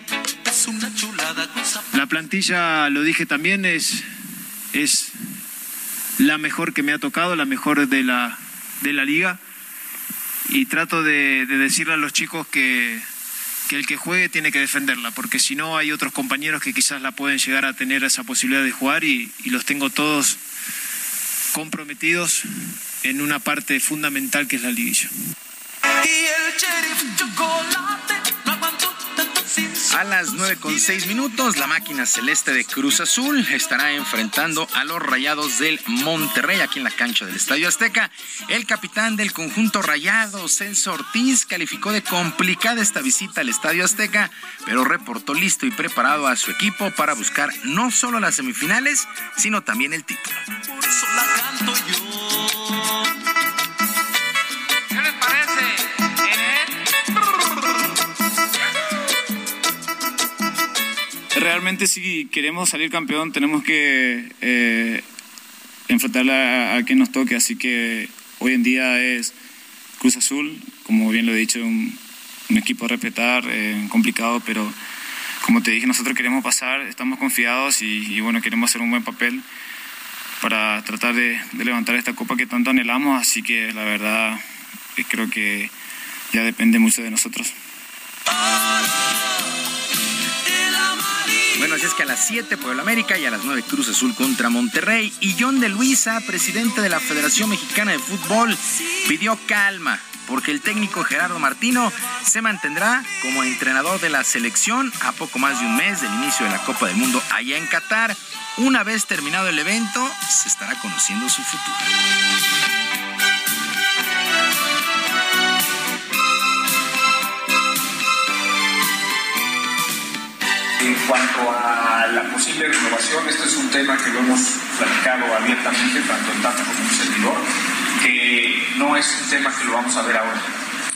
Es una chulada cosa. La plantilla, lo dije también, es, es la mejor que me ha tocado, la mejor de la, de la liga. Y trato de, de decirle a los chicos que, que el que juegue tiene que defenderla, porque si no hay otros compañeros que quizás la pueden llegar a tener esa posibilidad de jugar y, los tengo todos comprometidos en una parte fundamental que es la liguilla. A las 9 con 6 minutos, la máquina celeste de Cruz Azul estará enfrentando a los Rayados del Monterrey aquí en la cancha del Estadio Azteca. El capitán del conjunto Rayado, Celso Ortiz, calificó de complicada esta visita al Estadio Azteca, pero reportó listo y preparado a su equipo para buscar no solo las semifinales, sino también el título. Realmente si queremos salir campeón tenemos que eh, enfrentar a, quien nos toque, así que hoy en día es Cruz Azul, como bien lo he dicho, un, equipo a respetar, eh, complicado, pero como te dije, nosotros queremos pasar, estamos confiados y, y bueno, queremos hacer un buen papel para tratar de, de levantar esta copa que tanto anhelamos, así que la verdad eh, creo que ya depende mucho de nosotros. Bueno, así es que a las 7 Puebla América y a las 9 Cruz Azul contra Monterrey. Y John de Luisa, presidente de la Federación Mexicana de Fútbol, pidió calma porque el técnico Gerardo Martino se mantendrá como entrenador de la selección a poco más de un mes del inicio de la Copa del Mundo allá en Qatar. Una vez terminado el evento, se estará conociendo su futuro. Cuanto a la posible renovación, este es un tema que lo hemos platicado abiertamente, tanto en tanto como un servidor, que no es un tema que lo vamos a ver ahora,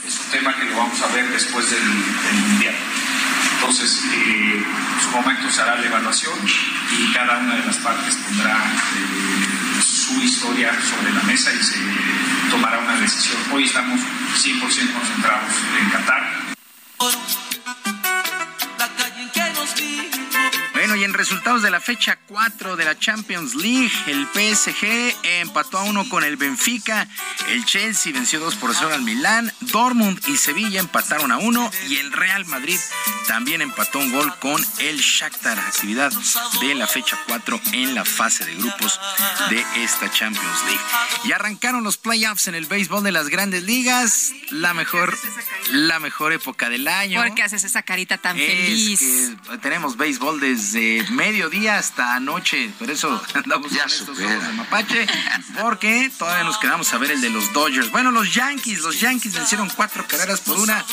es un tema que lo vamos a ver después del, del Mundial. Entonces, eh, en su momento se hará la evaluación y cada una de las partes pondrá eh, su historia sobre la mesa y se tomará una decisión. Hoy estamos 100% concentrados en Qatar. Bueno, y en resultados de la fecha 4 de la Champions League, el PSG empató a uno con el Benfica, el Chelsea venció 2 por 0 al Milán, Dortmund y Sevilla empataron a 1 y el Real Madrid también empató un gol con el Shakhtar, actividad de la fecha 4 en la fase de grupos de esta Champions League. Y arrancaron los playoffs en el béisbol de las grandes ligas, la mejor, la mejor época del año. ¿Por qué haces esa carita tan Es feliz? que tenemos béisbol desde mediodía hasta anoche, por eso andamos con estos ojos de mapache, porque todavía nos quedamos a ver el de los Dodgers. Bueno, los Yankees, los Yankees vencieron cuatro carreras por una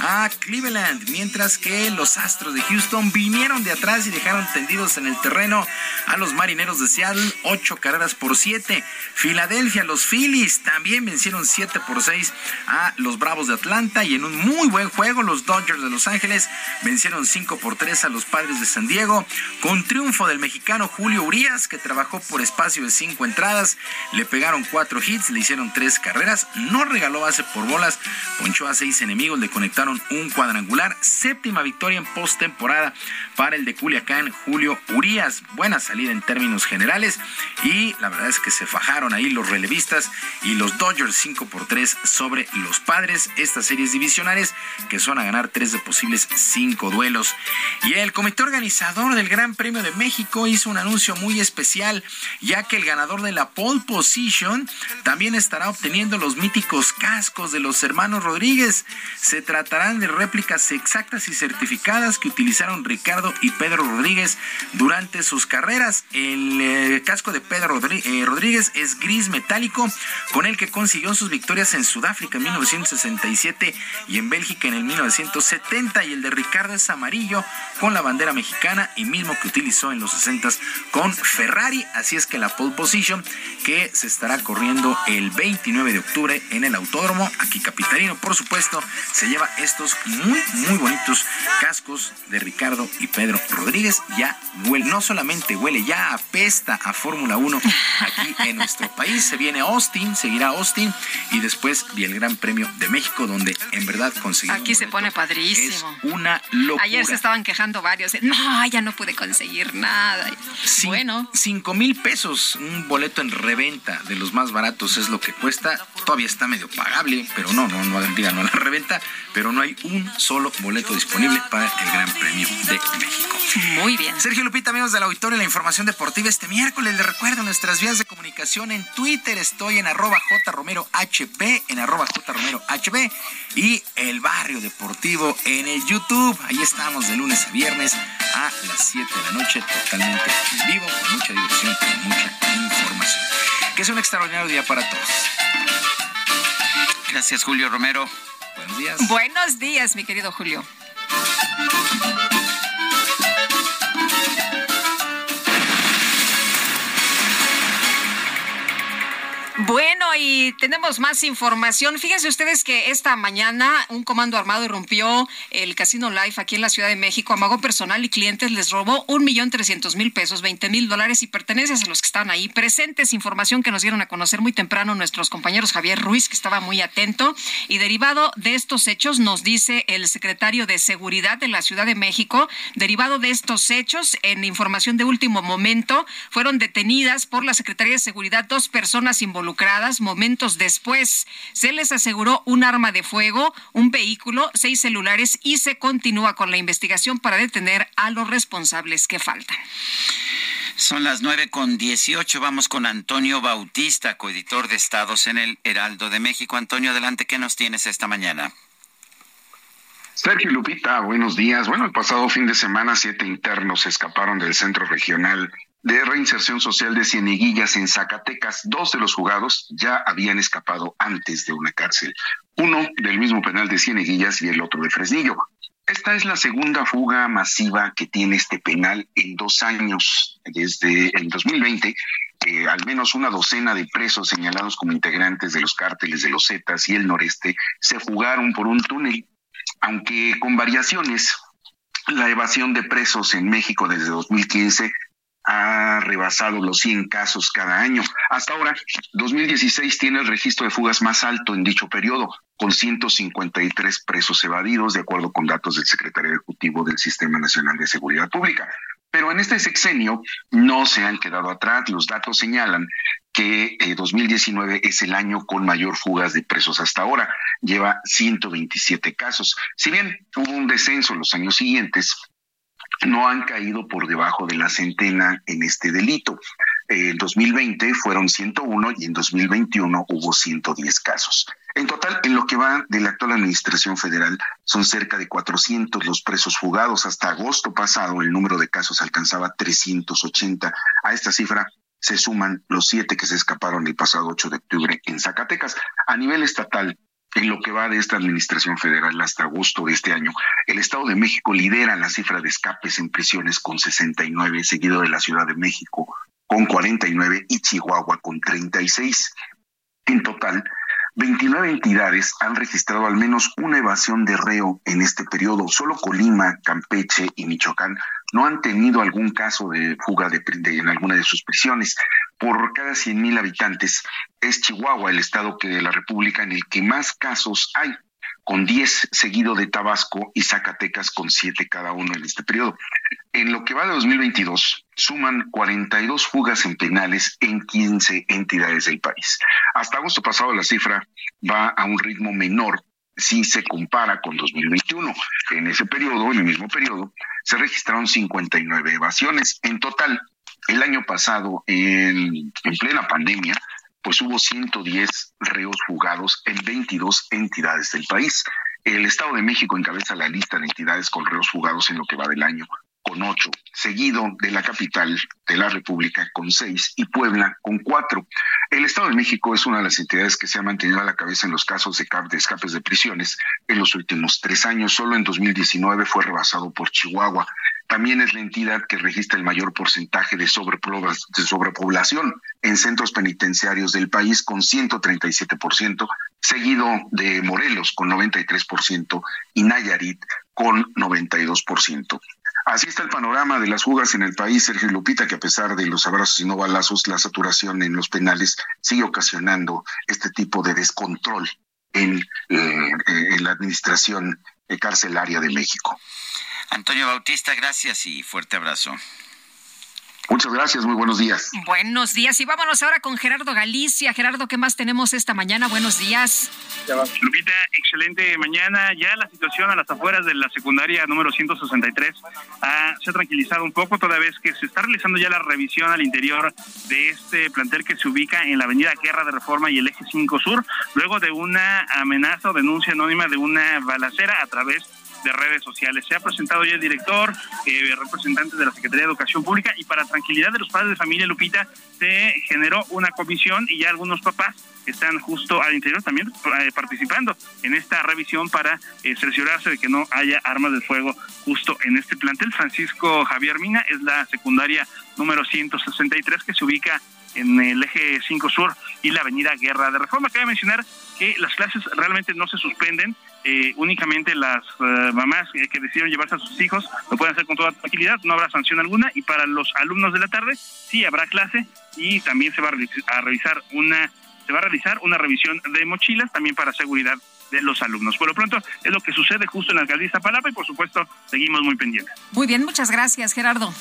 a Cleveland, mientras que los Astros de Houston vinieron de atrás y dejaron tendidos en el terreno a los Marineros de Seattle, ocho carreras por siete. Filadelfia, los Phillies también vencieron siete por seis a los Bravos de Atlanta y en un muy buen juego los Dodgers de Los Ángeles vencieron cinco por tres a los Padres de San Diego con triunfo del mexicano Julio Urias que trabajó por espacio de cinco entradas, le pegaron cuatro hits, le hicieron tres carreras, no regaló base por bolas, ponchó a seis enemigos, le conectaron un cuadrangular. Séptima victoria en postemporada para el de Culiacán, Julio Urias. Buena salida en términos generales y la verdad es que se fajaron ahí los relevistas y los Dodgers 5 por 3 sobre los padres. Estas series divisionales que son a ganar tres de posibles cinco duelos. Y el comité organizador del Gran Premio de México hizo un anuncio muy especial, ya que el ganador de la pole position también estará obteniendo los míticos cascos de los hermanos Rodríguez. Se tratarán de réplicas exactas y certificadas que utilizaron Ricardo y Pedro Rodríguez durante sus carreras. El eh, casco de Pedro eh, Rodríguez es gris metálico, con el que consiguió sus victorias en Sudáfrica en 1967 y en Bélgica en el 1970. Y el de Ricardo es amarillo con la bandera mexicana y mismo que utilizó en los 60 con Ferrari. Así es que la pole position que se estará corriendo el 29 de octubre en el autódromo. Aquí Capitalino, por supuesto, se lleva estos muy, muy bonitos cascos de Ricardo y Pedro Rodríguez. Ya huele, no solamente huele, ya apesta a Fórmula 1 aquí en nuestro país. Se viene Austin, seguirá Austin y después vi el Gran Premio de México, donde en verdad conseguimos. Aquí se pone padrísimo. Es una locura. Ayer se estaban quejando varios. No, ya no pude conseguir nada. bueno. Cinco mil pesos un boleto en reventa de los más baratos es lo que cuesta. Todavía está medio pagable, pero no, no, no digan no la reventa. Pero no hay un solo boleto disponible para el Gran Premio de México. Muy bien. Sergio Lupita, amigos del auditorio, la información deportiva este miércoles. Les recuerdo nuestras vías de comunicación en Twitter. Estoy en arroba jromerohb, en arroba jromerohb y el barrio deportivo en el YouTube. Ahí estamos de lunes a viernes a las 7 de la noche, totalmente en vivo, con mucha diversión y mucha información. Que es un extraordinario día para todos. Gracias, Julio Romero. Buenos días. Buenos días, mi querido Julio. Bueno, y tenemos más información. Fíjense ustedes que esta mañana un comando armado irrumpió el Casino Life aquí en la Ciudad de México, amagó personal y clientes, les robó un millón trescientos mil pesos, veinte mil dólares y pertenencias a los que estaban ahí presentes. Información que nos dieron a conocer muy temprano nuestros compañeros Javier Ruiz, que estaba muy atento. Y derivado de estos hechos, nos dice el secretario de Seguridad de la Ciudad de México, derivado de estos hechos, en información de último momento, fueron detenidas por la Secretaría de Seguridad dos personas involucradas Momentos después se les aseguró un arma de fuego, un vehículo, seis celulares y se continúa con la investigación para detener a los responsables que faltan. Son las nueve con dieciocho. Vamos con Antonio Bautista, coeditor de Estados en el Heraldo de México. Antonio, adelante, ¿qué nos tienes esta mañana? Sergio Lupita, buenos días. Bueno, el pasado fin de semana siete internos escaparon del centro regional de reinserción social de Cieneguillas en Zacatecas. Dos de los juzgados ya habían escapado antes de una cárcel, uno del mismo penal de Cieneguillas y el otro de Fresnillo. Esta es la segunda fuga masiva que tiene este penal en dos años. Desde el 2020, eh, al menos una docena de presos señalados como integrantes de los cárteles de los Zetas y el noreste se fugaron por un túnel, aunque con variaciones. La evasión de presos en México desde 2015 ha rebasado los 100 casos cada año. Hasta ahora, 2016 tiene el registro de fugas más alto en dicho periodo, con 153 presos evadidos, de acuerdo con datos del secretario ejecutivo del Sistema Nacional de Seguridad Pública. Pero en este sexenio no se han quedado atrás. Los datos señalan que 2019 eh, es el año con mayor fugas de presos hasta ahora. Lleva 127 casos. Si bien hubo un descenso en los años siguientes, no han caído por debajo de la centena en este delito. En 2020 fueron 101 y en 2021 hubo 110 casos. En total, en lo que va de la actual administración federal, son cerca de 400 los presos fugados. Hasta agosto pasado, el número de casos alcanzaba 380. A esta cifra se suman los siete que se escaparon el pasado 8 de octubre en Zacatecas. A nivel estatal, en lo que va de esta administración federal hasta agosto de este año, el Estado de México lidera la cifra de escapes en prisiones con 69, seguido de la Ciudad de México con 49 y Chihuahua con 36. En total, 29 entidades han registrado al menos una evasión de reo en este periodo. Solo Colima, Campeche y Michoacán no han tenido algún caso de fuga de, en alguna de sus prisiones. Por cada 100.000 habitantes es Chihuahua el estado que de la República en el que más casos hay con 10, seguido de Tabasco y Zacatecas con 7 cada uno en este periodo. En lo que va de 2022, suman 42 fugas en penales en 15 entidades del país. Hasta agosto pasado la cifra va a un ritmo menor si se compara con 2021. En ese periodo, en el mismo periodo, se registraron 59 evasiones. En total, el año pasado, en, en plena pandemia, pues hubo 110 reos fugados en 22 entidades del país. El Estado de México encabeza la lista de entidades con reos fugados en lo que va del año, con ocho, seguido de la capital de la República con seis y Puebla con cuatro. El Estado de México es una de las entidades que se ha mantenido a la cabeza en los casos de, escapes de prisiones en los últimos tres años. Solo en 2019 fue rebasado por Chihuahua. También es la entidad que registra el mayor porcentaje de, de sobrepoblación en centros penitenciarios del país con 137%, seguido de Morelos con 93% y Nayarit con 92%. Así está el panorama de las fugas en el país, Sergio Lupita, que a pesar de los abrazos y no balazos, la saturación en los penales sigue ocasionando este tipo de descontrol en, eh, en la administración carcelaria de México. Antonio Bautista, gracias y fuerte abrazo. Muchas gracias, muy buenos días. Buenos días y vámonos ahora con Gerardo Galicia. Gerardo, ¿qué más tenemos esta mañana? Buenos días. Lupita, excelente mañana. Ya la situación a las afueras de la secundaria número 163 ha, se ha tranquilizado un poco, toda vez que se está realizando ya la revisión al interior de este plantel que se ubica en la avenida Guerra de Reforma y el eje 5 Sur, luego de una amenaza o denuncia anónima de una balacera a través de redes sociales. Se ha presentado ya el director, eh, representantes de la Secretaría de Educación Pública y para tranquilidad de los padres de familia Lupita se generó una comisión y ya algunos papás están justo al interior también eh, participando en esta revisión para eh, cerciorarse de que no haya armas de fuego justo en este plantel. Francisco Javier Mina es la secundaria número 163 que se ubica en el eje 5 Sur y la avenida Guerra de Reforma. Cabe mencionar que las clases realmente no se suspenden, eh, únicamente las eh, mamás que decidieron llevarse a sus hijos lo pueden hacer con toda tranquilidad, no habrá sanción alguna y para los alumnos de la tarde sí habrá clase y también se va a revisar una se va a realizar una revisión de mochilas también para seguridad de los alumnos. Por lo pronto es lo que sucede justo en la alcaldía Palapa y por supuesto seguimos muy pendientes. Muy bien, muchas gracias Gerardo.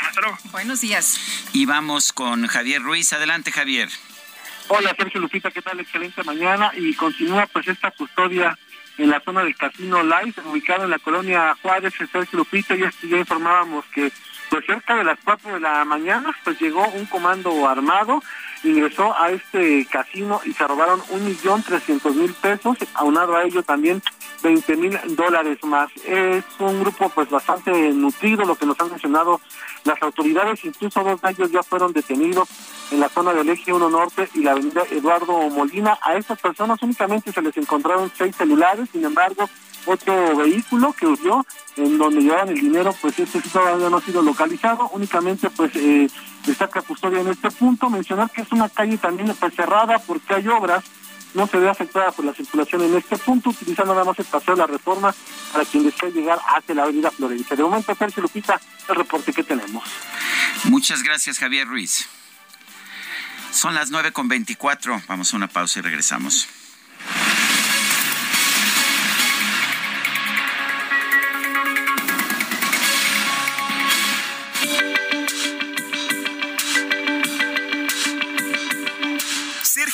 Hasta luego. Buenos días. Y vamos con Javier Ruiz. Adelante, Javier. Hola, Sergio Lupita, ¿qué tal? Excelente mañana. Y continúa pues esta custodia en la zona del Casino Live, ubicado en la colonia Juárez, Sergio Lupita. Ya, ya informábamos que pues cerca de las 4 de la mañana pues llegó un comando armado ingresó a este casino y se robaron un millón trescientos mil pesos, aunado a ello también 20 mil dólares más. Es un grupo pues bastante nutrido, lo que nos han mencionado las autoridades, incluso dos de ellos ya fueron detenidos en la zona del eje 1 Norte y la avenida Eduardo Molina. A estas personas únicamente se les encontraron seis celulares, sin embargo, otro vehículo que huyó en donde llevaban el dinero, pues este todavía no ha sido localizado, únicamente pues eh, destaca custodia en este punto, mencionar que es una calle también pues, cerrada porque hay obras, no se ve afectada por la circulación en este punto, utilizando nada más el paseo de la reforma para quien desee llegar hacia la avenida Florencia. De momento, Sergio Lupita, el reporte que tenemos. Muchas gracias, Javier Ruiz. Son las nueve con veinticuatro. Vamos a una pausa y regresamos.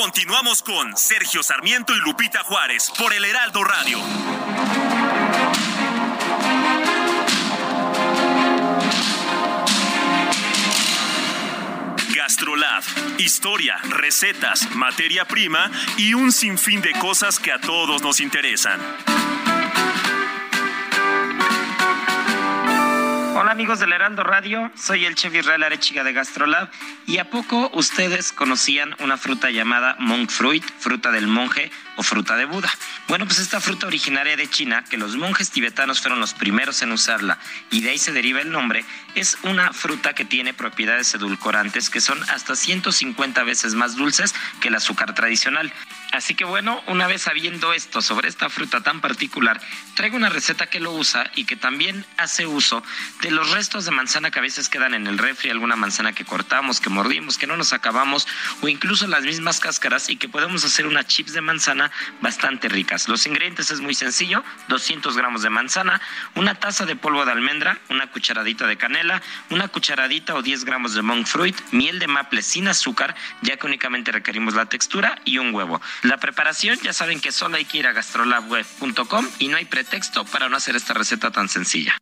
Continuamos con Sergio Sarmiento y Lupita Juárez por el Heraldo Radio. Gastrolab, historia, recetas, materia prima y un sinfín de cosas que a todos nos interesan. Hola amigos del Heraldo Radio, soy el chef Israel Arechiga de Gastrolab y a poco ustedes conocían una fruta llamada monk fruit, fruta del monje o fruta de Buda. Bueno, pues esta fruta originaria de China, que los monjes tibetanos fueron los primeros en usarla y de ahí se deriva el nombre, es una fruta que tiene propiedades edulcorantes que son hasta 150 veces más dulces que el azúcar tradicional. Así que bueno, una vez sabiendo esto sobre esta fruta tan particular, traigo una receta que lo usa y que también hace uso de los restos de manzana que a veces quedan en el refri, alguna manzana que cortamos, que mordimos, que no nos acabamos, o incluso las mismas cáscaras y que podemos hacer unas chips de manzana bastante ricas. Los ingredientes es muy sencillo, 200 gramos de manzana, una taza de polvo de almendra, una cucharadita de canela, una cucharadita o 10 gramos de monk fruit, miel de maple sin azúcar, ya que únicamente requerimos la textura y un huevo. La preparación ya saben que solo hay que ir a gastrolabweb.com y no hay pretexto para no hacer esta receta tan sencilla.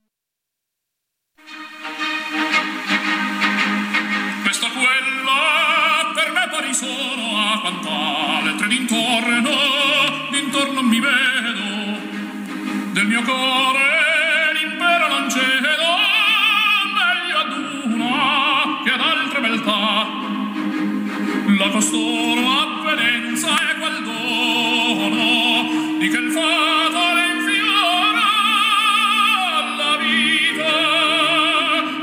La costoro avvenenza è quel dono di che il fato le infiora alla vita.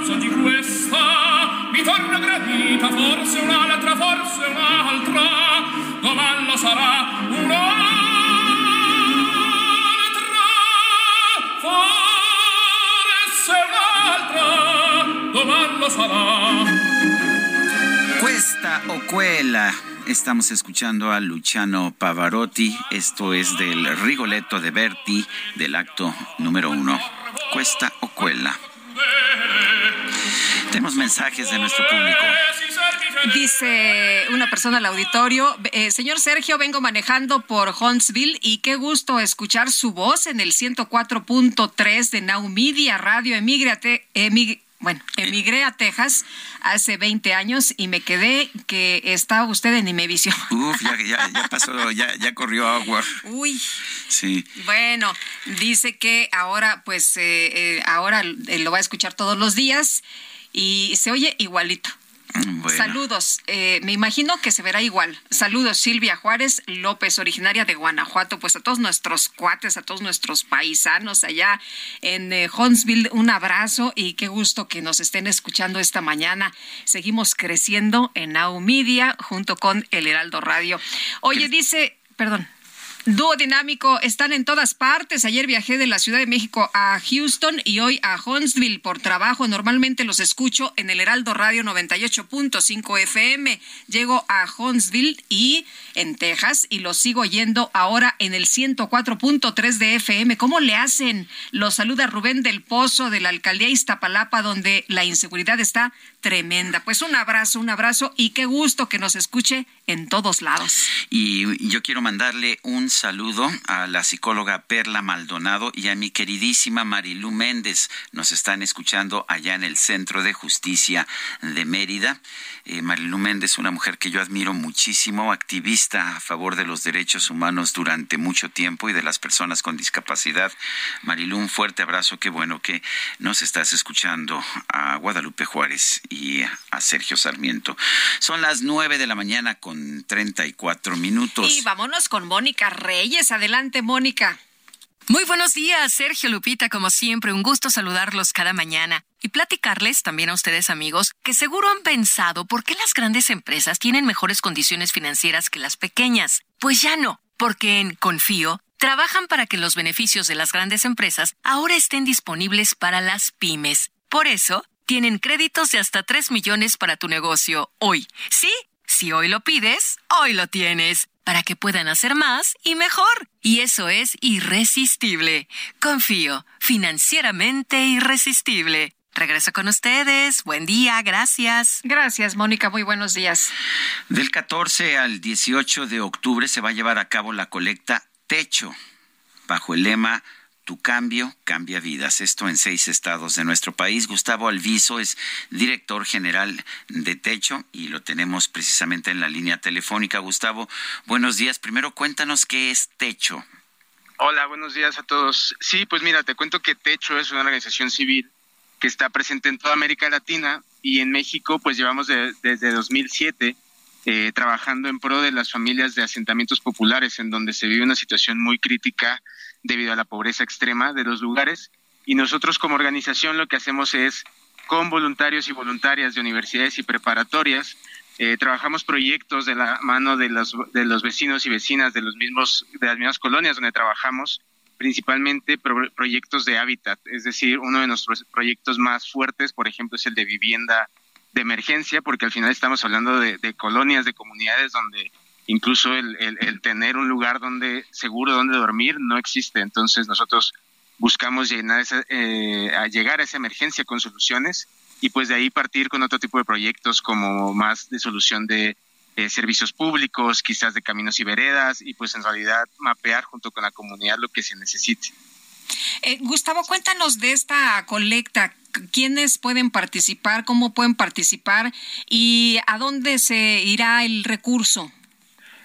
So di questa mi torna gradita, forse un'altra, forse un'altra, domanda sarà un'altra, domanda sarà. Cuesta o cuela. Estamos escuchando a Luciano Pavarotti. Esto es del Rigoletto de Berti, del acto número uno. Cuesta o cuela. Tenemos mensajes de nuestro público. Dice una persona al auditorio, eh, señor Sergio, vengo manejando por Huntsville y qué gusto escuchar su voz en el 104.3 de Now Media Radio. Emigre a te- emig- bueno, emigré a Texas hace 20 años y me quedé que estaba usted en Imevisión. Uf, ya, ya, ya pasó, ya, ya corrió agua. Uy, Sí. bueno, dice que ahora, pues, eh, eh, ahora eh, lo va a escuchar todos los días y se oye igualito. Bueno. Saludos, eh, me imagino que se verá igual. Saludos, Silvia Juárez López, originaria de Guanajuato, pues a todos nuestros cuates, a todos nuestros paisanos allá en eh, Huntsville, un abrazo y qué gusto que nos estén escuchando esta mañana. Seguimos creciendo en Now Media junto con El Heraldo Radio. Oye, dice, perdón. Dúo dinámico, están en todas partes. Ayer viajé de la Ciudad de México a Houston y hoy a Huntsville por trabajo. Normalmente los escucho en el Heraldo Radio 98.5 FM. Llego a Huntsville y en Texas y los sigo oyendo ahora en el 104.3 de FM. ¿Cómo le hacen? Los saluda Rubén del Pozo de la Alcaldía Iztapalapa, donde la inseguridad está tremenda. Pues un abrazo, un abrazo y qué gusto que nos escuche en todos lados. Y yo quiero mandarle un saludo a la psicóloga Perla Maldonado y a mi queridísima Marilú Méndez. Nos están escuchando allá en el Centro de Justicia de Mérida. Eh, Marilú Méndez, una mujer que yo admiro muchísimo, activista a favor de los derechos humanos durante mucho tiempo y de las personas con discapacidad. Marilú, un fuerte abrazo. Qué bueno que nos estás escuchando a Guadalupe Juárez y a Sergio Sarmiento. Son las nueve de la mañana con 34 minutos. Y vámonos con Mónica Reyes. Adelante, Mónica. Muy buenos días, Sergio Lupita, como siempre, un gusto saludarlos cada mañana y platicarles también a ustedes amigos que seguro han pensado por qué las grandes empresas tienen mejores condiciones financieras que las pequeñas. Pues ya no, porque en Confío trabajan para que los beneficios de las grandes empresas ahora estén disponibles para las pymes. Por eso, tienen créditos de hasta 3 millones para tu negocio hoy. ¿Sí? Si hoy lo pides, hoy lo tienes, para que puedan hacer más y mejor. Y eso es irresistible. Confío, financieramente irresistible. Regreso con ustedes. Buen día, gracias. Gracias, Mónica. Muy buenos días. Del 14 al 18 de octubre se va a llevar a cabo la colecta Techo, bajo el lema Tu cambio cambia vidas. Esto en seis estados de nuestro país. Gustavo Alviso es director general de Techo y lo tenemos precisamente en la línea telefónica. Gustavo, buenos días. Primero cuéntanos qué es Techo. Hola, buenos días a todos. Sí, pues mira, te cuento que Techo es una organización civil que está presente en toda América Latina y en México pues llevamos desde 2007 eh, trabajando en pro de las familias de asentamientos populares en donde se vive una situación muy crítica debido a la pobreza extrema de los lugares. Y nosotros como organización lo que hacemos es con voluntarios y voluntarias de universidades y preparatorias eh, trabajamos proyectos de la mano de los, de los vecinos y vecinas de los mismos de las mismas colonias donde trabajamos principalmente proyectos de hábitat, es decir, uno de nuestros proyectos más fuertes, por ejemplo, es el de vivienda de emergencia, porque al final estamos hablando de, colonias, de comunidades donde incluso el, tener un lugar donde seguro donde dormir no existe. Entonces nosotros buscamos llenar eh, a llegar a esa emergencia con soluciones y pues de ahí partir con otro tipo de proyectos como más de solución de eh, servicios públicos, quizás de caminos y veredas y pues en realidad mapear junto con la comunidad lo que se necesite. Eh, Gustavo, cuéntanos de esta colecta. ¿Quiénes pueden participar? ¿Cómo pueden participar? ¿Y a dónde se irá el recurso?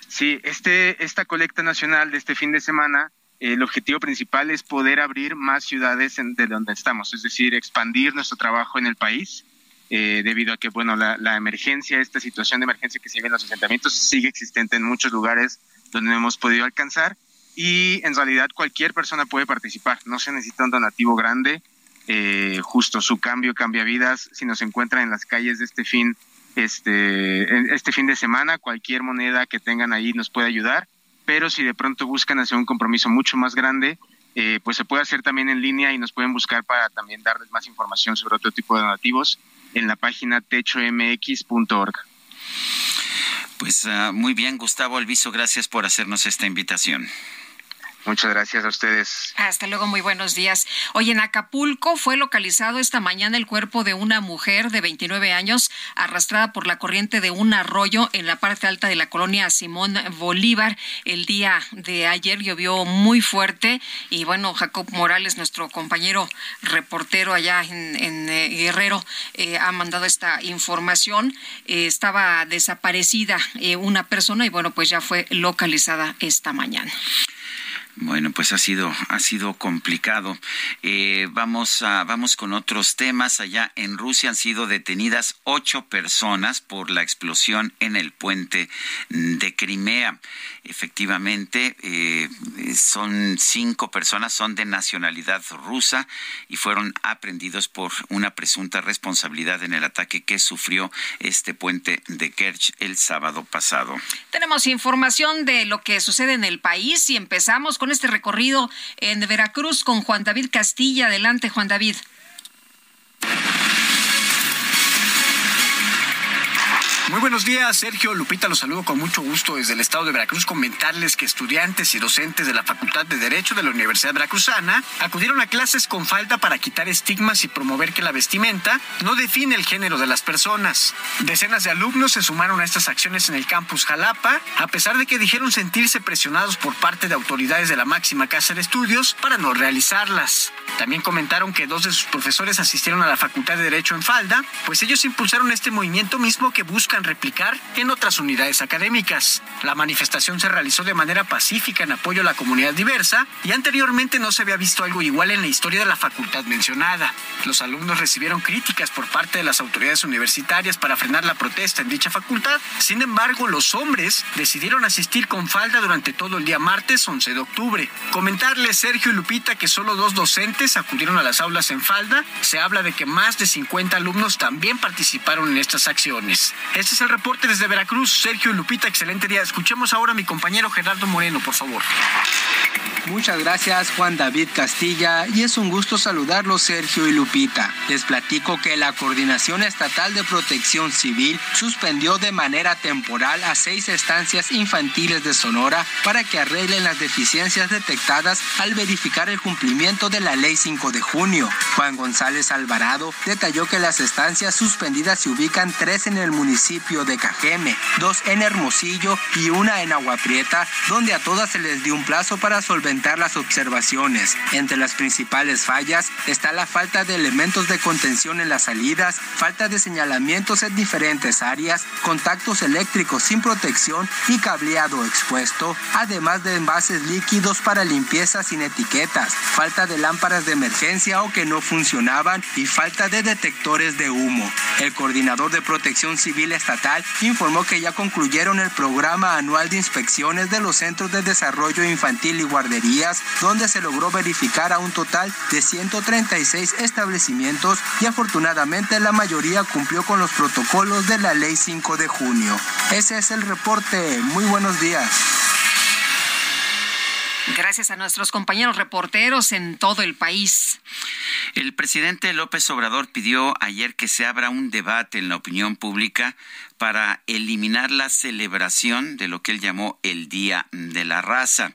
Sí, este, esta colecta nacional de este fin de semana, el objetivo principal es poder abrir más ciudades de donde estamos, es decir, expandir nuestro trabajo en el país. Eh, debido a que bueno la, emergencia, esta situación de emergencia que se en los asentamientos sigue existente en muchos lugares donde no hemos podido alcanzar y en realidad cualquier persona puede participar, no se necesita un donativo grande, eh, justo su cambio cambia vidas, si nos encuentran en las calles de este fin, este, este fin de semana, cualquier moneda que tengan ahí nos puede ayudar, pero si de pronto buscan hacer un compromiso mucho más grande, eh, pues se puede hacer también en línea y nos pueden buscar para también darles más información sobre otro tipo de donativos en la página techomx.org. Pues uh, muy bien, Gustavo Alviso, gracias por hacernos esta invitación. Muchas gracias a ustedes. Hasta luego, muy buenos días. Hoy en Acapulco fue localizado esta mañana el cuerpo de una mujer de 29 años arrastrada por la corriente de un arroyo en la parte alta de la colonia Simón Bolívar. El día de ayer llovió muy fuerte y bueno, Jacob Morales, nuestro compañero reportero allá en, eh, Guerrero, eh, ha mandado esta información. Eh, estaba desaparecida una persona y bueno, pues ya fue localizada esta mañana. Bueno, pues ha sido, ha sido complicado. Eh, vamos, a, vamos con otros temas. Allá en Rusia han sido detenidas ocho personas por la explosión en el puente de Crimea. Efectivamente, eh, son cinco personas, son de nacionalidad rusa y fueron aprendidos por una presunta responsabilidad en el ataque que sufrió este puente de Kerch el sábado pasado. Tenemos información de lo que sucede en el país y empezamos con este recorrido en Veracruz con Juan David Castilla. Adelante, Juan David. Muy buenos días, Sergio Lupita, los saludo con mucho gusto desde el estado de Veracruz. Comentarles que estudiantes y docentes de la Facultad de Derecho de la Universidad Veracruzana acudieron a clases con falta para quitar estigmas y promover que la vestimenta no define el género de las personas. Decenas de alumnos se sumaron a estas acciones en el campus Jalapa, a pesar de que dijeron sentirse presionados por parte de autoridades de la máxima casa de estudios para no realizarlas. También comentaron que dos de sus profesores asistieron a la Facultad de Derecho en falda, pues ellos impulsaron este movimiento mismo que busca replicar en otras unidades académicas. La manifestación se realizó de manera pacífica en apoyo a la comunidad diversa y anteriormente no se había visto algo igual en la historia de la facultad mencionada. Los alumnos recibieron críticas por parte de las autoridades universitarias para frenar la protesta en dicha facultad. Sin embargo, los hombres decidieron asistir con falda durante todo el día martes 11 de octubre. Comentarles Sergio y Lupita que solo dos docentes acudieron a las aulas en falda. Se habla de que más de 50 alumnos también participaron en estas acciones. Este es el reporte desde Veracruz. Sergio y Lupita, excelente día. Escuchemos ahora a mi compañero Gerardo Moreno, por favor. Muchas gracias Juan David Castilla y es un gusto saludarlos Sergio y Lupita. Les platico que la Coordinación Estatal de Protección Civil suspendió de manera temporal a seis estancias infantiles de Sonora para que arreglen las deficiencias detectadas al verificar el cumplimiento de la Ley 5 de junio. Juan González Alvarado detalló que las estancias suspendidas se ubican tres en el municipio de Cajeme, dos en Hermosillo y una en Agua Prieta, donde a todas se les dio un plazo para solventar las observaciones. Entre las principales fallas está la falta de elementos de contención en las salidas, falta de señalamientos en diferentes áreas, contactos eléctricos sin protección y cableado expuesto, además de envases líquidos para limpieza sin etiquetas, falta de lámparas de emergencia o que no funcionaban y falta de detectores de humo. El coordinador de protección civil estatal informó que ya concluyeron el programa anual de inspecciones de los centros de desarrollo infantil y guarderías, donde se logró verificar a un total de 136 establecimientos y afortunadamente la mayoría cumplió con los protocolos de la ley 5 de junio. Ese es el reporte. Muy buenos días. Gracias a nuestros compañeros reporteros en todo el país. El presidente López Obrador pidió ayer que se abra un debate en la opinión pública para eliminar la celebración de lo que él llamó el Día de la Raza.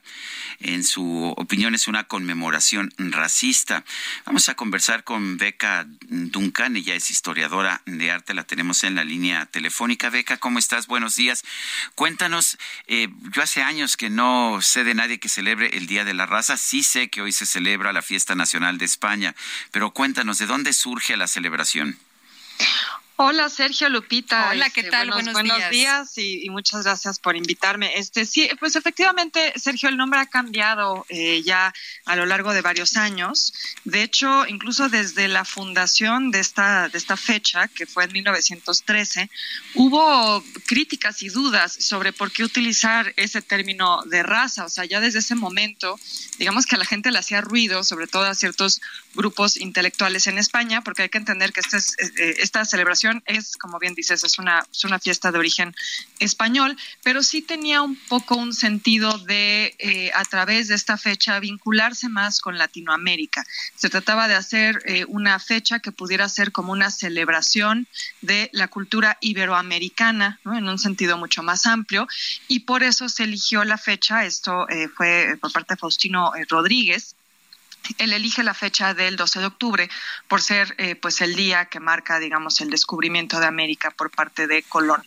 En su opinión es una conmemoración racista. Vamos a conversar con Beca Duncan, ella es historiadora de arte, la tenemos en la línea telefónica. Beca, ¿cómo estás? Buenos días. Cuéntanos, eh, yo hace años que no sé de nadie que celebre el Día de la Raza, sí sé que hoy se celebra la Fiesta Nacional de España, pero cuéntanos, ¿de dónde surge la celebración? Hola Sergio Lupita. Hola, ¿qué Este, tal? Buenos, Buenos buenos días. días, y, y muchas gracias por invitarme. Este sí, pues efectivamente, Sergio, el nombre ha cambiado eh, ya a lo largo de varios años. De hecho, incluso desde la fundación de esta de esta fecha, que fue en 1913, hubo críticas y dudas sobre por qué utilizar ese término de raza. O sea, ya desde ese momento, digamos que a la gente le hacía ruido, sobre todo a ciertos grupos intelectuales en España, porque hay que entender que esta, es, eh, esta celebración es, como bien dices, es una, es una fiesta de origen español, pero sí tenía un poco un sentido de, eh, a través de esta fecha, vincularse más con Latinoamérica. Se trataba de hacer eh, una fecha que pudiera ser como una celebración de la cultura iberoamericana, en un sentido mucho más amplio, y por eso se eligió la fecha, esto eh, fue por parte de Faustino eh, Rodríguez, él elige la fecha del 12 de octubre por ser eh, pues el día que marca digamos el descubrimiento de América por parte de Colón.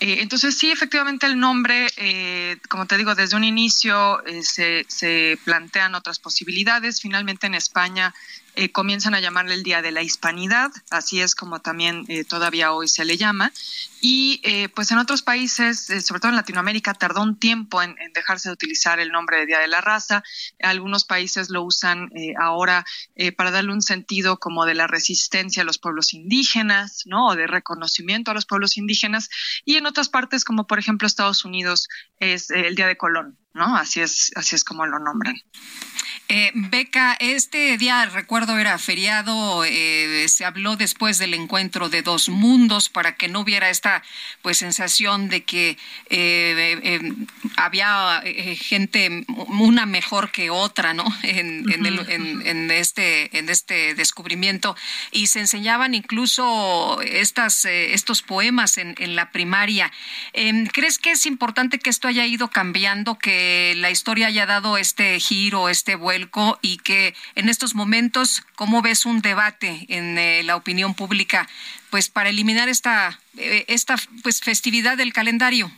Eh, entonces sí efectivamente el nombre eh, como te digo desde un inicio eh, se, se plantean otras posibilidades. Finalmente en España eh, comienzan a llamarle el Día de la Hispanidad, así es como también eh, todavía hoy se le llama. Y eh, pues en otros países, eh, sobre todo en Latinoamérica, tardó un tiempo en, dejarse de utilizar el nombre de Día de la Raza. Algunos países lo usan eh, ahora eh, para darle un sentido como de la resistencia a los pueblos indígenas, ¿no? O de reconocimiento a los pueblos indígenas. Y en otras partes, como por ejemplo Estados Unidos, es el Día de Colón, ¿no? Así es, así es como lo nombran. Eh, Beca, este día, recuerdo, era feriado, eh, se habló después del encuentro de dos mundos para que no hubiera esta pues sensación de que eh, eh, había eh, gente una mejor que otra, ¿no? En, en, el, en, en, este, en este descubrimiento y se enseñaban incluso estas, estos poemas en, la primaria. Em, ¿Crees que es importante que esto haya ido cambiando, que la historia haya dado este giro, este vuelo? y que en estos momentos, ¿cómo ves un debate en eh, la opinión pública pues para eliminar esta, eh, esta pues, festividad del calendario?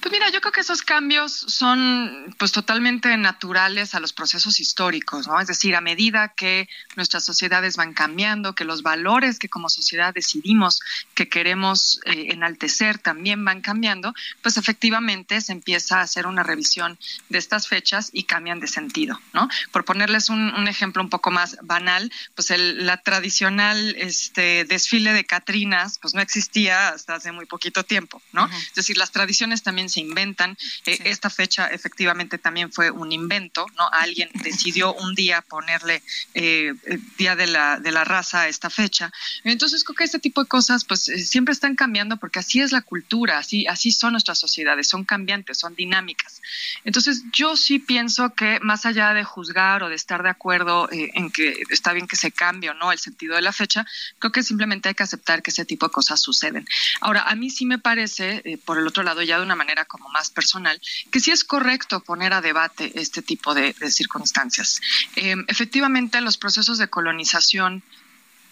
Pues mira, yo creo que esos cambios son pues totalmente naturales a los procesos históricos, ¿no? Es decir, a medida que nuestras sociedades van cambiando, que los valores que como sociedad decidimos que queremos eh, enaltecer también van cambiando, pues efectivamente se empieza a hacer una revisión de estas fechas y cambian de sentido, ¿no? Por ponerles un, un ejemplo un poco más banal, pues el, la tradicional este, desfile de Catrinas, pues no existía hasta hace muy poquito tiempo, ¿no? Uh -huh. Es decir, las tradiciones también se inventan. Eh, sí. Esta fecha efectivamente también fue un invento, ¿no? Alguien decidió un día ponerle eh, Día de la, de la Raza a esta fecha. Entonces creo que este tipo de cosas pues eh, siempre están cambiando porque así es la cultura, así, así son nuestras sociedades, son cambiantes, son dinámicas. Entonces yo sí pienso que más allá de juzgar o de estar de acuerdo eh, en que está bien que se cambie o no el sentido de la fecha, creo que simplemente hay que aceptar que ese tipo de cosas suceden. Ahora, a mí sí me parece, eh, por el otro lado, de una manera como más personal, que sí es correcto poner a debate este tipo de, circunstancias. Eh, efectivamente, los procesos de colonización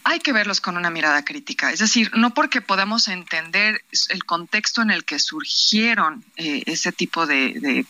hay que verlos con una mirada crítica. Es decir, no porque podamos entender el contexto en el que surgieron eh, ese tipo de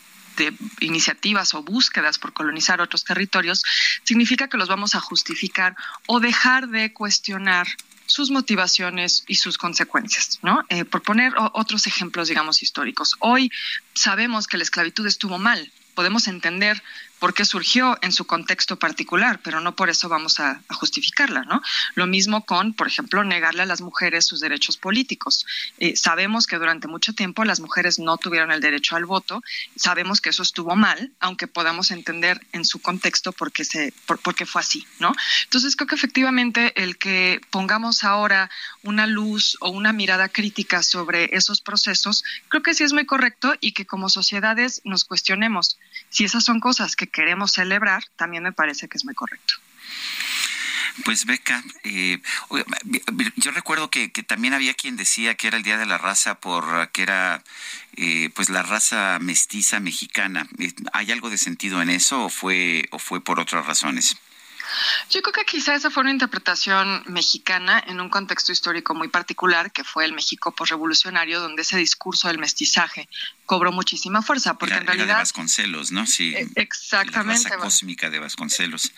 iniciativas o búsquedas por colonizar otros territorios, significa que los vamos a justificar o dejar de cuestionar sus motivaciones y sus consecuencias, ¿no? Eh, por poner otros ejemplos, digamos, históricos. Hoy sabemos que la esclavitud estuvo mal. Podemos entender porque surgió en su contexto particular, pero no por eso vamos a, justificarla, ¿no? Lo mismo con, por ejemplo, negarle a las mujeres sus derechos políticos. Eh, sabemos que durante mucho tiempo las mujeres no tuvieron el derecho al voto, sabemos que eso estuvo mal, aunque podamos entender en su contexto por qué, se, por, qué fue así, ¿no? Entonces creo que efectivamente el que pongamos ahora una luz o una mirada crítica sobre esos procesos, creo que sí es muy correcto y que como sociedades nos cuestionemos si esas son cosas que queremos celebrar, también me parece que es muy correcto. Pues Beca, eh, yo recuerdo que, también había quien decía que era el Día de la Raza por que era eh, pues la raza mestiza mexicana. ¿Hay algo de sentido en eso o fue, o fue por otras razones? Yo creo que quizá esa fue una interpretación mexicana en un contexto histórico muy particular, que fue el México posrevolucionario, donde ese discurso del mestizaje cobró muchísima fuerza, porque en realidad... de Vasconcelos, ¿no? Sí. Eh, exactamente. La raza cósmica de Vasconcelos.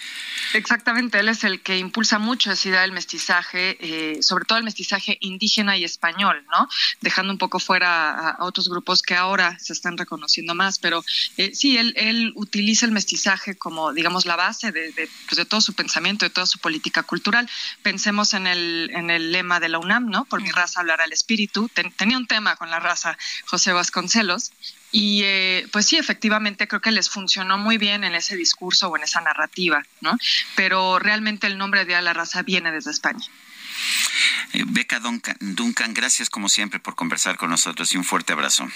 Exactamente, él es el que impulsa mucho esa idea del mestizaje, eh, sobre todo el mestizaje indígena y español, ¿no? Dejando un poco fuera a, otros grupos que ahora se están reconociendo más, pero eh, sí, él, él utiliza el mestizaje como, digamos, la base de, de, pues de todo su pensamiento, de toda su política cultural. Pensemos en el, en el lema de la UNAM, ¿no? Por mi raza hablará el espíritu. tenía un tema con la raza José Vasconcelos. Y eh, pues sí, efectivamente creo que les funcionó muy bien en ese discurso o en esa narrativa, ¿no? Pero realmente el nombre de la raza viene desde España. Eh, Beca Duncan, Duncan, gracias como siempre por conversar con nosotros y un fuerte abrazo.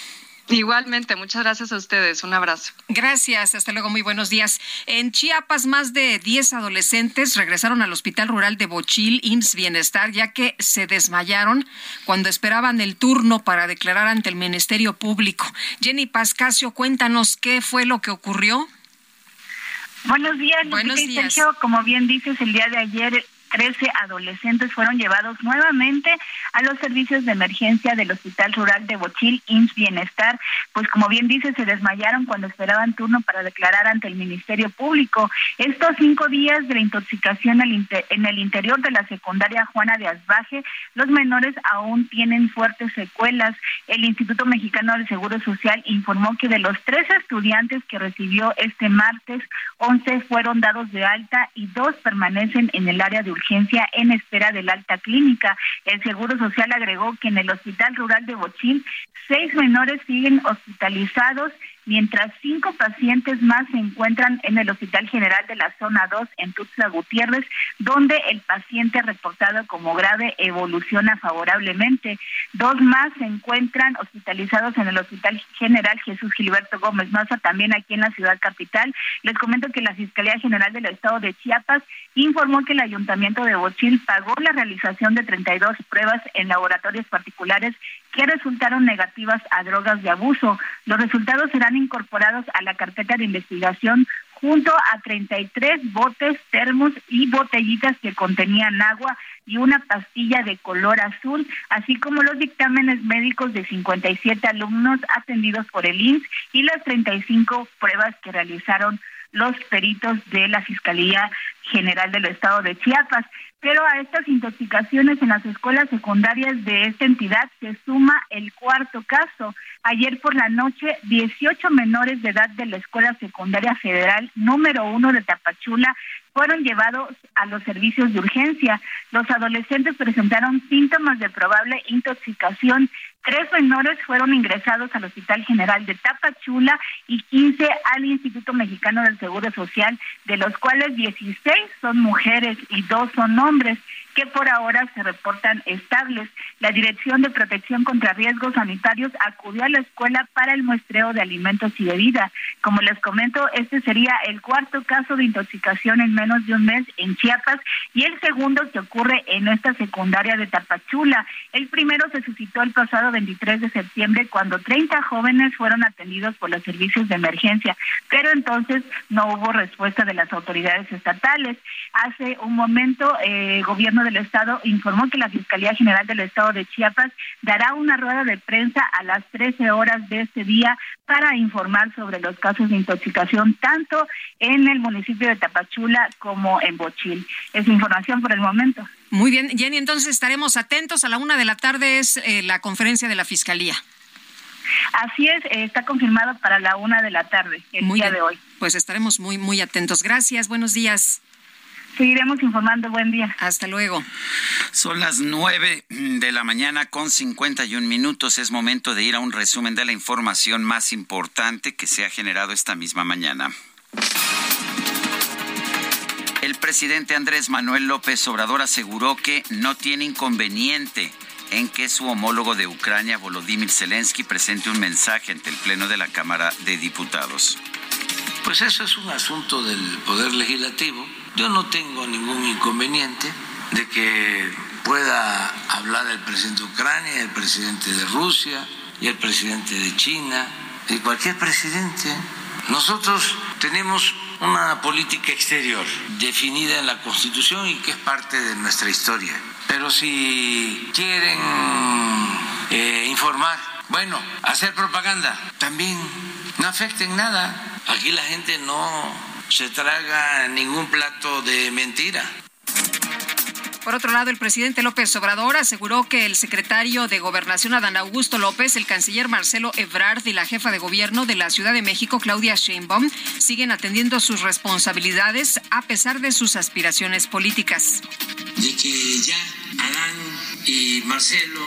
Igualmente, muchas gracias a ustedes. Un abrazo. Gracias, hasta luego, muy buenos días. En Chiapas, más de 10 adolescentes regresaron al Hospital Rural de Bochil, IMSS Bienestar, ya que se desmayaron cuando esperaban el turno para declarar ante el Ministerio Público. Jenny Pascasio, cuéntanos qué fue lo que ocurrió. Buenos días, Buenos días. Sergio. Como bien dices, el día de ayer 13 adolescentes fueron llevados nuevamente a los servicios de emergencia del Hospital Rural de Bochil, IMSS Bienestar, pues como bien dice, se desmayaron cuando esperaban turno para declarar ante el Ministerio Público. Estos cinco días de intoxicación en el interior de la secundaria Juana de Asbaje, los menores aún tienen fuertes secuelas. El Instituto Mexicano del Seguro Social informó que de los tres estudiantes que recibió este martes, 11 fueron dados de alta y dos permanecen en el área de urgencia en espera del alta clínica. El Seguro Social agregó que en el Hospital Rural de Bochín, seis menores siguen hospitalizados mientras cinco pacientes más se encuentran en el Hospital General de la Zona 2 en Tuxtla Gutiérrez, donde el paciente reportado como grave evoluciona favorablemente. Dos más se encuentran hospitalizados en el Hospital General Jesús Gilberto Gómez Maza, también aquí en la ciudad capital. Les comento que la Fiscalía General del Estado de Chiapas informó que el Ayuntamiento de Bochil pagó la realización de 32 pruebas en laboratorios particulares que resultaron negativas a drogas de abuso. Los resultados serán incorporados a la carpeta de investigación junto a 33 botes, termos y botellitas que contenían agua y una pastilla de color azul, así como los dictámenes médicos de 57 alumnos atendidos por el INS y las 35 pruebas que realizaron los peritos de la Fiscalía General del Estado de Chiapas. Pero a estas intoxicaciones en las escuelas secundarias de esta entidad se suma el cuarto caso. Ayer por la noche, 18 menores de edad de la Escuela Secundaria Federal número uno de Tapachula fueron llevados a los servicios de urgencia. Los adolescentes presentaron síntomas de probable intoxicación. Tres menores fueron ingresados al Hospital General de Tapachula y 15 al Instituto Mexicano del Seguro Social, de los cuales 16 son mujeres y dos son hombres que por ahora se reportan estables. La Dirección de Protección contra Riesgos Sanitarios acudió a la escuela para el muestreo de alimentos y bebida. Como les comento, este sería el cuarto caso de intoxicación en menos de un mes en Chiapas y el segundo que ocurre en esta secundaria de Tapachula. El primero se suscitó el pasado 23 de septiembre cuando 30 jóvenes fueron atendidos por los servicios de emergencia, pero entonces no hubo respuesta de las autoridades estatales. Hace un momento, el gobierno del estado informó que la Fiscalía General del Estado de Chiapas dará una rueda de prensa a las 13 horas de este día para informar sobre los casos de intoxicación tanto en el municipio de Tapachula como en Bochil. Es información por el momento. Muy bien, Jenny, entonces estaremos atentos. A la una de la tarde es eh, la conferencia de la Fiscalía. Así es, eh, está confirmado para la una de la tarde, el día de hoy. Pues estaremos muy, muy atentos. Gracias, buenos días. Seguiremos informando. Buen día. Hasta luego. Son las nueve de la mañana con 51 minutos. Es momento de ir a un resumen de la información más importante que se ha generado esta misma mañana. El presidente Andrés Manuel López Obrador aseguró que no tiene inconveniente en que su homólogo de Ucrania, Volodymyr Zelensky, presente un mensaje ante el Pleno de la Cámara de Diputados. Pues eso es un asunto del Poder Legislativo yo no tengo ningún inconveniente de que pueda hablar el presidente de Ucrania, el presidente de Rusia y el presidente de China y cualquier presidente. Nosotros tenemos una política exterior definida en la Constitución y que es parte de nuestra historia. Pero si quieren eh, informar, bueno, hacer propaganda, también no afecta en nada. Aquí la gente no se traga ningún plato de mentira. Por otro lado, el presidente López Obrador aseguró que el secretario de Gobernación Adán Augusto López, el canciller Marcelo Ebrard y la jefa de gobierno de la Ciudad de México, Claudia Sheinbaum, siguen atendiendo sus responsabilidades a pesar de sus aspiraciones políticas. De que ya Adán y Marcelo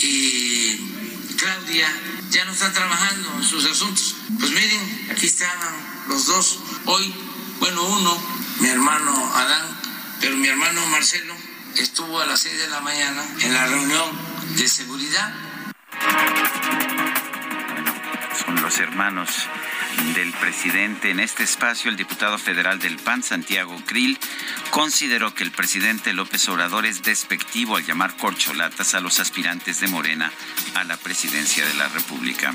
y Claudia ya no están trabajando en sus asuntos. Pues miren, aquí estaban los dos. Hoy, bueno, uno, mi hermano Adán, pero mi hermano Marcelo estuvo a las seis de la mañana en la reunión de seguridad. Son los hermanos del presidente. En este espacio, el diputado federal del PAN, Santiago Krill, consideró que el presidente López Obrador es despectivo al llamar corcholatas a los aspirantes de Morena a la presidencia de la República.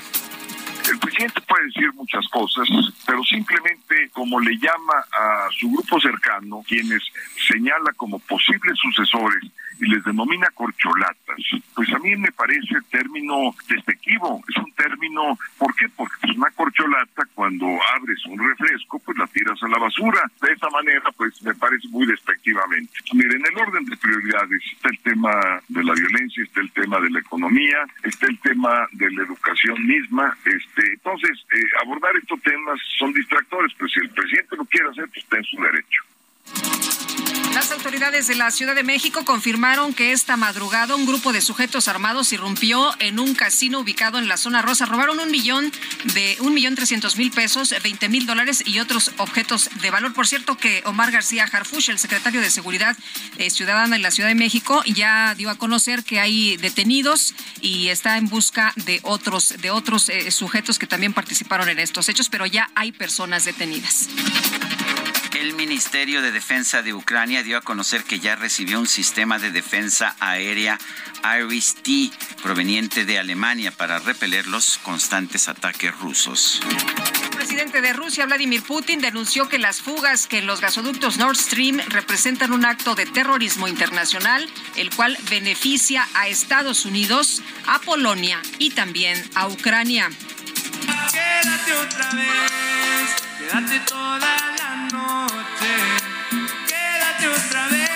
El presidente puede decir muchas cosas, pero simplemente como le llama a su grupo cercano, quienes señala como posibles sucesores y les denomina corcholatas, pues a mí me parece término despectivo. Es un término, ¿por qué? Porque es una corcholata cuando abres un refresco, pues la tiras a la basura. De esa manera, pues me parece muy despectivamente. Miren, en el orden de prioridades está el tema de la violencia, está el tema de la economía, está el tema de la educación misma. Este, entonces, eh, abordar estos temas son distractores, pero si el presidente lo quiere hacer, pues está en su derecho. Las autoridades de la Ciudad de México confirmaron que esta madrugada un grupo de sujetos armados irrumpió en un casino ubicado en la zona rosa. Robaron un millón de un millón trescientos mil pesos, veinte mil dólares y otros objetos de valor. Por cierto, que Omar García Harfush, el secretario de Seguridad eh, Ciudadana en la Ciudad de México, ya dio a conocer que hay detenidos y está en busca de otros de otros eh, sujetos que también participaron en estos hechos, pero ya hay personas detenidas. El Ministerio de Defensa de Ucrania dio a conocer que ya recibió un sistema de defensa aérea Iris-T proveniente de Alemania para repeler los constantes ataques rusos. El presidente de Rusia, Vladimir Putin, denunció que las fugas que en los gasoductos Nord Stream representan un acto de terrorismo internacional, el cual beneficia a Estados Unidos, a Polonia y también a Ucrania. Quédate otra vez, quédate toda la noche. Quédate otra vez,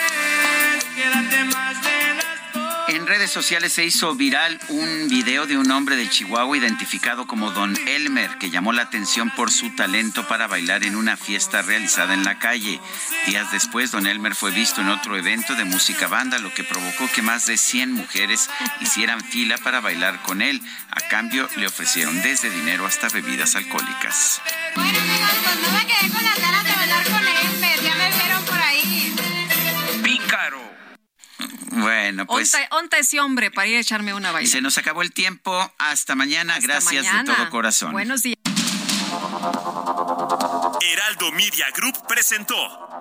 En redes sociales se hizo viral un video de un hombre de Chihuahua identificado como Don Elmer, que llamó la atención por su talento para bailar en una fiesta realizada en la calle. Días después, Don Elmer fue visto en otro evento de música banda, lo que provocó que más de 100 mujeres hicieran fila para bailar con él. A cambio, le ofrecieron desde dinero hasta bebidas alcohólicas. Bueno, no me quedé con las ganas de bailar con Elmer, Bueno, pues. Onta, onta ese hombre para ir a echarme una baila. Se nos acabó el tiempo. Hasta mañana. Hasta Gracias mañana. de todo corazón. Buenos días. Heraldo Media Group presentó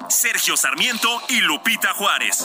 Sergio Sarmiento y Lupita Juárez.